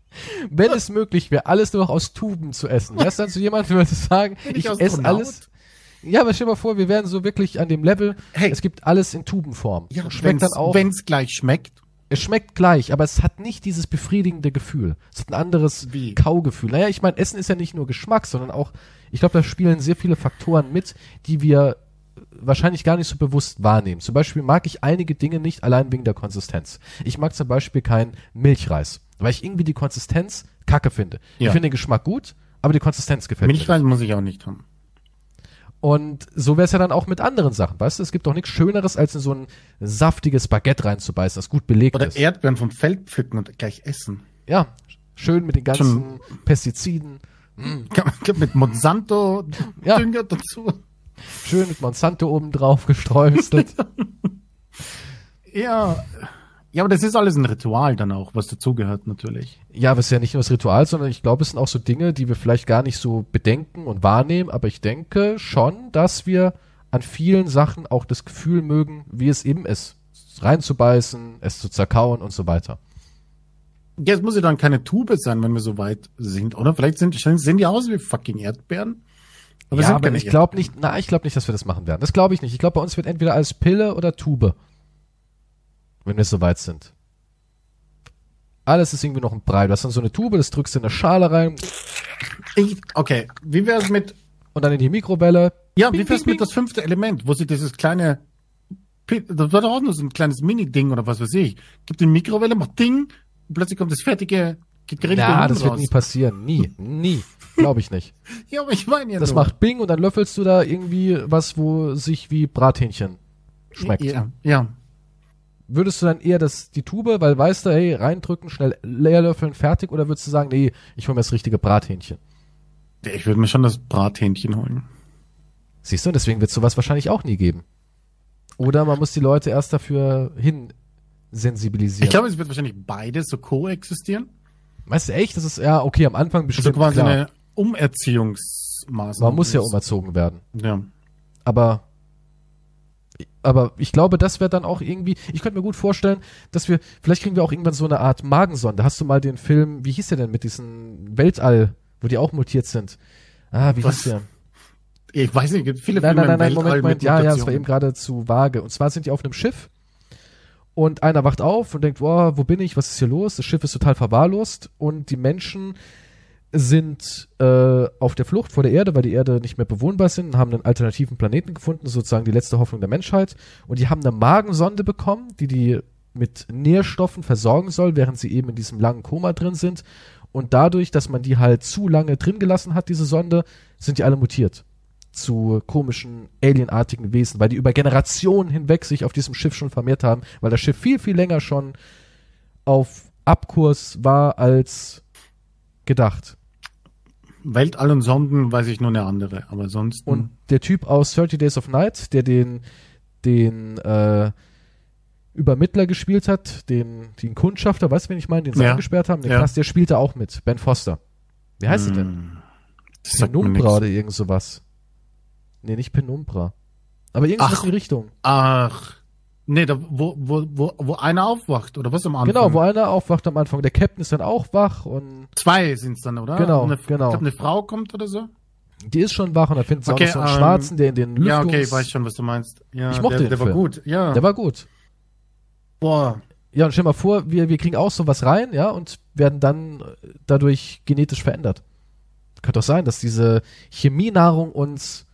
wenn es möglich wäre, alles nur noch aus Tuben zu essen, wärst du dann zu jemandem, der würde sagen, Bin ich ich esse alles. Ja, aber stell dir mal vor, wir wären so wirklich an dem Level, Hey. es gibt alles in Tubenform. Ja, schmeckt wenn's, dann auch. wenn's gleich schmeckt. Es schmeckt gleich, aber es hat nicht dieses befriedigende Gefühl. Es hat ein anderes Wie? Kaugefühl. Naja, ich meine, Essen ist ja nicht nur Geschmack, sondern auch, ich glaube, da spielen sehr viele Faktoren mit, die wir wahrscheinlich gar nicht so bewusst wahrnehmen. Zum Beispiel mag ich einige Dinge nicht allein wegen der Konsistenz. Ich mag zum Beispiel keinen Milchreis, weil ich irgendwie die Konsistenz kacke finde. Ich Ja. finde den Geschmack gut, aber die Konsistenz gefällt mir. nicht. Milchreis muss ich auch nicht haben. Und so wäre es ja dann auch mit anderen Sachen, weißt du? Es gibt doch nichts Schöneres, als in so ein saftiges Baguette reinzubeißen, das gut belegt Oder ist. Erdbeeren vom Feld pflücken und gleich essen. Ja, schön mit den ganzen Schon- Pestiziden, man- Mit Monsanto Ja. Dünger dazu. schön mit Monsanto oben drauf gesträuselt. Ja. Ja, aber das ist alles ein Ritual dann auch, was dazugehört natürlich. ja, aber es ist ja nicht nur das Ritual, sondern ich glaube, es sind auch so Dinge, die wir vielleicht gar nicht so bedenken und wahrnehmen, aber ich denke schon, dass wir an vielen Sachen auch das Gefühl mögen, wie es eben ist. Reinzubeißen, es zu zerkauen und so weiter. Ja, es muss ja dann keine Tube sein, wenn wir so weit sind, oder? Vielleicht sind, sehen die aus wie fucking Erdbeeren. Aber ja, aber ich glaube nicht, na, ich glaube nicht, dass wir das machen werden. Das glaube ich nicht. Ich glaube, bei uns wird entweder als Pille oder Tube. Wenn wir so weit sind. Alles ist irgendwie noch ein Brei. Du hast dann so eine Tube, das drückst du in eine Schale rein Ich, okay, wie wär's mit, und dann in die Mikrowelle. ja, Bing, wie wär's bing, mit das fünfte Element, wo sie dieses kleine, das war doch auch nur so ein kleines Mini-Ding oder was weiß ich. Gibt die Mikrowelle, macht Ding, und plötzlich kommt das fertige gegrillte Huhn das wird raus. nie passieren. Nie. Nie. Glaube ich nicht. Ja, aber ich meine ja Das nur. macht Bing und dann löffelst du da irgendwie was, wo sich wie Brathähnchen schmeckt. Ja, ja. Würdest du dann eher das, die Tube, weil weißt du, hey, reindrücken, schnell leer löffeln, fertig, oder würdest du sagen, nee, ich hole mir das richtige Brathähnchen? Ich würde mir schon das Brathähnchen holen. Siehst du, deswegen wird sowas wahrscheinlich auch nie geben. Oder man muss die Leute erst dafür hin sensibilisieren. Ich glaube, es wird wahrscheinlich beides so koexistieren. weißt du echt, das ist ja okay am Anfang Also bestimmt quasi klar. eine, Umerziehungsmaßnahmen. Man muss ja umerzogen werden. Ja. Aber aber ich glaube, das wäre dann auch irgendwie, ich könnte mir gut vorstellen, dass wir, vielleicht kriegen wir auch irgendwann so eine Art Magensonde. Hast du mal den Film, wie hieß der denn mit diesem Weltall, wo die auch mutiert sind? Ah, wie Was? hieß der? Ich weiß nicht, gibt viele Nein, nein, Filme nein, nein, Weltall Moment, Moment, ja, ja, es war eben gerade zu vage. Und zwar sind die auf einem Schiff und einer wacht auf und denkt, boah, wo bin ich, was ist hier los? Das Schiff ist total verwahrlost und die Menschen sind äh, auf der Flucht vor der Erde, weil die Erde nicht mehr bewohnbar sind haben einen alternativen Planeten gefunden, sozusagen die letzte Hoffnung der Menschheit. Und die haben eine Magensonde bekommen, die die mit Nährstoffen versorgen soll, während sie eben in diesem langen Koma drin sind. Und dadurch, dass man die halt zu lange drin gelassen hat, diese Sonde, sind die alle mutiert zu komischen alienartigen Wesen, weil die über Generationen hinweg sich auf diesem Schiff schon vermehrt haben, weil das Schiff viel, viel länger schon auf Abkurs war als gedacht. Weltall und Sonden weiß ich nur eine andere, aber sonst. Und der Typ aus 30 Days of Night, der den, den äh, Übermittler gespielt hat, den, den Kundschafter, weißt du, wen ich meine, den sie Ja. eingesperrt haben, den Ja. Knast, der spielte auch mit, Ben Foster. Wie heißt er denn? Hm. Das Penumbra oder irgend sowas. Nee, nicht Penumbra. Aber irgendwas Ach. in die Richtung. Ach. Nee, da, wo, wo, wo, wo einer aufwacht, oder was am Anfang? Genau, wo einer aufwacht am Anfang. Der Captain ist dann auch wach und Zwei sind's dann, oder? Genau, eine, genau. Ich glaub, eine Frau kommt oder so? die ist schon wach und da findet sie Okay, auch noch so einen ähm, Schwarzen, der in den Lüftungs... Ja, okay, ich weiß schon, was du meinst. Ja, Ich mochte der, den der war Film. gut. Ja. Der war gut. Boah. Ja, und stell mal vor, wir, wir kriegen auch sowas rein, ja, und werden dann dadurch genetisch verändert. Könnte doch sein, dass diese Chemienahrung uns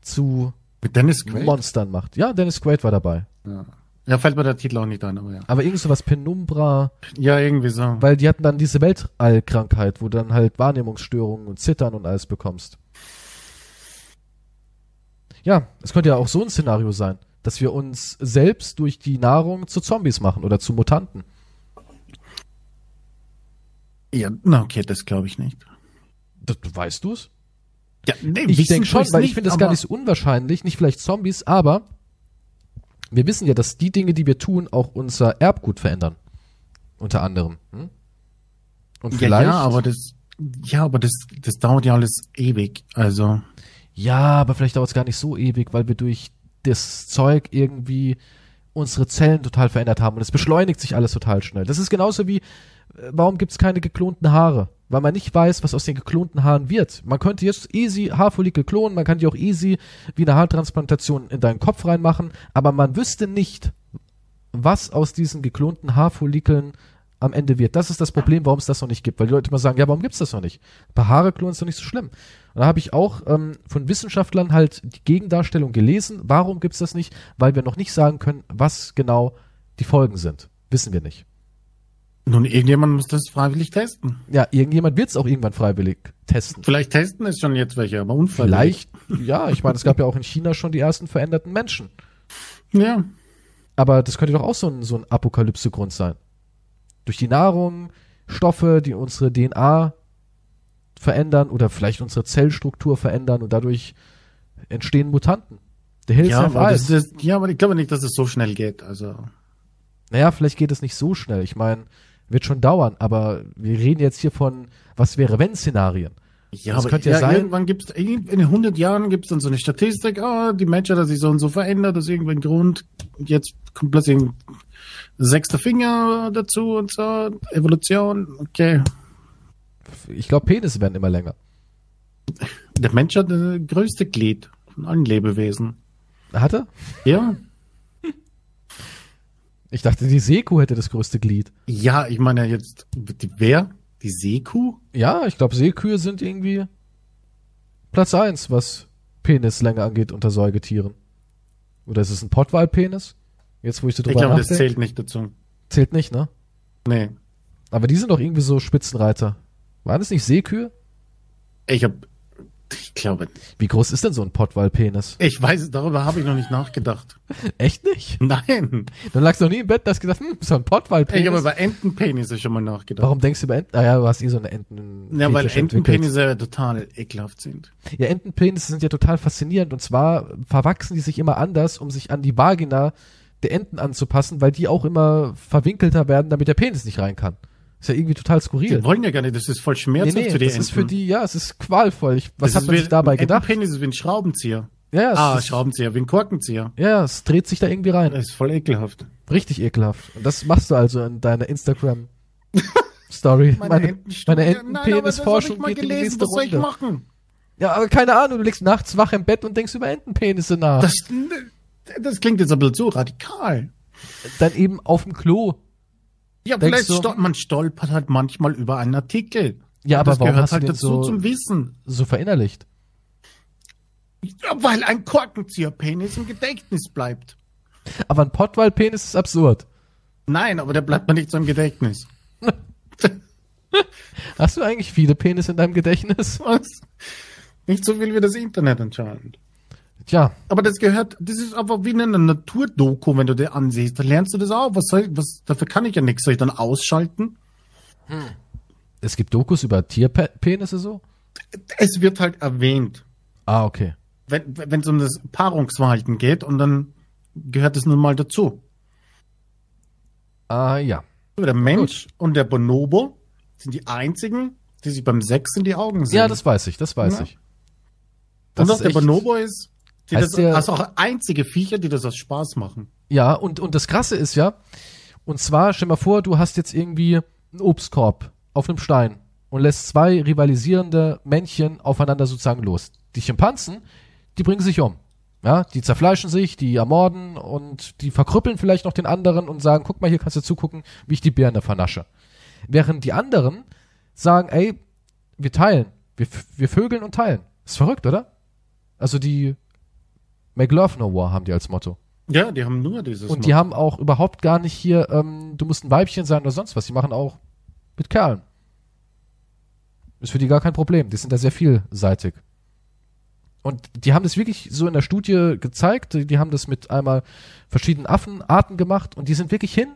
zu Mit Dennis Quaid? Monstern macht. Ja, Dennis Quaid war dabei. Ja. Ja, fällt mir der Titel auch nicht ein, aber ja. Aber irgend sowas Penumbra, Ja, irgendwie so. weil die hatten dann diese Weltallkrankheit, wo du dann halt Wahrnehmungsstörungen und Zittern und alles bekommst. Ja, es könnte ja auch so ein Szenario sein, dass wir uns selbst durch die Nahrung zu Zombies machen oder zu Mutanten. Ja, na okay, das glaube ich nicht. Das, weißt du's? Ja, nee, Ich denke schon, weil ich nicht, finde das gar nicht so unwahrscheinlich, nicht vielleicht Zombies, aber wir wissen ja, dass die Dinge, die wir tun, auch unser Erbgut verändern. Unter anderem. Hm? Und Ja, vielleicht. ja, aber das, ja, aber das, das dauert ja alles ewig. Also, Ja, aber vielleicht dauert es gar nicht so ewig, weil wir durch das Zeug irgendwie unsere Zellen total verändert haben und es beschleunigt sich alles total schnell. Das ist genauso wie, äh, warum gibt es keine geklonten Haare? Weil man nicht weiß, was aus den geklonten Haaren wird. Man könnte jetzt easy Haarfollikel klonen, man kann die auch easy wie eine Haartransplantation in deinen Kopf reinmachen, aber man wüsste nicht, was aus diesen geklonten Haarfollikeln am Ende wird. Das ist das Problem, warum es das noch nicht gibt. Weil die Leute immer sagen, ja, warum gibt's das noch nicht? Ein paar Haare klonen ist doch nicht so schlimm. Und da habe ich auch ähm, von Wissenschaftlern halt die Gegendarstellung gelesen. Warum gibt's das nicht? Weil wir noch nicht sagen können, was genau die Folgen sind. Wissen wir nicht. nun, irgendjemand muss das freiwillig testen. Ja, irgendjemand wird's auch irgendwann freiwillig testen. Vielleicht testen es schon jetzt welche, aber unfreiwillig. Vielleicht, ja, ich meine, es gab ja auch in China schon die ersten veränderten Menschen. Ja. Aber das könnte doch auch so ein, so ein Apokalypsegrund sein. Durch die Nahrung, Stoffe, die unsere DNA verändern oder vielleicht unsere Zellstruktur verändern und dadurch entstehen Mutanten. The Hills Ja, have aber das, das, ja, aber ich glaube nicht, dass es so schnell geht. Also, Naja, vielleicht geht es nicht so schnell. Ich meine, wird schon dauern, aber wir reden jetzt hier von was wäre wenn Szenarien. ja, Das aber könnte ja sein- irgendwann gibt's in 100 Jahren gibt's dann so eine Statistik, ah, die Menschheit hat sich so und so verändert, aus irgendeinem Grund. Und jetzt kommt plötzlich ein sechster Finger dazu und so, Evolution, okay. Ich glaube, Penisse werden immer länger. Der Mensch hat das größte Glied von allen Lebewesen. Hat er? Ja, Ich dachte, die Seekuh hätte das größte Glied. ja, ich meine jetzt, die, wer? Die Seekuh? Ja, ich glaube, Seekühe sind irgendwie Platz eins, was Penislänge angeht unter Säugetieren. Oder ist es ein Pottwalpenis? Jetzt, wo ich so Ich drüber glaube, das zählt nicht dazu. Zählt nicht, ne? Nee. Aber die sind doch irgendwie so Spitzenreiter. Waren es nicht Seekühe? Ich hab, ich glaube, Wie groß ist denn so ein Pottwalpenis? ich weiß, darüber habe ich noch nicht nachgedacht. Echt nicht? Nein. Dann lagst du noch nie im Bett hast gesagt, hm, so ein Ich habe Pottwalpenis. über Entenpenisse schon mal nachgedacht. Warum denkst du über Enten? Ah ja, du hast eh so eine Enten. Ja, weil. Entenpenisse total ekelhaft sind. Ja, Entenpenisse sind ja total faszinierend und zwar verwachsen die sich immer anders, um sich an die Vagina der Enten anzupassen, weil die auch immer verwinkelter werden, damit der Penis nicht rein kann. Ist ja irgendwie total skurril. Die wollen ja gar nicht, das ist voll Nee, schmerzhaft nee, für die das ist für die, ja, es ist qualvoll. Ich, was das hat man sich dabei ein gedacht? Entenpenis ist wie ein Schraubenzieher. Ja, ja, Ah, ist, Schraubenzieher, wie ein Korkenzieher. ja, es dreht sich da irgendwie rein. Das ist voll ekelhaft. Richtig ekelhaft. Und das machst du also in deiner Instagram Story. Meine, meine das Entenpenisforschung mal geht in die gelesen, nächste was soll ich machen? Ja, aber keine Ahnung, du liegst nachts wach im Bett und denkst über Entenpenisse nach. Das, das klingt jetzt ein bisschen zu radikal. Dann eben auf dem Klo. Ja, Denkst vielleicht du- stol man stolpert halt manchmal über einen Artikel. Ja, aber das warum gehört halt dazu so- zum Wissen. So verinnerlicht. Ja, weil ein Korkenzieherpenis im Gedächtnis bleibt. Aber ein Pottwaldpenis ist absurd. Nein, aber der bleibt mir nicht so im Gedächtnis. Hast du eigentlich viele Penis in deinem Gedächtnis? Was? Nicht so viel wie das Internet anscheinend. Tja, Aber das gehört, das ist aber wie in einer Naturdoku, wenn du dir ansiehst. Da lernst du das auch. Was soll, was, dafür kann ich ja nichts. Soll ich dann ausschalten? es gibt Dokus über Tierpenisse so? Es wird halt erwähnt, Ah, okay. wenn es um das Paarungsverhalten geht und dann gehört es nun mal dazu. Ah, ja. Der Mensch und der Bonobo sind die einzigen, die sich beim Sex in die Augen sehen. Ja, das weiß ich, das weiß Ja. ich. Das und auch der echt- Bonobo ist, die Heißt das, der- also auch einzige Viecher, die das aus Spaß machen. Ja, und, und das Krasse ist ja, und zwar, stell mal vor, du hast jetzt irgendwie einen Obstkorb auf einem Stein und lässt zwei rivalisierende Männchen aufeinander sozusagen los. Die Schimpansen, die bringen sich um. Ja, die zerfleischen sich, die ermorden und die verkrüppeln vielleicht noch den anderen und sagen, guck mal, hier kannst du zugucken, wie ich die Birne vernasche. Während die anderen sagen, ey, wir teilen, wir, wir vögeln und teilen. Ist verrückt, oder? Also die Make Love No War haben die als Motto. Ja, die haben nur dieses. Und die haben auch überhaupt gar nicht hier, ähm, du musst ein Weibchen sein oder sonst was. Die machen auch mit Kerlen. Ist für die gar kein Problem. Die sind da sehr vielseitig. Und die haben das wirklich so in der Studie gezeigt. Die die haben das mit einmal verschiedenen Affenarten gemacht und die sind wirklich hin,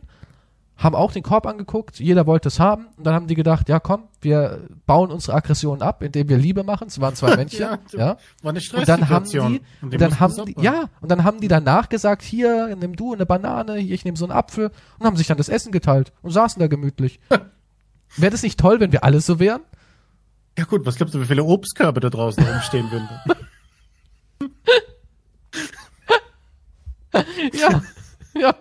haben auch den Korb angeguckt. Jeder wollte es haben. Und dann haben die gedacht, ja komm, wir bauen unsere Aggressionen ab, indem wir Liebe machen. Es waren zwei Männchen. Ja, ja. war eine Und dann haben die, Und und dann haben die, ja, und dann haben die danach gesagt, hier, nimm du eine Banane, hier, ich nehme so einen Apfel und haben sich dann das Essen geteilt und saßen da gemütlich. Wäre das nicht toll, wenn wir alle so wären? Ja gut, was glaubst du, wie viele Obstkörbe da draußen rumstehen würden? Ja, ja.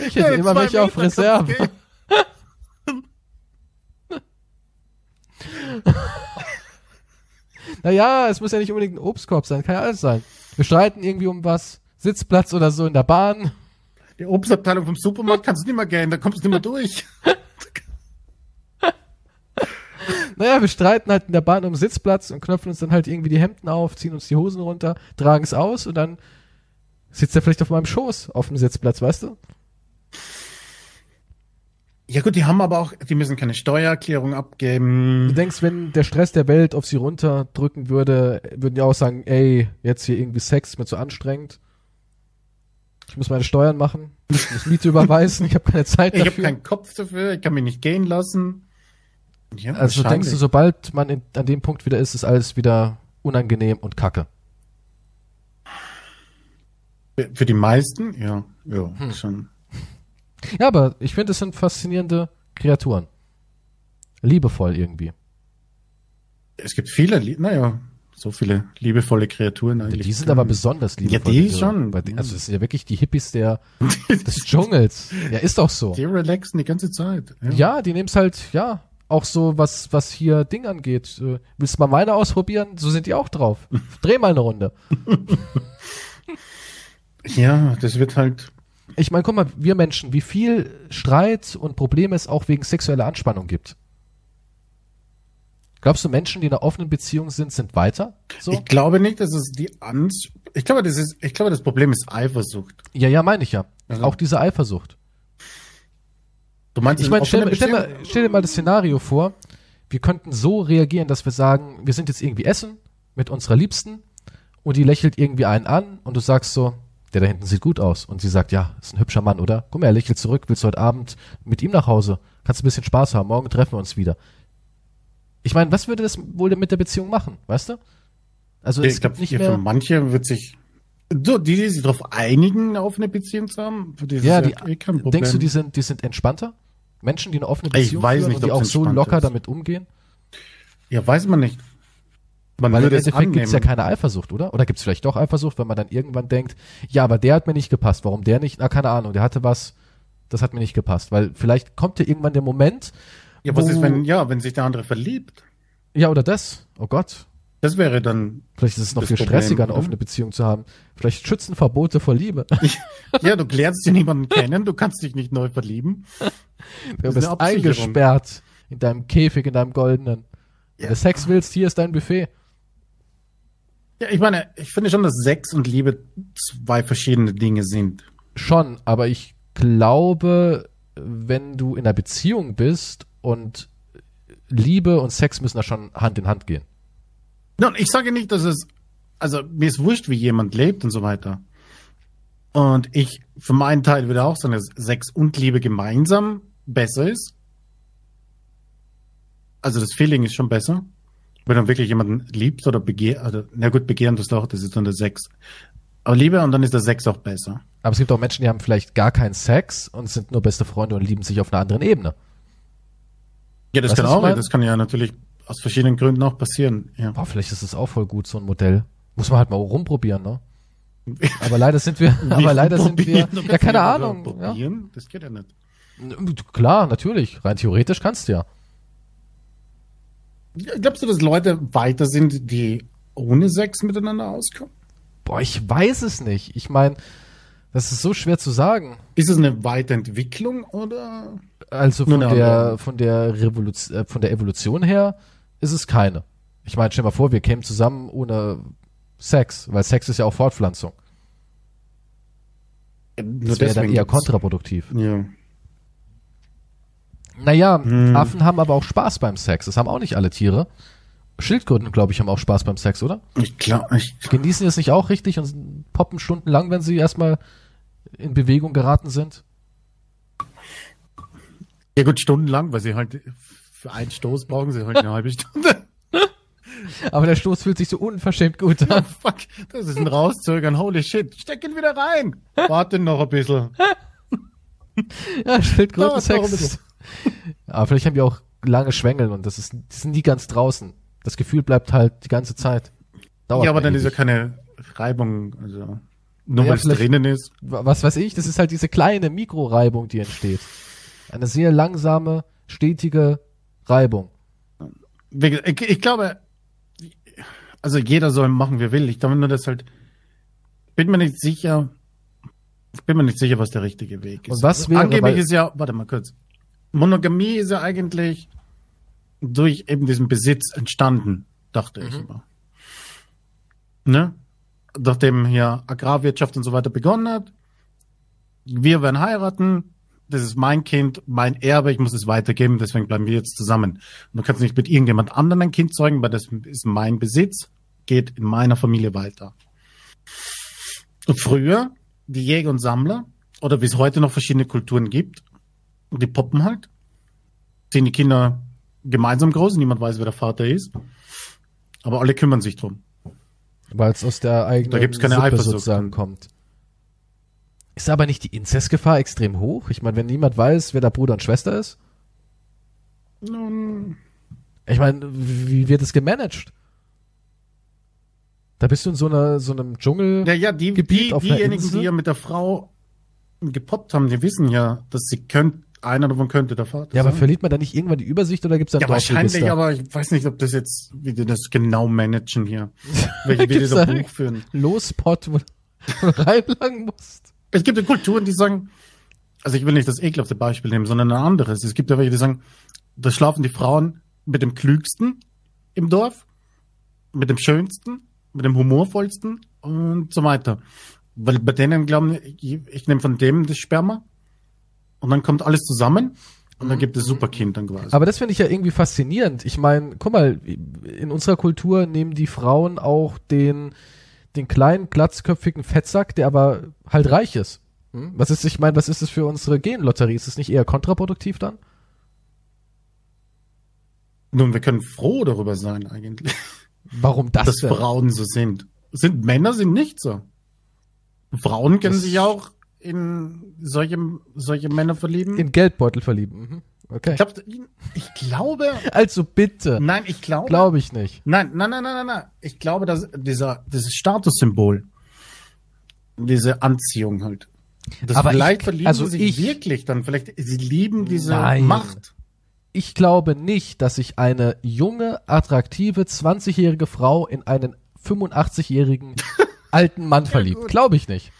Ich hätte immer welche auf Reserve. Naja, es muss ja nicht unbedingt ein Obstkorb sein, kann ja alles sein. Wir streiten irgendwie um was, Sitzplatz oder so in der Bahn. Die Obstabteilung vom Supermarkt kannst du nicht mehr gehen, da kommst du nicht mehr durch. Naja, wir streiten halt in der Bahn um Sitzplatz und knöpfen uns dann halt irgendwie die Hemden auf, ziehen uns die Hosen runter, tragen es aus und dann sitzt er vielleicht auf meinem Schoß auf dem Sitzplatz, weißt du? Ja gut, die haben aber auch, die müssen keine Steuererklärung Du abgeben. denkst, wenn der Stress der Welt auf sie runterdrücken würde, würden die auch sagen, ey, jetzt hier irgendwie Sex ist mir zu anstrengend. Ich muss meine Steuern machen, ich muss Miete überweisen, ich habe keine Zeit Ich habe dafür. keinen Kopf dafür, ich kann mich nicht gehen lassen. Ja, also denkst du, sobald man in, an dem Punkt wieder ist, ist alles wieder unangenehm und kacke. Für die meisten, ja, ja, Hm. schon. Ja, aber ich finde, es sind faszinierende Kreaturen. Liebevoll irgendwie. Es gibt viele, naja, so viele liebevolle Kreaturen eigentlich. Die sind aber besonders liebevoll. die diese- schon. Die, also es sind ja wirklich die Hippies der, des Dschungels. Ja, ist doch so. Die relaxen die ganze Zeit. Ja. Ja, die nehmen's halt, ja, auch so, was, was hier Ding angeht. Äh, Willst du mal meine ausprobieren? So sind die auch drauf. Dreh mal eine Runde. ja, das wird halt, Ich meine, guck mal, wir Menschen, wie viel Streit und Probleme es auch wegen sexueller Anspannung gibt. Glaubst du, Menschen, die in einer offenen Beziehung sind, sind weiter? So? ich glaube nicht, dass es die Ans, ich glaube, das ist, ich glaube, das Problem ist Eifersucht. ja, ja, meine ich ja. Also- Auch diese Eifersucht. Du meinst, Ich in meine, stell, stell, mal, stell dir mal das Szenario vor, wir könnten so reagieren, dass wir sagen, wir sind jetzt irgendwie essen mit unserer Liebsten und die lächelt irgendwie einen an und du sagst so, der da hinten sieht gut aus. Und sie sagt, ja, ist ein hübscher Mann, oder? Guck mal, er lächelt zurück, willst du heute Abend mit ihm nach Hause? Kannst ein bisschen Spaß haben, morgen treffen wir uns wieder. Ich meine, was würde das wohl mit der Beziehung machen, weißt du? Also es ich glaube, nicht für mehr, manche wird sich So, die, die sich darauf einigen, eine offene Beziehung zu haben, für die Ja, die, eh kein Problem. denkst du, die sind, die sind entspannter? Menschen, die eine offene Ich Beziehung weiß führen nicht, und die auch so locker ist. damit umgehen? Ja, weiß man nicht. Man Weil im würde es Endeffekt gibt's ja annehmen. keine Eifersucht, oder? Oder gibt's vielleicht doch Eifersucht, wenn man dann irgendwann denkt, ja, aber der hat mir nicht gepasst. Warum der nicht? Na, keine Ahnung, der hatte was, das hat mir nicht gepasst. Weil vielleicht kommt ja irgendwann der Moment, Ja, was wo- ist, wenn, ja, wenn sich der andere verliebt? ja, oder das. Oh Gott. Das wäre dann, Vielleicht ist es noch viel Problem, stressiger, eine oder? offene Beziehung zu haben. Vielleicht schützen Verbote vor Liebe. ja, du lernst ja niemanden kennen, du kannst dich nicht neu verlieben. Du ist bist eingesperrt in deinem Käfig, in deinem goldenen. Wenn Ja. du Sex willst, hier ist dein Buffet. Ja, ich meine, ich finde schon, dass Sex und Liebe zwei verschiedene Dinge sind. Schon, aber ich glaube, wenn du in einer Beziehung bist und Liebe und Sex müssen da schon Hand in Hand gehen. Nun, ich sage nicht, dass es, also mir ist wurscht, wie jemand lebt und so weiter. Und ich, für meinen Teil würde auch sagen, dass Sex und Liebe gemeinsam besser ist. Also das Feeling ist schon besser. Wenn du wirklich jemanden liebst oder begehrt, also, na gut, begehren du auch, das ist dann der Sex. Aber Liebe und dann ist der Sex auch besser. Aber es gibt auch Menschen, die haben vielleicht gar keinen Sex und sind nur beste Freunde und lieben sich auf einer anderen Ebene. Ja, das Weißt kann auch, meine? das kann ja natürlich aus verschiedenen Gründen auch passieren. Ja. Boah, vielleicht ist es auch voll gut, so ein Modell. Muss man halt mal rumprobieren, ne? Aber leider sind wir, aber leider sind wir, ja, keine Ahnung. Ja. Das geht ja nicht. Klar, natürlich. Rein theoretisch kannst du ja. Glaubst du, dass Leute weiter sind, die ohne Sex miteinander auskommen? Boah, ich weiß es nicht. Ich meine, das ist so schwer zu sagen. Ist es eine Weiterentwicklung oder? Also von eine der, von der Revolution, äh, von der Evolution her ist es keine. Ich meine, stell mal vor, wir kämen zusammen ohne Sex, weil Sex ist ja auch Fortpflanzung. Nur Das wäre dann eher kontraproduktiv. Ja. Naja, Hm. Affen haben aber auch Spaß beim Sex. Das haben auch nicht alle Tiere. Schildkröten, glaube ich, haben auch Spaß beim Sex, oder? Ich glaube, ich, Genießen es nicht auch richtig und poppen stundenlang, wenn sie erstmal in Bewegung geraten sind? ja gut, stundenlang, weil sie halt für einen Stoß brauchen sie halt eine halbe Stunde. Aber der Stoß fühlt sich so unverschämt gut an. Fuck, das ist ein Rauszögern, holy shit, steck ihn wieder rein. Warte noch ein bisschen. Ja, Schildkröten Sex. Aber vielleicht haben die auch lange Schwängeln und das ist, die sind nie ganz draußen. Das Gefühl bleibt halt die ganze Zeit. Dauert ja, aber dann ist ja keine Reibung, also nur Ja, weil es drinnen ist. was weiß ich, das ist halt diese kleine Mikroreibung, die entsteht. Eine sehr langsame, stetige Reibung. Ich, ich glaube, also jeder soll machen, wie will. Ich glaube nur, dass halt, bin mir nicht sicher, ich bin mir nicht sicher, was der richtige Weg ist. Und was wäre, Angeblich weil- ist ja, warte mal kurz, Monogamie ist ja eigentlich durch eben diesen Besitz entstanden, dachte ich Mhm. immer. Ne? Nachdem hier Agrarwirtschaft und so weiter begonnen hat, wir werden heiraten, das ist mein Kind, mein Erbe, ich muss es weitergeben, deswegen bleiben wir jetzt zusammen. Und du kannst nicht mit irgendjemand anderem ein Kind zeugen, weil das ist mein Besitz, geht in meiner Familie weiter. Und früher, die Jäger und Sammler, oder wie es heute noch verschiedene Kulturen gibt, die poppen halt, ziehen die Kinder gemeinsam groß, niemand weiß, wer der Vater ist, aber alle kümmern sich drum. Weil es aus der eigenen Da gibt's keine Sippe Eifersucht. sozusagen kommt. Ist aber nicht die Inzestgefahr extrem hoch? Ich meine, wenn niemand weiß, wer da Bruder und Schwester ist? Nun, Ich meine, wie wird es gemanagt? Da bist du in so einer so einem Dschungel. Ja, ja, die, Gebiet die diejenigen, die ja mit der Frau gepoppt haben, die wissen ja, dass sie könnt, einer davon könnte der Vater ja, aber sein. verliert man da nicht irgendwann die Übersicht oder gibt's da ein ja, wahrscheinlich, aber ich weiß nicht, ob das jetzt, wie die das genau managen hier. Welche, wie die da da- Buch führen. Lospot, wo du reinlangen musst. Es gibt ja Kulturen, die sagen, also ich will nicht das ekelhafte Beispiel nehmen, sondern ein anderes. Es gibt ja welche, die sagen, da schlafen die Frauen mit dem Klügsten im Dorf, mit dem Schönsten, mit dem Humorvollsten und so weiter. Weil bei denen glauben, ich, ich nehme von dem das Sperma und dann kommt alles zusammen und dann gibt es Superkind dann quasi. Aber das finde ich ja irgendwie faszinierend. Ich meine, guck mal, in unserer Kultur nehmen die Frauen auch den, den kleinen, glatzköpfigen Fettsack, der aber halt reich ist. Hm? Was ist, ich meine, was ist das für unsere Genlotterie? Ist es nicht eher kontraproduktiv dann? Nun, wir können froh darüber sein eigentlich, Warum das dass denn? Frauen so sind. Sind Männer sind nicht so. Frauen können Das- sich auch in solche, solche Männer verlieben. In Geldbeutel verlieben. Mhm. Okay. ich, glaub, ich glaube, Also bitte. nein, ich glaube, Glaube ich nicht. nein, nein, nein, nein, nein, nein. Ich glaube, dass dieser, dieses Statussymbol, diese Anziehung halt. Das Aber vielleicht ich- verlieben also sie sich ich- wirklich dann, vielleicht, sie lieben diese Nein. Macht. Ich glaube nicht, dass sich eine junge, attraktive, 20-jährige Frau in einen 85-jährigen alten Mann verliebt. Glaube ich nicht.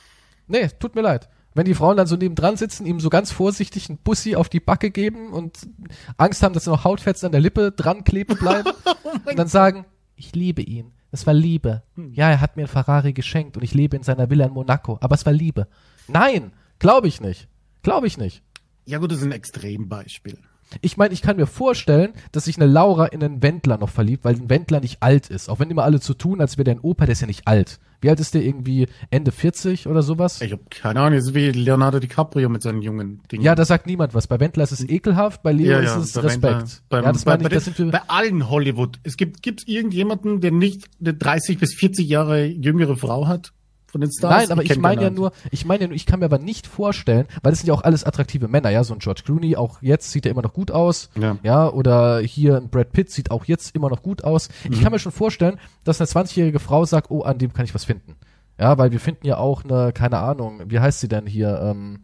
Nee, tut mir leid. Wenn die Frauen dann so nebendran sitzen, ihm so ganz vorsichtig einen Bussi auf die Backe geben und Angst haben, dass noch Hautfetzen an der Lippe dran kleben bleiben und dann sagen, ich liebe ihn. Es war Liebe. Ja, er hat mir einen Ferrari geschenkt und ich lebe in seiner Villa in Monaco, aber es war Liebe. Nein, glaube ich nicht. Glaube ich nicht. Ja gut, das ist ein Extrembeispiel. Ich meine, ich kann mir vorstellen, dass sich eine Laura in einen Wendler noch verliebt, weil ein Wendler nicht alt ist. Auch wenn immer alle zu tun, als wäre der ein Opa, der ist ja nicht alt. Wie alt ist der irgendwie? Ende 40 oder sowas? Ich habe keine Ahnung, das ist wie Leonardo DiCaprio mit seinen jungen Dingen. Ja, da sagt niemand was. Bei Wendler ist es ekelhaft, bei Leo Ja, ist es Respekt. Wendler, beim- ja, das bei, meine bei, ich, das den- sind wir, bei allen Hollywood. Es gibt gibt's irgendjemanden, der nicht eine 30 bis 40 Jahre jüngere Frau hat von den Stars? Nein, aber ich kenn meine ja nur, ich meine ja nur, ich kann mir aber nicht vorstellen, weil das sind ja auch alles attraktive Männer, ja, so ein George Clooney, auch jetzt sieht er immer noch gut aus, Ja. oder hier ein Brad Pitt sieht auch jetzt immer noch gut aus. Ich Mhm. kann mir schon vorstellen, dass eine 20-jährige Frau sagt, oh, an dem kann ich was finden. Ja, weil wir finden ja auch eine, keine Ahnung, wie heißt sie denn hier, ähm,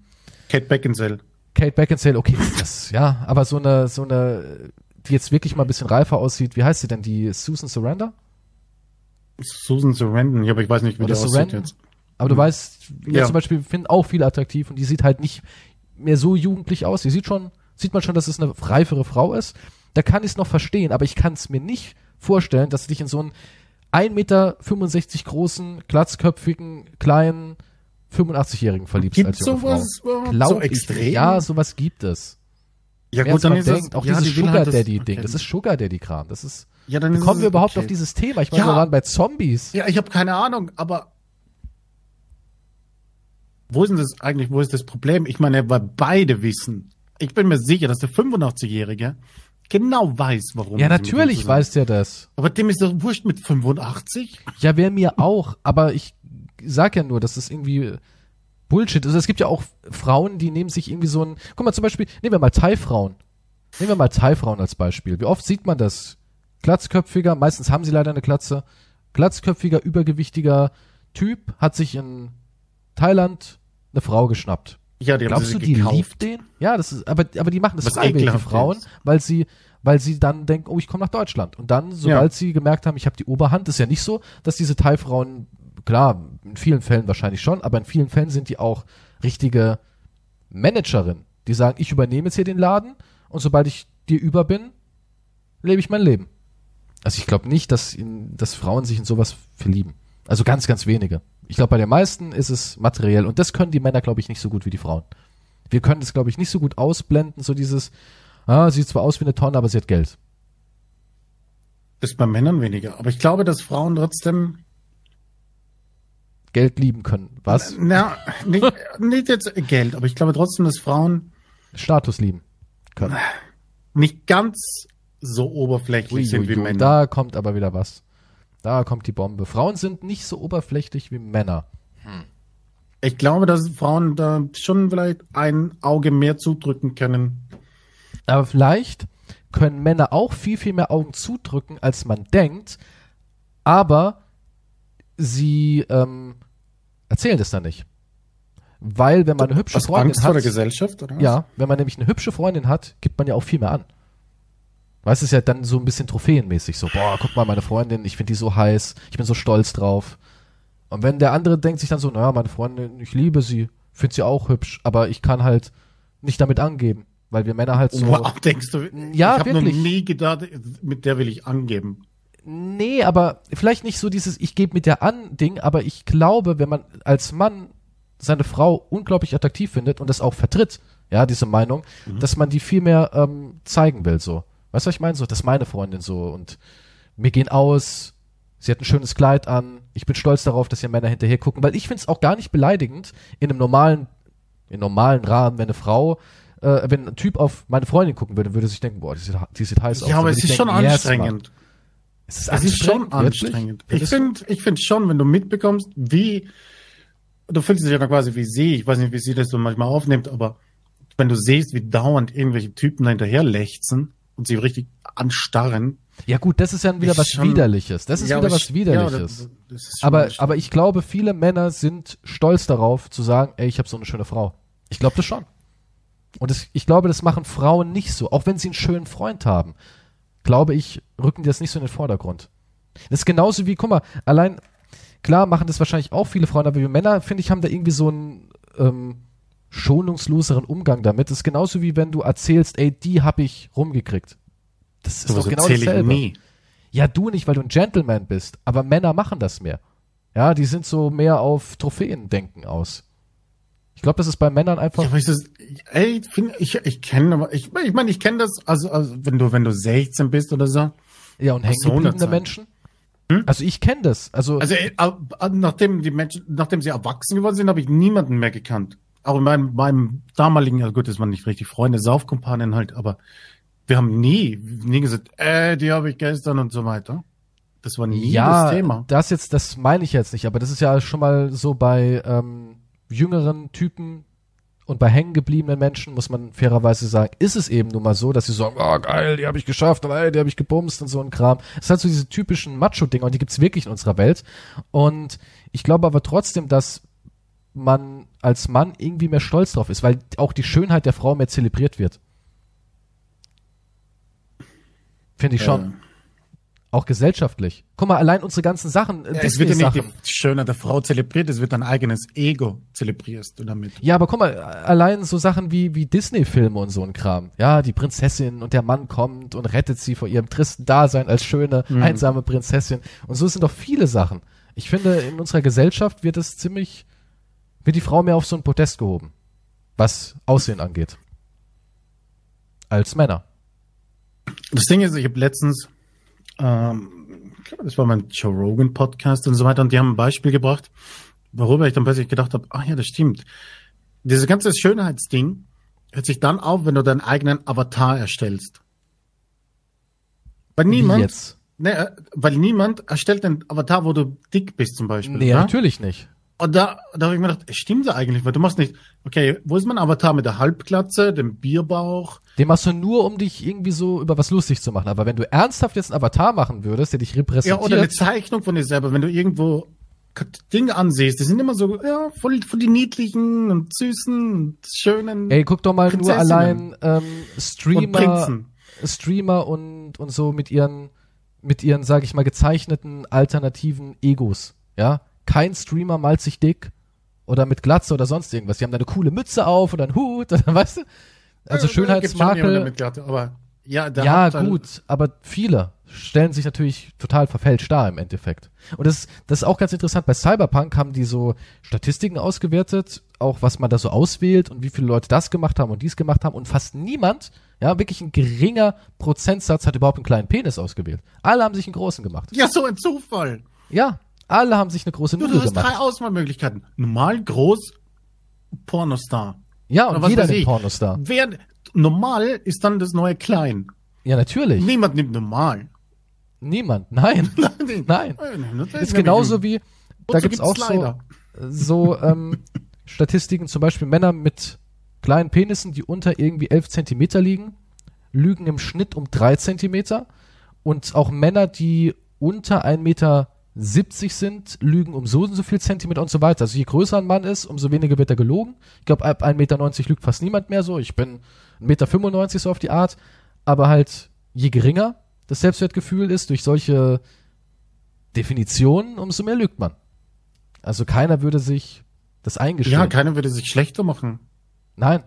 Kate Beckinsale. Kate Beckinsale, okay, das, ja, aber so eine, so eine, die jetzt wirklich mal ein bisschen reifer aussieht, wie heißt sie denn, die Susan Surrender? Susan Sarandon, ja, aber ich weiß nicht, wie Oder der aussieht jetzt. Aber du weißt, wir Ja. zum Beispiel finden auch viele attraktiv und die sieht halt nicht mehr so jugendlich aus. Die sieht schon, sieht man schon, dass es eine reifere Frau ist. Da kann ich es noch verstehen, aber ich kann es mir nicht vorstellen, dass du dich in so einen 1,65 Meter großen, glatzköpfigen, kleinen 85-Jährigen verliebst Gibt's als junge sowas Frau. Glaub So ich extrem? nicht. Ja, sowas gibt es. Ja gut, dann ist denkt, das, auch ja, dieses die Sugar das- Daddy Ding, okay. das ist Sugar Daddy Kram, das ist ja, dann Wie kommen wir überhaupt okay. auf dieses Thema? Ich meine, Ja. wir waren bei Zombies. Ja, ich habe keine Ahnung, aber wo ist denn das eigentlich, wo ist das Problem? Ich meine, weil beide wissen, ich bin mir sicher, dass der 85-Jährige genau weiß, warum. Ja, natürlich weiß der das. Aber dem ist doch wurscht mit 85. Ja, wäre mir auch, aber ich sag ja nur, dass das irgendwie Bullshit ist. Also es gibt ja auch Frauen, die nehmen sich irgendwie so ein, guck mal zum Beispiel, nehmen wir mal Thai-Frauen. Nehmen wir mal Thai-Frauen als Beispiel. Wie oft sieht man das? Glatzköpfiger, meistens haben sie leider eine Glatze, glatzköpfiger, übergewichtiger Typ hat sich in Thailand eine Frau geschnappt. Ja, die haben Glaubst sie du, die gekauft. liebt den? Ja, das ist, aber, aber die machen das Was freiwillig, die Frauen, ist. weil sie, weil sie dann denken, oh, ich komme nach Deutschland. Und dann, sobald sie gemerkt haben, ich habe die Oberhand, ist ja nicht so, dass diese Thai-Frauen, klar, in vielen Fällen wahrscheinlich schon, aber in vielen Fällen sind die auch richtige Managerinnen, die sagen, ich übernehme jetzt hier den Laden und sobald ich dir über bin, lebe ich mein Leben. Also ich glaube nicht, dass, in, dass Frauen sich in sowas verlieben. Also ganz, ganz wenige. Ich glaube, bei den meisten ist es materiell und das können die Männer, glaube ich, nicht so gut wie die Frauen. Wir können das, glaube ich, nicht so gut ausblenden, so dieses, ah, sieht zwar aus wie eine Tonne, aber sie hat Geld. Ist bei Männern weniger. Aber ich glaube, dass Frauen trotzdem, Geld lieben können. Was? na, nicht, nicht jetzt Geld, aber ich glaube trotzdem, dass Frauen Status lieben können. nicht ganz so oberflächlich sind wie Uiuiui, Männer. Da kommt aber wieder was. Da kommt die Bombe. Frauen sind nicht so oberflächlich wie Männer. Ich glaube, dass Frauen da schon vielleicht ein Auge mehr zudrücken können. Aber vielleicht können Männer auch viel, viel mehr Augen zudrücken, als man denkt, aber sie ähm, erzählen das dann nicht. Weil, wenn man eine hübsche Aus Freundin Angst vor der hat, Gesellschaft, oder? was? ja, wenn man nämlich eine hübsche Freundin hat, gibt man ja auch viel mehr an. Weißt du, es ist ja dann so ein bisschen trophäenmäßig, so, boah, guck mal, meine Freundin, ich finde die so heiß, ich bin so stolz drauf. Und wenn der andere denkt sich dann so, naja, meine Freundin, ich liebe sie, finde sie auch hübsch, aber ich kann halt nicht damit angeben, weil wir Männer halt so. Wow, denkst du? Ja, ich habe noch nie gedacht, mit der will ich angeben. Nee, aber vielleicht nicht so dieses Ich gebe mit der an Ding, aber ich glaube, wenn man als Mann seine Frau unglaublich attraktiv findet und das auch vertritt, ja, diese Meinung, dass man die viel mehr ähm, zeigen will, so. Weißt du, was ich meine? So, das ist meine Freundin so und wir gehen aus, sie hat ein schönes Kleid an, ich bin stolz darauf, dass hier Männer hinterher gucken, weil ich finde es auch gar nicht beleidigend, in einem normalen, in normalen Rahmen, wenn eine Frau, äh, wenn ein Typ auf meine Freundin gucken würde, würde sich denken, boah, die sieht, die sieht heiß aus. Ja, aber es ist schon denken, yes, anstrengend. Es ist, Es ist schon anstrengend. Ich finde, ich finde schon, wenn du mitbekommst, wie du fühlst dich ja quasi wie sie. Ich weiß nicht, wie sie das so manchmal aufnimmt, aber wenn du siehst, wie dauernd irgendwelche Typen hinterher lechzen und sie richtig anstarren. Ja gut, das ist ja wieder Ich was schon- Widerliches. Das ist Ja, wieder was ich- Widerliches. ja, das- das aber, aber ich glaube, viele Männer sind stolz darauf zu sagen, ey, ich habe so eine schöne Frau. Ich glaube das schon. Und das, ich glaube, das machen Frauen nicht so. Auch wenn sie einen schönen Freund haben, glaube ich, rücken die das nicht so in den Vordergrund. Das ist genauso wie, guck mal, allein, klar machen das wahrscheinlich auch viele Frauen, aber wir Männer, finde ich, haben da irgendwie so einen ähm, schonungsloseren Umgang damit. Das ist genauso wie wenn du erzählst, ey, die hab ich rumgekriegt. Das ist Sowas doch genau erzähl ich dasselbe. nie. Ja, du nicht, weil du ein Gentleman bist, aber Männer machen das mehr. Ja, die sind so mehr auf Trophäen-Denken aus. Ich glaube, das ist bei Männern einfach. Ja, ist das, ey, find, ich, ich kenne, aber ich, ich meine, ich kenne das, also, also, wenn du, wenn du 16 bist oder so. Ja, und so hängengebliebene Zeit. Menschen. Also ich kenne das. Also, Also, ey, ab- nachdem die Menschen, nachdem sie erwachsen geworden sind, habe ich niemanden mehr gekannt. Auch in meinem, meinem damaligen, ja gut, das waren nicht richtig Freunde, Saufkumpanen halt, aber wir haben nie, nie gesagt, äh, die habe ich gestern und so weiter. Das war nie ja, das Thema. das jetzt, das meine ich jetzt nicht, aber das ist ja schon mal so bei ähm, jüngeren Typen und bei hängengebliebenen Menschen muss man fairerweise sagen, ist es eben nun mal so, dass sie sagen, oh geil, die habe ich geschafft und ey, die habe ich gebumst und so ein Kram. Das ist halt so diese typischen Macho-Dinger und die gibt's wirklich in unserer Welt. Und ich glaube aber trotzdem, dass man als Mann irgendwie mehr stolz drauf ist, weil auch die Schönheit der Frau mehr zelebriert wird. Finde ich schon. Äh, Auch gesellschaftlich. Guck mal, allein unsere ganzen Sachen, äh, Ja, es wird ja nicht die Schönheit der Frau zelebriert, es wird dein eigenes Ego zelebrierst du damit. Ja, aber guck mal, allein so Sachen wie, wie Disney-Filme und so ein Kram. Ja, die Prinzessin und der Mann kommt und rettet sie vor ihrem tristen Dasein als schöne, Mhm. einsame Prinzessin. Und so sind doch viele Sachen. Ich finde, in unserer Gesellschaft wird es ziemlich, wird die Frau mehr auf so ein Podest gehoben. Was Aussehen angeht. Als Männer. Das Ding ist, ich habe letztens, ähm, ich glaube, das war mein Joe Rogan Podcast und so weiter, und die haben ein Beispiel gebracht, worüber ich dann plötzlich gedacht habe, ach ja, das stimmt. Dieses ganze Schönheitsding hört sich dann auf, wenn du deinen eigenen Avatar erstellst. Weil niemand, ne, äh, weil niemand erstellt einen Avatar, wo du dick bist zum Beispiel. Nee, ja? natürlich nicht. Und da, da habe ich mir gedacht, stimmt ja eigentlich, weil du machst nicht, okay, wo ist mein Avatar mit der Halbglatze, dem Bierbauch? Den machst du nur, um dich irgendwie so über was lustig zu machen. Aber wenn du ernsthaft jetzt einen Avatar machen würdest, der dich Ja, repräsentiert. oder eine Zeichnung von dir selber, wenn du irgendwo Dinge ansiehst, die sind immer so, ja, voll, voll die niedlichen und süßen und schönen Ey, guck doch mal nur allein ähm, und Streamer, Prinzen. Streamer und und so mit ihren mit ihren, sag ich mal, gezeichneten alternativen Egos. Ja, kein Streamer malt sich dick oder mit Glatze oder sonst irgendwas. Die haben da eine coole Mütze auf oder einen Hut, oder, weißt du? Also Ja, Schönheitsmakel. mit Glatte, aber ja, Ja, halt- gut, aber viele stellen sich natürlich total verfälscht dar im Endeffekt. Und das, das ist auch ganz interessant. Bei Cyberpunk haben die so Statistiken ausgewertet, auch was man da so auswählt und wie viele Leute das gemacht haben und dies gemacht haben. Und fast niemand, ja, wirklich ein geringer Prozentsatz hat überhaupt einen kleinen Penis ausgewählt. Alle haben sich einen großen gemacht. Ja, so ein Zufall. Ja, alle haben sich eine große Nudel du hast drei gemacht. Auswahlmöglichkeiten. Normal, groß, Pornostar. Ja, Oder und was jeder nimmt. Pornostar. Wer, normal ist dann das neue Klein. Ja, natürlich. Niemand nimmt normal. Niemand. Nein. Nein. Ist genauso wie, da gibt's gibt's auch so, Slider? so ähm, Statistiken, zum Beispiel Männer mit kleinen Penissen, die unter irgendwie 11 Zentimeter liegen, lügen im Schnitt um 3 Zentimeter und auch Männer, die unter 1,70 Meter sind, lügen um so und so viel Zentimeter und so weiter. Also je größer ein Mann ist, umso weniger wird er gelogen. Ich glaube, ab 1,90 Meter lügt fast niemand mehr so. Ich bin 1,95 Meter so auf die Art. Aber halt, je geringer das Selbstwertgefühl ist durch solche Definitionen, umso mehr lügt man. Also keiner würde sich das eingestehen. Ja, keiner würde sich schlechter machen. Nein.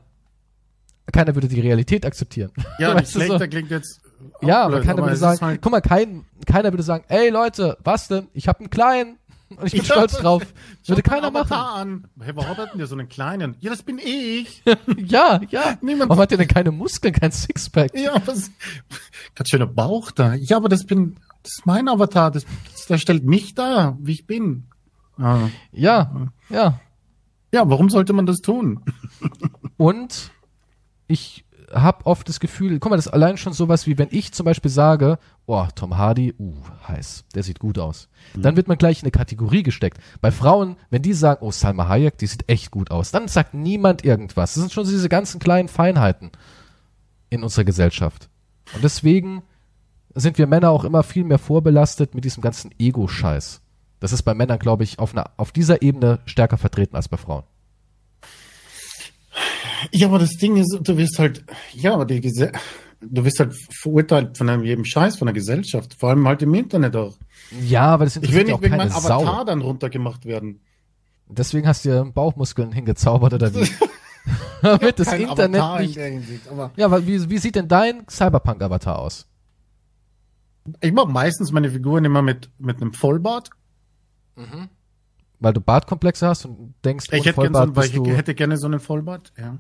Keiner würde die Realität akzeptieren. Ja, Weißt schlechter so. klingt jetzt. Ja, aber blöd, keiner würde sagen, halt- guck mal, kein, keiner würde sagen, ey Leute, was denn? Ich habe einen kleinen und ich bin Ja, stolz drauf. Würde keiner machen. An. Hey, warum hat denn der so einen kleinen? Ja, das bin ich. ja, ja. Niemand- Warum hat der denn keine Muskeln, kein Sixpack? ja, was? Ganz schöner Bauch da. Ja, aber das bin, das ist mein Avatar. Das, das, der stellt mich da, wie ich bin. Ah. Ja, ja. Ja, warum sollte man das tun? Und ich habe oft das Gefühl, guck mal, das ist allein schon sowas wie, wenn ich zum Beispiel sage, oh, Tom Hardy, uh, heiß, der sieht gut aus. Dann wird man gleich in eine Kategorie gesteckt. Bei Frauen, wenn die sagen, oh, Salma Hayek, die sieht echt gut aus, dann sagt niemand irgendwas. Das sind schon diese ganzen kleinen Feinheiten in unserer Gesellschaft. Und deswegen sind wir Männer auch immer viel mehr vorbelastet mit diesem ganzen Ego-Scheiß. Das ist bei Männern, glaube ich, auf, einer, auf dieser Ebene stärker vertreten als bei Frauen. Ja, aber das Ding ist, du wirst halt, ja, aber die Gese du wirst halt verurteilt von einem jedem Scheiß von der Gesellschaft, vor allem halt im Internet auch. Ja, aber das Ich will ja nicht wegen meinem Avatar Sau. dann runtergemacht werden. Deswegen hast du dir Bauchmuskeln hingezaubert oder wie? Damit das Internet Avatar in nicht. der Hinsicht, aber Ja, aber wie, wie sieht denn dein Cyberpunk-Avatar aus? ich mache meistens meine Figuren immer mit, mit einem Vollbart. Weil du Bartkomplexe hast und denkst, Ich hätte, gerne so, Vollbart weil ich hätte gerne so einen Vollbart, ja.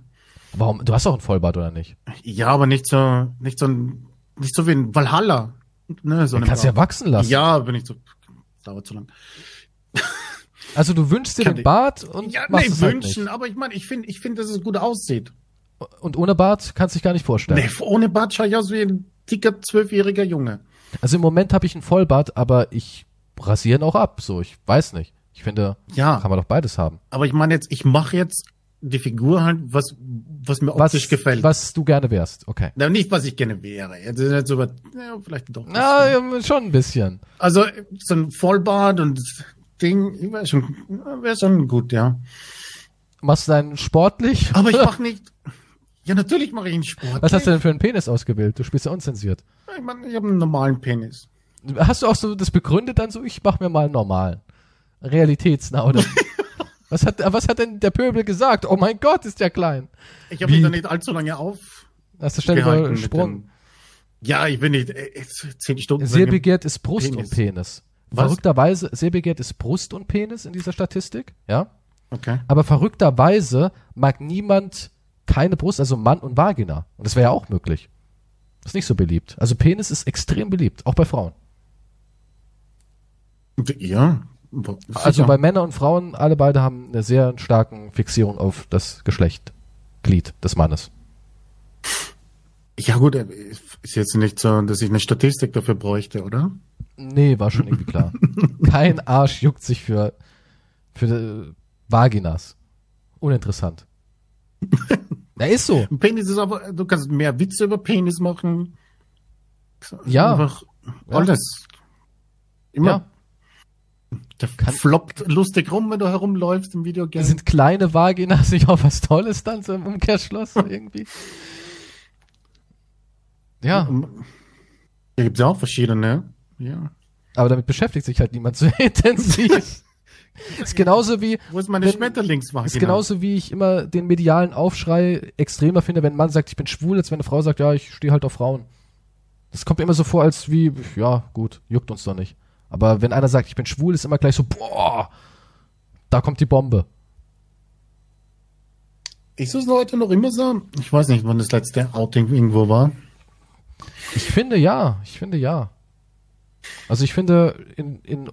Warum? Du hast doch ein Vollbart oder nicht? Ja, aber nicht so, nicht so ein, nicht so wie ein Valhalla. Ne, so kannst du ja wachsen lassen. Ja, bin ich so, dauert zu lang. Also du wünschst dir Kann den Bart und Ja, machst nee, es halt wünschen, aber ich meine, ich finde, ich finde, dass es gut aussieht. nicht. Und ohne Bart kannst du dich gar nicht vorstellen. Nee, ohne Bart schaue ich aus wie ein dicker zwölfjähriger Junge. Also im Moment habe ich einen Vollbart, aber ich rasiere ihn auch ab. So, ich weiß nicht. Ich finde, Ja. kann man doch beides haben. Aber ich meine jetzt, ich mache jetzt die Figur halt, was, was mir Was, optisch gefällt. was du gerne wärst. Okay. Na, nicht, was ich gerne wäre. Jetzt ist jetzt so, ja, vielleicht doch. Na, ja, schon ein bisschen. Also, so ein Vollbart und Ding, wäre schon, wäre schon gut, ja. Machst du deinen sportlich? Aber ich mache nicht, ja, natürlich mache ich einen Sport. Was hast du denn für einen Penis ausgewählt? Du spielst ja unzensiert. Ich meine, ich habe einen normalen Penis. Hast du auch so das begründet dann so, ich mach mir mal einen normalen. Realitätsnah, oder? was hat, was hat denn der Pöbel gesagt? Oh mein Gott, ist der klein. Ich habe mich da nicht allzu lange auf. Hast du übersprungen. dem- Ja, ich bin nicht äh, zehn Stunden. Sehr begehrt ist Brust Penis. und Penis. Was? Verrückterweise, sehr begehrt ist Brust und Penis in dieser Statistik, ja. Okay. Aber verrückterweise mag niemand keine Brust, also Mann und Vagina. Und das wäre ja auch möglich. Ist nicht so beliebt. Also Penis ist extrem beliebt, auch bei Frauen. Ja. Also bei Männern und Frauen, alle beide haben eine sehr starken Fixierung auf das Geschlecht, Glied des Mannes. Ja gut, äh, ist jetzt nicht so, dass ich eine Statistik dafür bräuchte, oder? Nee, war schon irgendwie klar. Kein Arsch juckt sich für, für äh, Vaginas. Uninteressant. Ja, ist so. Penis ist aber, du kannst mehr Witze über Penis machen. Ja. Einfach Ja. alles. Immer. Ja. Der Kann- floppt lustig rum, wenn du herumläufst im Videogame. Sind kleine Vaginas nicht auch was Tolles dann so im Umkehrschluss irgendwie? Ja, Da gibt's ja auch verschiedene. Ja. aber damit beschäftigt sich halt niemand so intensiv. ist genauso wie, Wo ist meine Schmetterlingsvagina? ist genauso wie ich immer den medialen Aufschrei extremer finde, wenn ein Mann sagt, ich bin schwul, als wenn eine Frau sagt, ja, ich stehe halt auf Frauen. Das kommt mir immer so vor, als wie, ja, gut, juckt uns doch nicht. Aber wenn einer sagt, ich bin schwul, ist immer gleich so, boah, da kommt die Bombe. Ist es heute noch immer so? Ich weiß nicht, wann das letzte Outing irgendwo war. Ich finde ja, ich finde ja. Also ich finde, in, in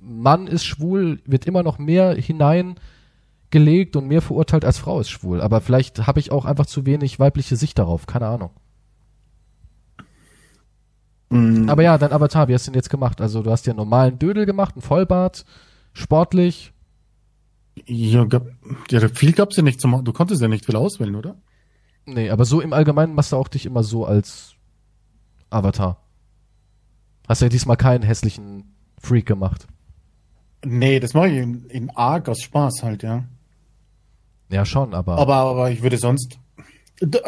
Mann ist schwul, wird immer noch mehr hineingelegt und mehr verurteilt als Frau ist schwul. Aber vielleicht habe ich auch einfach zu wenig weibliche Sicht darauf, keine Ahnung. Mhm. Aber ja, dein Avatar, wie hast du den jetzt gemacht? Also du hast dir einen normalen Dödel gemacht, einen Vollbart, sportlich. Ja, gab, ja, viel gab's ja nicht zum, du konntest ja nicht viel auswählen, oder? Nee, aber so im Allgemeinen machst du auch dich immer so als Avatar. Hast ja diesmal keinen hässlichen Freak gemacht. Nee, das mache ich in, in arg aus Spaß halt, ja. Ja, schon, aber. Aber, aber ich würde sonst,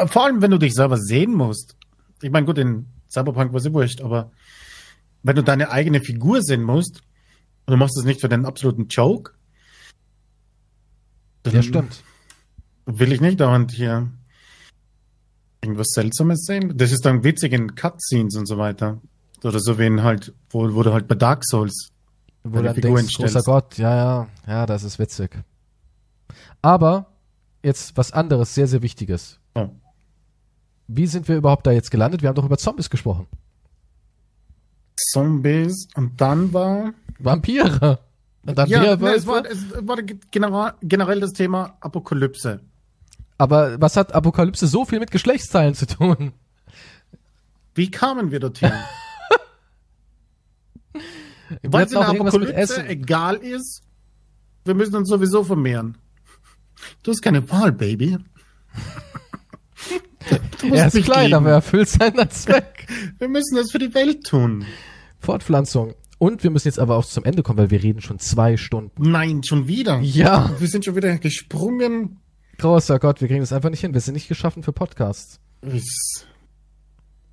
vor allem wenn du dich selber sehen musst. Ich meine, gut, in Cyberpunk war es wurscht, aber wenn du deine eigene Figur sehen musst und du machst es nicht für den absoluten Joke, dann ja, stimmt. will ich nicht dauernd hier irgendwas Seltsames sehen. Das ist dann witzig in Cutscenes und so weiter. Oder so wie in halt, wo, wo du halt bei Dark Souls Wo deine Figuren denkst, großer. Gott, ja, ja, ja, das ist witzig. Aber jetzt was anderes, sehr, sehr Wichtiges. Ja. Wie sind wir überhaupt da jetzt gelandet? Wir haben doch über Zombies gesprochen. Zombies und dann war Vampire. Und dann ja, wieder ne, es war, es war generell, generell das Thema Apokalypse. Aber was hat Apokalypse so viel mit Geschlechtsteilen zu tun? Wie kamen wir dorthin? Weil es in der Apokalypse egal ist, wir müssen uns sowieso vermehren. Du hast keine Wahl, Baby. Er ist klein, lieben. aber er erfüllt seinen Zweck. Wir müssen das für die Welt tun. Fortpflanzung. Und wir müssen jetzt aber auch zum Ende kommen, weil wir reden schon zwei Stunden. Nein, schon wieder. Ja, Wir sind schon wieder gesprungen. großer Gott, wir kriegen das einfach nicht hin. Wir sind nicht geschaffen für Podcasts. Ist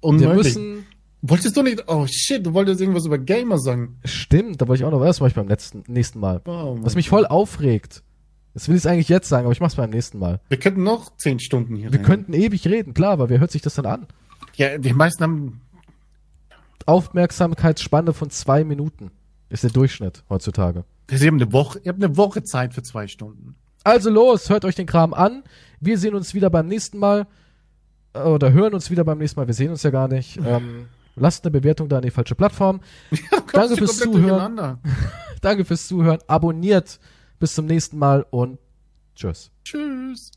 Wir müssen, Wolltest du nicht? Oh shit, du wolltest irgendwas über Gamer sagen. stimmt, da wollte ich auch noch, was mache ich beim letzten, nächsten Mal. Oh. Was mich voll aufregt. Das will ich eigentlich jetzt sagen, aber ich mach's beim nächsten Mal. wir könnten noch zehn Stunden hier Wir rein. könnten ewig reden, klar, aber wer hört sich das dann an? Ja, die meisten haben. Aufmerksamkeitsspanne von zwei Minuten ist der Durchschnitt heutzutage. Sie haben eine Woche, ihr habt eine Woche Zeit für zwei Stunden. Also los, hört euch den Kram an. Wir sehen uns wieder beim nächsten Mal. Äh, Oder hören uns wieder beim nächsten Mal. Wir sehen uns ja gar nicht. Ähm, lasst eine Bewertung da an die falsche Plattform. Kommst Danke fürs Zuhören. Danke fürs Zuhören. Abonniert. Bis zum nächsten Mal und tschüss. Tschüss.